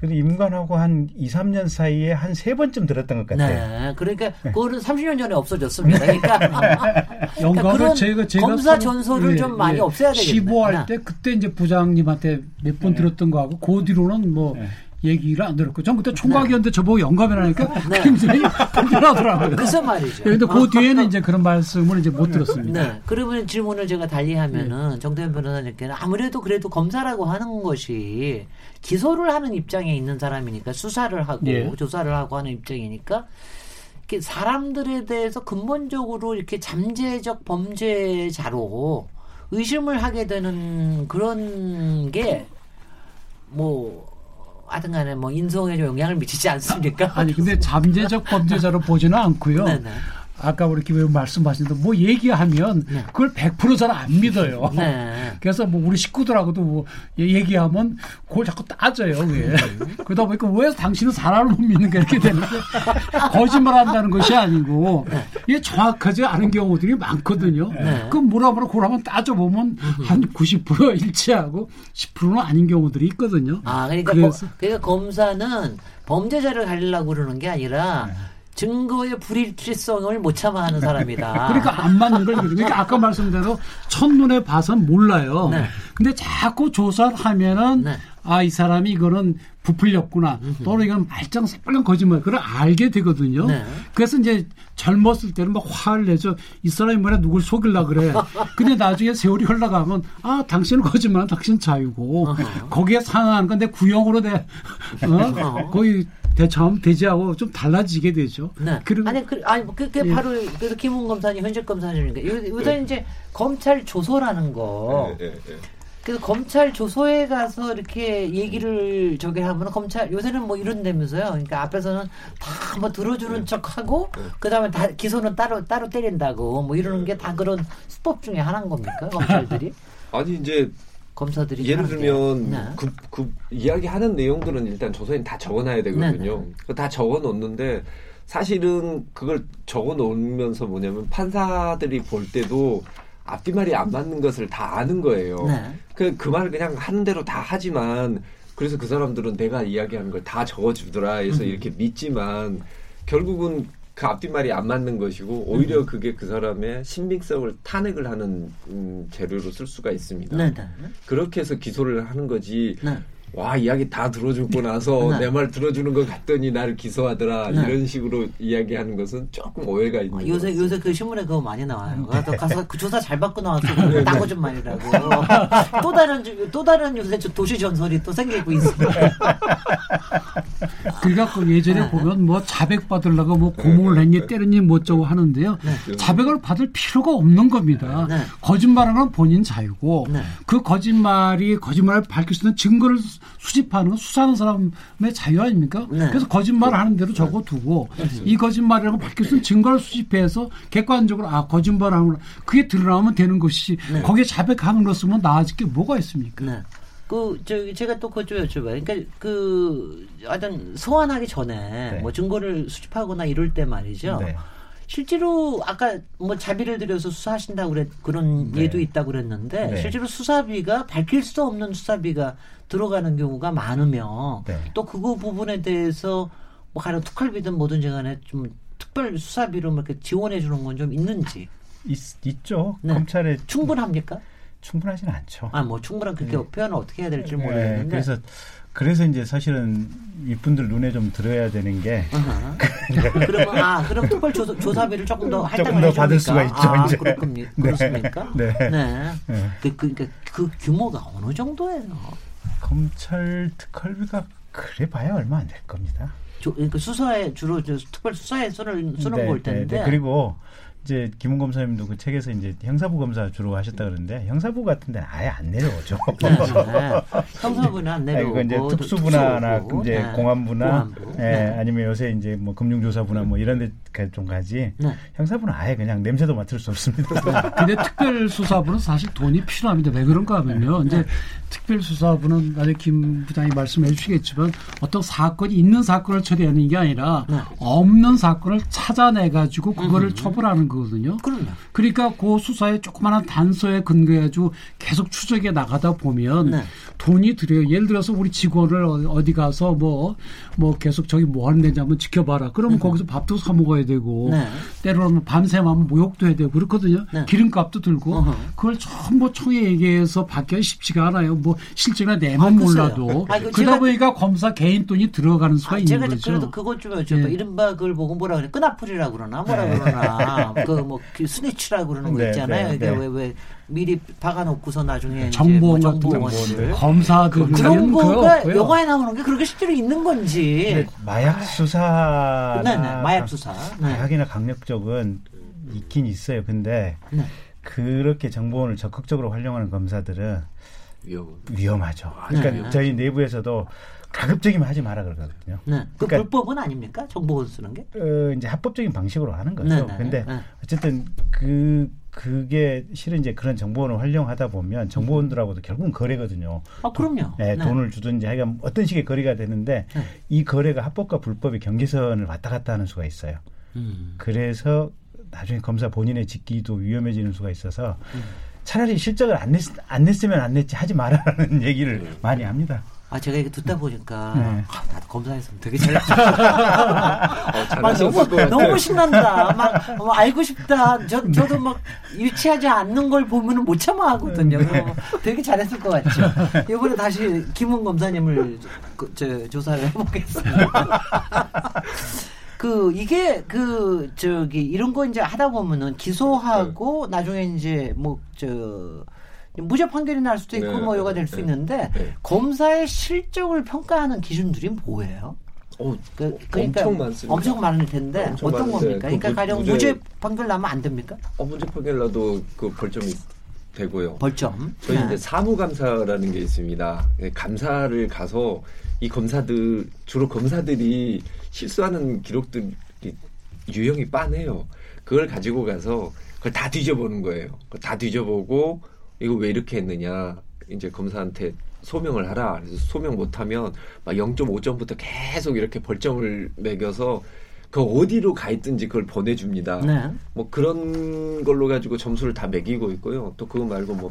그래서 임관하고 한 2, 3년 사이에 한 세 번쯤 들었던 것 같아요. 네, 그러니까 그거는 30년 전에 없어졌습니다. 그러니까 영감을 그런 제가 제가 검사 선- 전설을 예, 좀 많이 예. 없애야 되겠네. 15할 때 그때 이제 부장님한테 몇번 들었던 거 하고 그 뒤로는 뭐 네. 얘기를 안 들었고 전 그때 총각이었는데 저보고 영감이라니까 네. 굉장히 불편하더라고요. 그래서 말이죠. 예, 근데 그 뒤에는 이제 그런 말씀을 이제 못 들었습니다. 네. 그러면 질문을 제가 달리하면은 네. 정대현 변호사님께는 아무래도 그래도 검사라고 하는 것이 기소를 하는 입장에 있는 사람이니까 수사를 하고 예. 조사를 하고 하는 입장이니까 이렇게 사람들에 대해서 근본적으로 이렇게 잠재적 범죄자로 의심을 하게 되는 그런 게뭐 하여튼 간에 뭐 인성에 좀 영향을 미치지 않습니까? 아니 근데 잠재적 범죄자로 보지는 않고요. 네네. 아까 우리 김 말씀하신 대로 뭐 얘기하면 네. 그걸 100%잘 안 믿어요. 네. 그래서 뭐 우리 식구들하고도 뭐 얘기하면 그걸 자꾸 따져요. 왜? 그러다 보니까 왜 당신은 사람을 못 믿는가 이렇게 되는데 거짓말 한다는 것이 아니고 이게 정확하지 않은 경우들이 많거든요. 네. 그럼 뭐라 뭐라 한번 따져보면 한 90% 일치하고 10%는 아닌 경우들이 있거든요. 아, 그러니까, 거- 그러니까 검사는 범죄자를 가리려고 그러는 게 아니라 증거의 불일치성을 못 참아 하는 사람이다. 그러니까 안 맞는 걸 그러니까 아까 말씀대로 첫눈에 봐선 몰라요. 네. 근데 자꾸 조사를 하면은 네. 아이 사람이 이거는 부풀렸구나 또는 이건 말짱 새빨간 거짓말 그걸 알게 되거든요. 네. 그래서 이제 젊었을 때는 막 화를 내죠. 이 사람이 뭐냐 누굴 속일라 그래. 근데 나중에 세월이 흘러가면 아 당신은 거짓말은 당신 자유고 거기에 상응하는 건내 구형으로 내 어? 거기 대처하면 되지하고 좀 달라지게 되죠. 네. 그리고 아니, 그, 아니, 그, 게 예. 바로, 그, 김웅 검사님, 현직 검사님인가. 요- 요새 이제 검찰 조소라는 거. 예, 예, 예. 그래서 검찰 조소에 가서 이렇게 얘기를 저기 하면 검찰 요새는 뭐 이런다면서요. 그러니까 앞에서는 다 뭐 들어주는 척하고 그다음에 다 기소는 따로 따로 때린다고 뭐 이러는 게 다 그런 수법 중에 하나인 겁니까 검찰들이 아니 이제 검사들이 예를. 들면 네. 그, 그 이야기하는 내용들은 일단 조서에 다 적어놔야 되거든요. 네네. 그거 다 적어놓는데 사실은 그걸 적어놓으면서 뭐냐면 판사들이 볼 때도 앞뒤말이 안 맞는 것을 다 아는 거예요. 네. 그, 그 말을 그냥 하는 대로 다 하지만 그래서 그 사람들은 내가 이야기하는 걸 다 적어주더라 해서 음. 이렇게 믿지만 결국은 그 앞뒷말이 안 맞는 것이고 음. 오히려 그게 그 사람의 신빙성을 탄핵을 하는 음, 재료로 쓸 수가 있습니다. 네, 네. 그렇게 해서 기소를 하는 거지. 네. 와 이야기 다 들어주고 나서 네. 내말 들어주는 것 같더니 나를 기소하더라 네. 이런 식으로 이야기하는 것은 조금 오해가 있는 아, 것 요새. 요새 그 신문에 그거 많이 나와요. 네. 가서, 그 조사 잘 받고 나왔어. 따고 좀 말이라고. 또 다른 주- 또 다른 요새 저 도시 전설이 또 생기고 있습니다. 그러니까 그 예전에 네. 보면 뭐 자백 받으려고 뭐 고문을 했니 때렸니 뭐 어쩌고 하는데요. 네. 자백을 받을 필요가 없는 겁니다. 네. 거짓말하는 건 본인 자유고 네. 그 거짓말이 거짓말을 밝힐 수 있는 증거를 수- 수집하는 건 수사하는 사람의 자유 아닙니까? 네. 그래서 거짓말을 하는 대로 적어두고 이 거짓말이라고 밝힐 수 있는 증거를 수집해서 객관적으로 아 거짓말하는 그게 드러나면 되는 것이 네. 거기에 자백하는 거 쓰면 나아질 게 뭐가 있습니까? 네. 그 저기 제가 또 그것 좀 여쭤봐요. 그러니까 그 하여튼 소환하기 전에 네. 뭐 증거를 수집하거나 이럴 때 말이죠. 네. 실제로 아까 뭐 자비를 들여서 수사하신다고 그랬 그런 네. 예도 있다고 그랬는데 네. 실제로 수사비가 밝힐 수 없는 수사비가 들어가는 경우가 많으면 네. 또 그거 부분에 대해서 뭐 가령 특활비든 뭐든지 간에 좀 특별 수사비로 뭐 이렇게 지원해 주는 건 좀 있는지 있, 있죠. 네. 검찰에 충분합니까? 충분하지는 않죠. 아 뭐 충분한 그렇게 네. 표현을 어떻게 해야 될지 네, 모르겠는데 그래서 그래서 이제 사실은 이분들 눈에 좀 들어야 되는 게. 그러면 아 그럼 특별 조사, 조사비를 조금 더 할당을 조금 더 받을? 수가 있죠. 아, 이제. 네. 그렇습니까? 네. 네. 네. 그, 그, 그러니까 그 규모가 어느 정도예요? 검찰 특활비가 그래 봐야 얼마 안 될 겁니다. 조, 그 수사에 주로 저 특별 수사에 쓰는 쓰는 걸 텐데. 그리고 이제 김은 검사님도 그 책에서 이제 형사부 검사 주로 하셨다 그러는데 형사부 같은 데는 아예 안 내려오죠. 네, 네. 형사부는 안 내려오고 아니, 그 이제 특수부나 특수부, 이제 네. 공안부나 공안부. 예, 네. 아니면 요새 이제 뭐 금융조사부나 뭐 이런 데좀 가지 네. 형사부는 아예 그냥 냄새도 맡을 수 없습니다. 근데 특별수사부는 사실 돈이 필요합니다. 왜 그런가 하면요. 이제 특별수사부는 나중에 김 부장이 말씀해 주시겠지만 어떤 사건이 있는 사건을 처리하는 게 아니라 네. 없는 사건을 찾아내 가지고 그거를 처벌하는 거 거든요. 그럼요. 그러니까 그 수사에 조그마한 단서에 근거해가지고 계속 추적해 나가다 보면 네. 돈이 들여요. 예를 들어서 우리 직원을 어- 어디 가서 뭐, 뭐 계속 저기 뭐 하는 데인지 한번 지켜봐라. 그러면 거기서 밥도 사 먹어야 되고, 네. 때로는 밤새면 모욕도 해야 되고 그렇거든요. 네. 기름값도 들고, 어허. 그걸 전부 총에 얘기해서 받기가 쉽지가 않아요. 뭐 실제나 내면 아. 몰라도. 아, 그 그러다 보니까 검사 개인 돈이 들어가는 수가 아, 있는 제가 거죠. 그래도 그것 좀 여쭤봐. 예. 이른바 그걸 보고 뭐라 그래? 끈아풀이라고 그러나 뭐라 그러나 그뭐 스니치라고 그러는 거 네, 있잖아요. 네, 이게 네. 왜왜 미리 박아놓고서 나중에 정보원 이제 같은 뭐 거, 정보원들 검사들 그런 거가. 영화에 나오는 게 그렇게 실제로 있는 건지. 마약 수사 네, 네, 마약 수사. 네. 마약이나 강력 쪽은 있긴 있어요. 근데 네. 그렇게 정보원을 적극적으로 활용하는 검사들은 위험. 위험하죠. 그러니까 네. 저희 내부에서도 가급적이면 하지 마라 그러거든요. 네. 그 그러니까- 불법은 아닙니까? 정보원 쓰는 게? 어, 이제 합법적인 방식으로 하는 거죠. 네, 네, 근데 네. 어쨌든 그 그게 실은 이제 그런 정보원을 활용하다 보면 정보원들하고도 결국은 거래거든요. 아, 그럼요. 네, 네. 돈을 주든지 하여간 어떤 식의 거래가 되는데 네. 이 거래가 합법과 불법의 경계선을 왔다 갔다 하는 수가 있어요. 음. 그래서 나중에 검사 본인의 직기도 위험해지는 수가 있어서 음. 차라리 실적을 안, 냈, 안 냈으면 안 냈지 하지 말아라는 얘기를 네. 많이 합니다. 아, 제가 이거 듣다 보니까, 네. 아, 나도 검사했으면 되게 잘했어. 어, 것 너무, 같아요. 너무 신난다. 막, 뭐 알고 싶다. 저, 저도 막 유치하지 않는 걸 보면은 못 참아 하거든요. 그럼 되게 잘했을 것 같죠. 이번에 다시 김은 검사님을 그, 저, 조사를 해보겠습니다. 그, 이게 그, 저기, 이런 거 이제 하다 보면은 기소하고 나중에 이제 뭐, 저, 무죄 판결이 날 수도 있고 네, 뭐 요가 될수 네, 있는데 네. 검사의 실적을 평가하는 기준들이 뭐예요? 어, 그, 엄청 많습니다. 엄청 많을 텐데 엄청 어떤 많은데 겁니까? 그 그러니까 무- 가령 무죄- 무죄, 판결 나면 안 됩니까? 어, 문제 판결 나도 그 벌점이 되고요. 벌점. 저희 네. 이제 사무감사라는 게 있습니다. 예, 감사를 가서 이 검사들 주로 검사들이 실수하는 기록들이 유형이 빤해요. 그걸 가지고 가서 그걸 다 뒤져보는 거예요. 그걸 다 뒤져보고 이거 왜 이렇게 했느냐 이제 검사한테 소명을 하라. 그래서 소명 못하면 막 0.5점부터 계속 이렇게 벌점을 매겨서 그 어디로 가 있든지 그걸 보내줍니다. 네. 뭐 그런 걸로 가지고 점수를 다 매기고 있고요. 또 그거 말고 뭐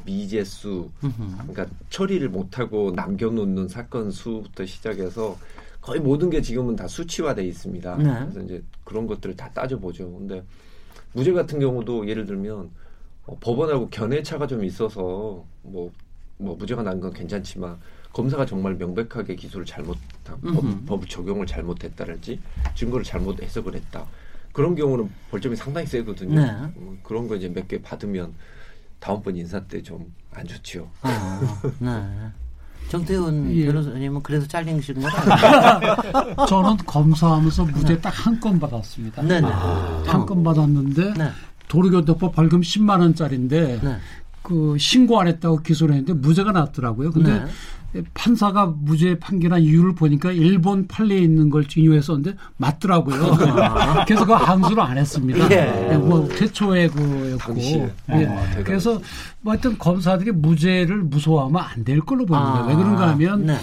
음흠. 그러니까 처리를 못하고 남겨놓는 사건 수부터 시작해서 거의 모든 게 지금은 다 수치화돼 있습니다. 네. 그래서 이제 그런 것들을 다 따져보죠. 근데 무죄 같은 경우도 예를 들면 어, 법원하고 견해차가 좀 있어서 뭐, 뭐 무죄가 난 건 괜찮지만 검사가 정말 명백하게 기소를 잘못하고 법. 법 적용을 잘못했다랄지 증거를 잘못 해석을 했다. 그런 경우는 벌점이 상당히 세거든요. 네. 음, 그런 거 이제 몇 개 받으면 다음번 인사 때 좀 안 좋지요. 아, 네. 정태훈 예. 변호사님은 그래서 잘리신 건 아니에요? 저는 검사하면서 무죄 딱한 건 받았습니다. 네네. 한건 받았는데 네. 도로교통법 벌금 10만 원짜리인데 네. 그 신고 안 했다고 기소를 했는데 무죄가 났더라고요. 근데 네. 판사가 무죄 판결한 이유를 보니까 일본 판례에 있는 걸 인용했었는데 맞더라고요. 그래서 그 항소를 안 했습니다. 예. 네, 뭐 최초의 그였고. 예. 아. 그래서 뭐 하여튼 검사들이 무죄를 무소하면 안 될 걸로 보입니다. 아, 왜 그런가 하면 네.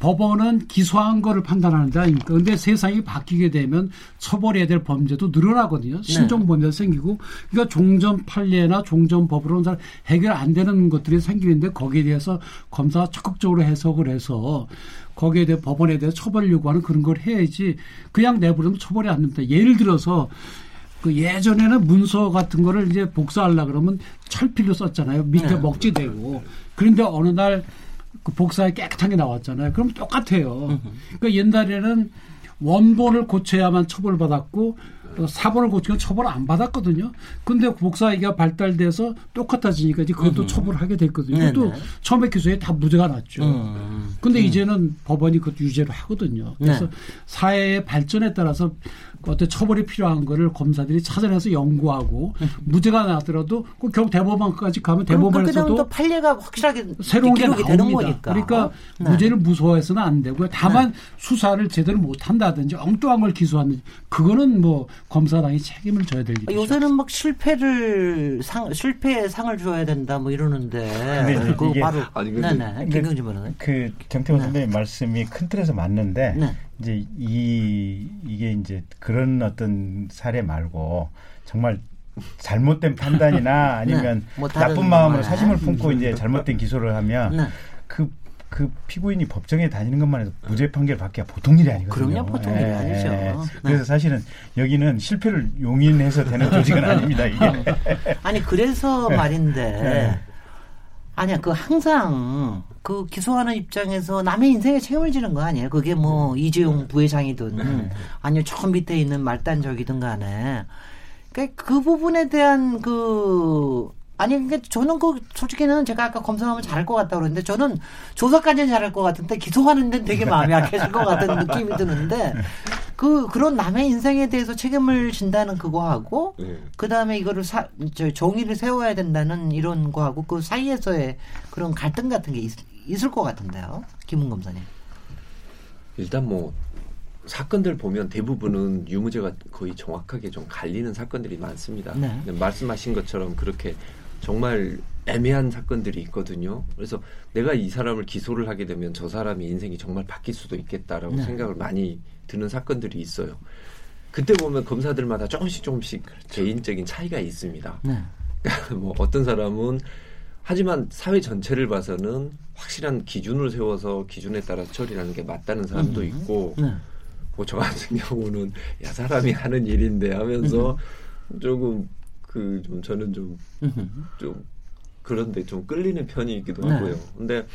법원은 기소한 거를 판단하는 데 아닙니까? 근데 세상이 바뀌게 되면 처벌해야 될 범죄도 늘어나거든요. 신종 범죄가 생기고 그러니까 종전 판례나 종전 법으로는 잘 해결 안 되는 것들이 생기는데 거기에 대해서 검사가 적극적으로 해석을 해서 거기에 대해 법원에 대해 처벌 요구하는 그런 걸 해야지 그냥 내버리면 처벌이 안 됩니다. 예를 들어서 그 예전에는 문서 같은 거를 이제 복사하려 그러면 철필로 썼잖아요. 밑에 네. 먹지되고. 그런데 어느 날 그 복사에 깨끗한 게 나왔잖아요. 그럼 똑같아요. 그러니까 옛날에는 원본을 고쳐야만 처벌받았고 또 사본을 고치면 처벌 안 받았거든요. 근데 복사기가 발달돼서 똑같아지니까 이제 그것도 처벌하게 됐거든요. 네네. 또 처음에 기소에 다 무죄가 났죠. 음. 근데 이제는 법원이 그것 유죄로 하거든요. 그래서 네. 사회의 발전에 따라서 어떤 처벌이 필요한 거를 검사들이 찾아내서 연구하고 무죄가 나더라도 그 결국 대법원까지 가면 되면 또 대법원에서도 판례가 확실하게 새로운 게 나옵니다. 되는 거니까. 그러니까 네. 무죄를 무소해서는 안 되고요. 다만 수사를 제대로 못 한다든지 엉뚱한 걸 기소하든지 그거는 뭐 검사당이 책임을 져야 될 일이죠. 요새는 막 실패를 상 실패에 상을 줘야 된다 뭐 이러는데 그거 이게- 바로 아니, 네네 김경진 변호사님 그 정태호 네. 선배님 말씀이 큰 틀에서 맞는데 네. 이제 이 이게 이제 그런 어떤 사례 말고 정말 잘못된 판단이나 아니면 뭐 다른 나쁜 마음으로 말. 사심을 품고 이제 잘못된 기소를 하면 네. 그, 그 피고인이 법정에 다니는 것만 해도 무죄 판결 받기가 보통 일이 아니거든요. 그럼요, 보통 일이 아니죠. 네. 그래서 사실은 여기는 실패를 용인해서 되는 조직은 아닙니다. 이게. 아니 그래서 말인데 네. 아니야 그 항상 그 기소하는 입장에서 남의 인생에 책임을 지는 거 아니에요? 그게 뭐 이재용 부회장이든 아니면 저 밑에 있는 말단적이든 간에. 그러니까 그 부분에 대한 그 아니 그러니까 저는 그 솔직히는 제가 아까 검사하면 잘할 것 같다 그러는데 저는 조사까지는 잘할 것 같은데 기소하는 데는 되게 마음이 약해질 것 같은 느낌이 드는데 그 그런 남의 인생에 대해서 책임을 진다는 그거하고 네. 그 다음에 이거를 사, 저 정의를 세워야 된다는 이런 거하고 그 사이에서의 그런 갈등 같은 게 있, 있을 것 같은데요, 김은 검사님. 일단 뭐 사건들 보면 대부분은 유무죄가 거의 정확하게 좀 갈리는 사건들이 많습니다. 네. 근데 말씀하신 것처럼 그렇게 정말 애매한 사건들이 있거든요. 그래서 내가 이 사람을 기소를 하게 되면 저 사람의 인생이 정말 바뀔 수도 있겠다라고 네. 생각을 많이 드는 사건들이 있어요. 그때 보면 검사들마다 조금씩 조금씩 개인적인 차이가 있습니다. 네. 뭐 어떤 사람은 하지만 사회 전체를 봐서는 확실한 기준을 세워서 기준에 따라 처리하는 게 맞다는 사람도 음. 있고 네. 뭐저 같은 경우는 야 사람이 하는 일인데 하면서 조금 그 좀 저는 좀좀 그런데 좀 끌리는 편이기도 네. 하고요. 근데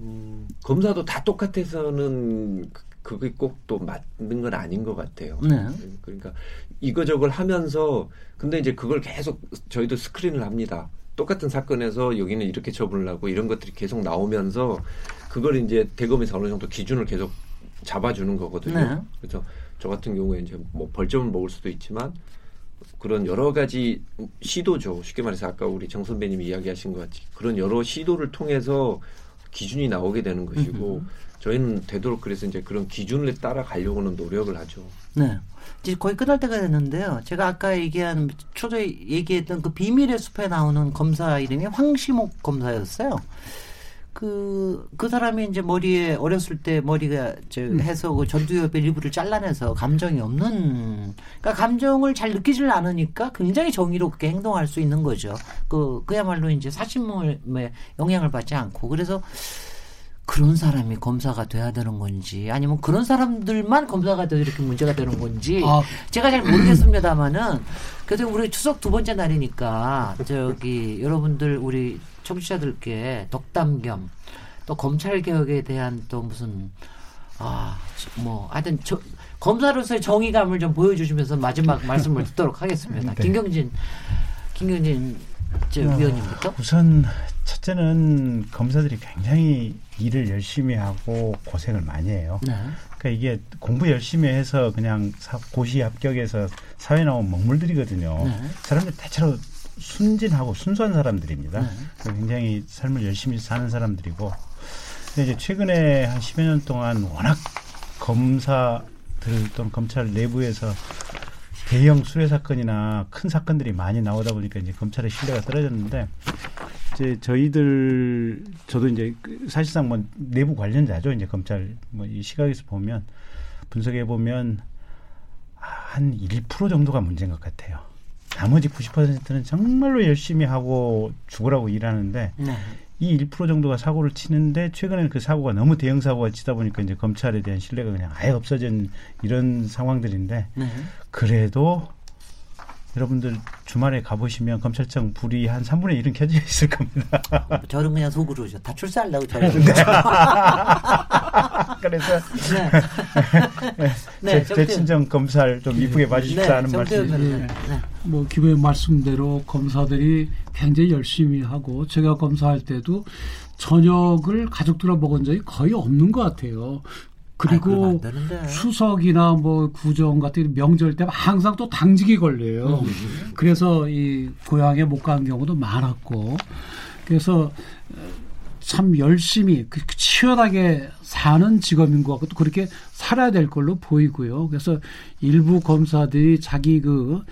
음, 검사도 다 똑같아서는 그- 그게 꼭 또 맞는 건 아닌 것 같아요. 네. 그러니까 이거저걸 하면서 근데 이제 그걸 계속 저희도 스크린을 합니다. 똑같은 사건에서 여기는 이렇게 처분을 하고 이런 것들이 계속 나오면서 그걸 이제 대검에서 어느 정도 기준을 계속 잡아주는 거거든요. 네. 그래서 저 같은 경우에 이제 뭐 벌점을 먹을 수도 있지만 그런 여러 가지 시도죠. 쉽게 말해서 아까 우리 정 선배님이 이야기하신 것 같이 그런 여러 시도를 통해서 기준이 나오게 되는 것이고 저희는 되도록 그래서 이제 그런 기준을 따라가려고는 노력을 하죠. 네. 이제 거의 끝날 때가 됐는데요. 제가 아까 얘기한 초저에 얘기했던 그 비밀의 숲에 나오는 검사 이름이 황시목 검사였어요. 그, 그 사람이 이제 머리에, 어렸을 때 머리가, 저, 해서 그 전두엽의 일부를 잘라내서 감정이 없는, 그러니까 감정을 잘 느끼질 않으니까 굉장히 정의롭게 행동할 수 있는 거죠. 그, 그야말로 이제 사심을, 영향을 받지 않고. 그래서 그런 사람이 검사가 돼야 되는 건지 아니면 그런 사람들만 검사가 돼서 이렇게 문제가 되는 건지 아. 제가 잘 모르겠습니다만은 그래서 우리 추석 두 번째 날이니까 저기 여러분들 우리 청취자들께 덕담 겸 또 검찰 개혁에 대한 또 무슨 아 뭐 하여튼 저, 검사로서의 정의감을 좀 보여주시면서 마지막 말씀을 듣도록 하겠습니다. 네. 김경진 김경진 위원님부터. 우선 첫째는 검사들이 굉장히 일을 열심히 하고 고생을 많이 해요. 네. 그러니까 이게 공부 열심히 해서 그냥 사- 고시 합격해서 사회 나온 먹물들이거든요. 네. 사람들 대체로 순진하고 순수한 사람들입니다. 굉장히 삶을 열심히 사는 사람들이고 근데 이제 최근에 한 10여 년 동안 워낙 검사들 또는 검찰 내부에서 대형 수뢰 사건이나 큰 사건들이 많이 나오다 보니까 이제 검찰의 신뢰가 떨어졌는데 이제 저희들 저도 이제 그 사실상 뭐 내부 관련자죠 이제 검찰 뭐 이 시각에서 보면 분석해 보면 한 1% 정도가 문제인 것 같아요. 나머지 90%는 정말로 열심히 하고 죽으라고 일하는데 네. 이 1% 정도가 사고를 치는데 최근에는 그 사고가 너무 대형 사고가 치다 보니까 이제 검찰에 대한 신뢰가 그냥 아예 없어진 이런 상황들인데 네. 그래도 여러분들 주말에 가보시면 검찰청 불이 한 3분의 1은 켜져 있을 겁니다. 저는 그냥 속으로. 다 출세하려고 저를. 그래서 네, 제, 제 친정 검사를 좀 이쁘게 봐주십사는 네, 말씀. 예. 뭐 기부의 말씀대로 검사들이 굉장히 열심히 하고 제가 검사할 때도 저녁을 가족들과 먹은 적이 거의 없는 것 같아요. 그리고 아. 추석이나 뭐 구정 같은 명절 때 항상 또 당직이 걸려요. 음. 그래서 이 고향에 못 간 경우도 많았고 그래서 참 열심히 그 치열하게 사는 직업인 것 같고 또 그렇게 살아야 될 걸로 보이고요. 그래서 일부 검사들이 자기 그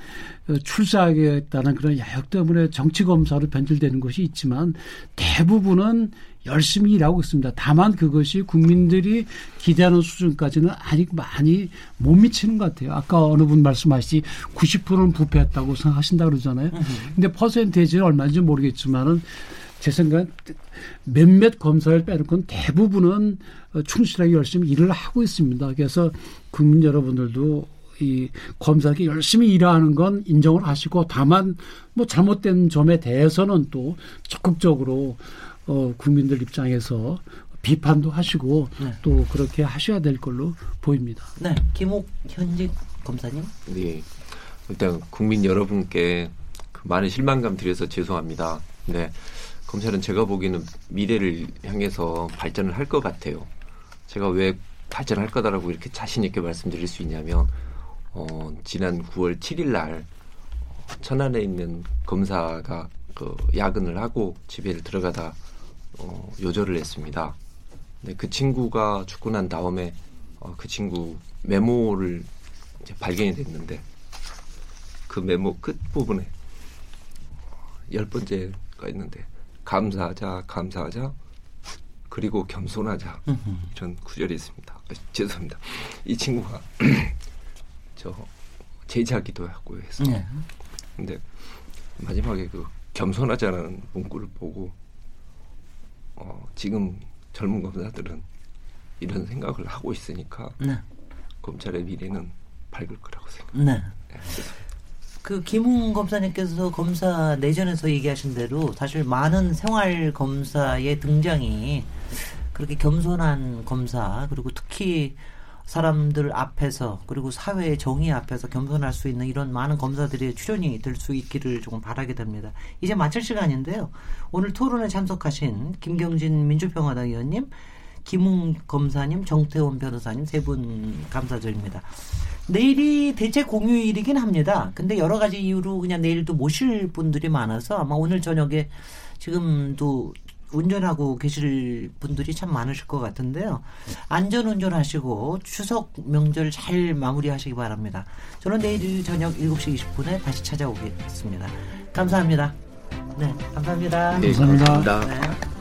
출세하겠다는 그런 야욕 때문에 정치 검사로 변질되는 것이 있지만 대부분은 열심히 일하고 있습니다. 다만 그것이 국민들이 기대하는 수준까지는 아직 많이 못 미치는 것 같아요. 아까 어느 분 말씀하시지 90%는 부패했다고 생각하신다 그러잖아요. 근데 퍼센테이지는 얼마인지 모르겠지만은 제 생각엔 몇몇 검사를 빼놓고는 대부분은 어, 충실하게 열심히 일을 하고 있습니다. 그래서 국민 여러분들도 이 검사에게 열심히 일하는 건 인정을 하시고 다만 뭐 잘못된 점에 대해서는 또 적극적으로 어 국민들 입장에서 비판도 하시고 네. 또 그렇게 하셔야 될 걸로 보입니다. 네, 김옥 현직 검사님. 네. 일단 국민 여러분께 그 많은 실망감 드려서 죄송합니다. 네. 검찰은 제가 보기에는 미래를 향해서 발전을 할 것 같아요. 제가 왜 발전할 거다라고 이렇게 자신 있게 말씀드릴 수 있냐면 어, 지난 9월 7일 날 어, 천안에 있는 검사가 그 야근을 하고 집에를 들어가다 어, 요절을 했습니다. 근데 그 친구가 죽고 난 다음에 어, 그 친구 메모를 발견이 됐는데 그 메모 끝 부분에 열 번째가 있는데 감사하자 감사하자 그리고 겸손하자 이런 구절이 있습니다. 아, 죄송합니다. 이 친구가 저 제자기도 하고 해서 네. 근데 마지막에 그 겸손하자라는 문구를 보고 어, 지금 젊은 검사들은 이런 생각을 하고 있으니까 네. 검찰의 미래는 밝을 거라고 생각합니다. 네. 그 김웅 검사님께서 검사 내전에서 얘기하신 대로 사실 많은 생활 검사의 등장이 그렇게 겸손한 검사 그리고 특히 사람들 앞에서 그리고 사회의 정의 앞에서 겸손할 수 있는 이런 많은 검사들의 출연이 될 수 있기를 조금 바라게 됩니다. 이제 마칠 시간인데요. 오늘 토론에 참석하신 김경진 민주평화당 의원님, 김웅 검사님, 정태원 변호사님 세 분 감사드립니다. 내일이 대체 공휴일이긴 합니다. 근데 여러 가지 이유로 그냥 내일도 모실 분들이 많아서 아마 오늘 저녁에 지금도 운전하고 계실 분들이 참 많으실 것 같은데요. 안전 운전하시고 추석 명절 잘 마무리하시기 바랍니다. 저는 내일 저녁 7시 20분에 다시 찾아오겠습니다. 감사합니다. 네, 감사합니다. 네, 감사합니다. 네.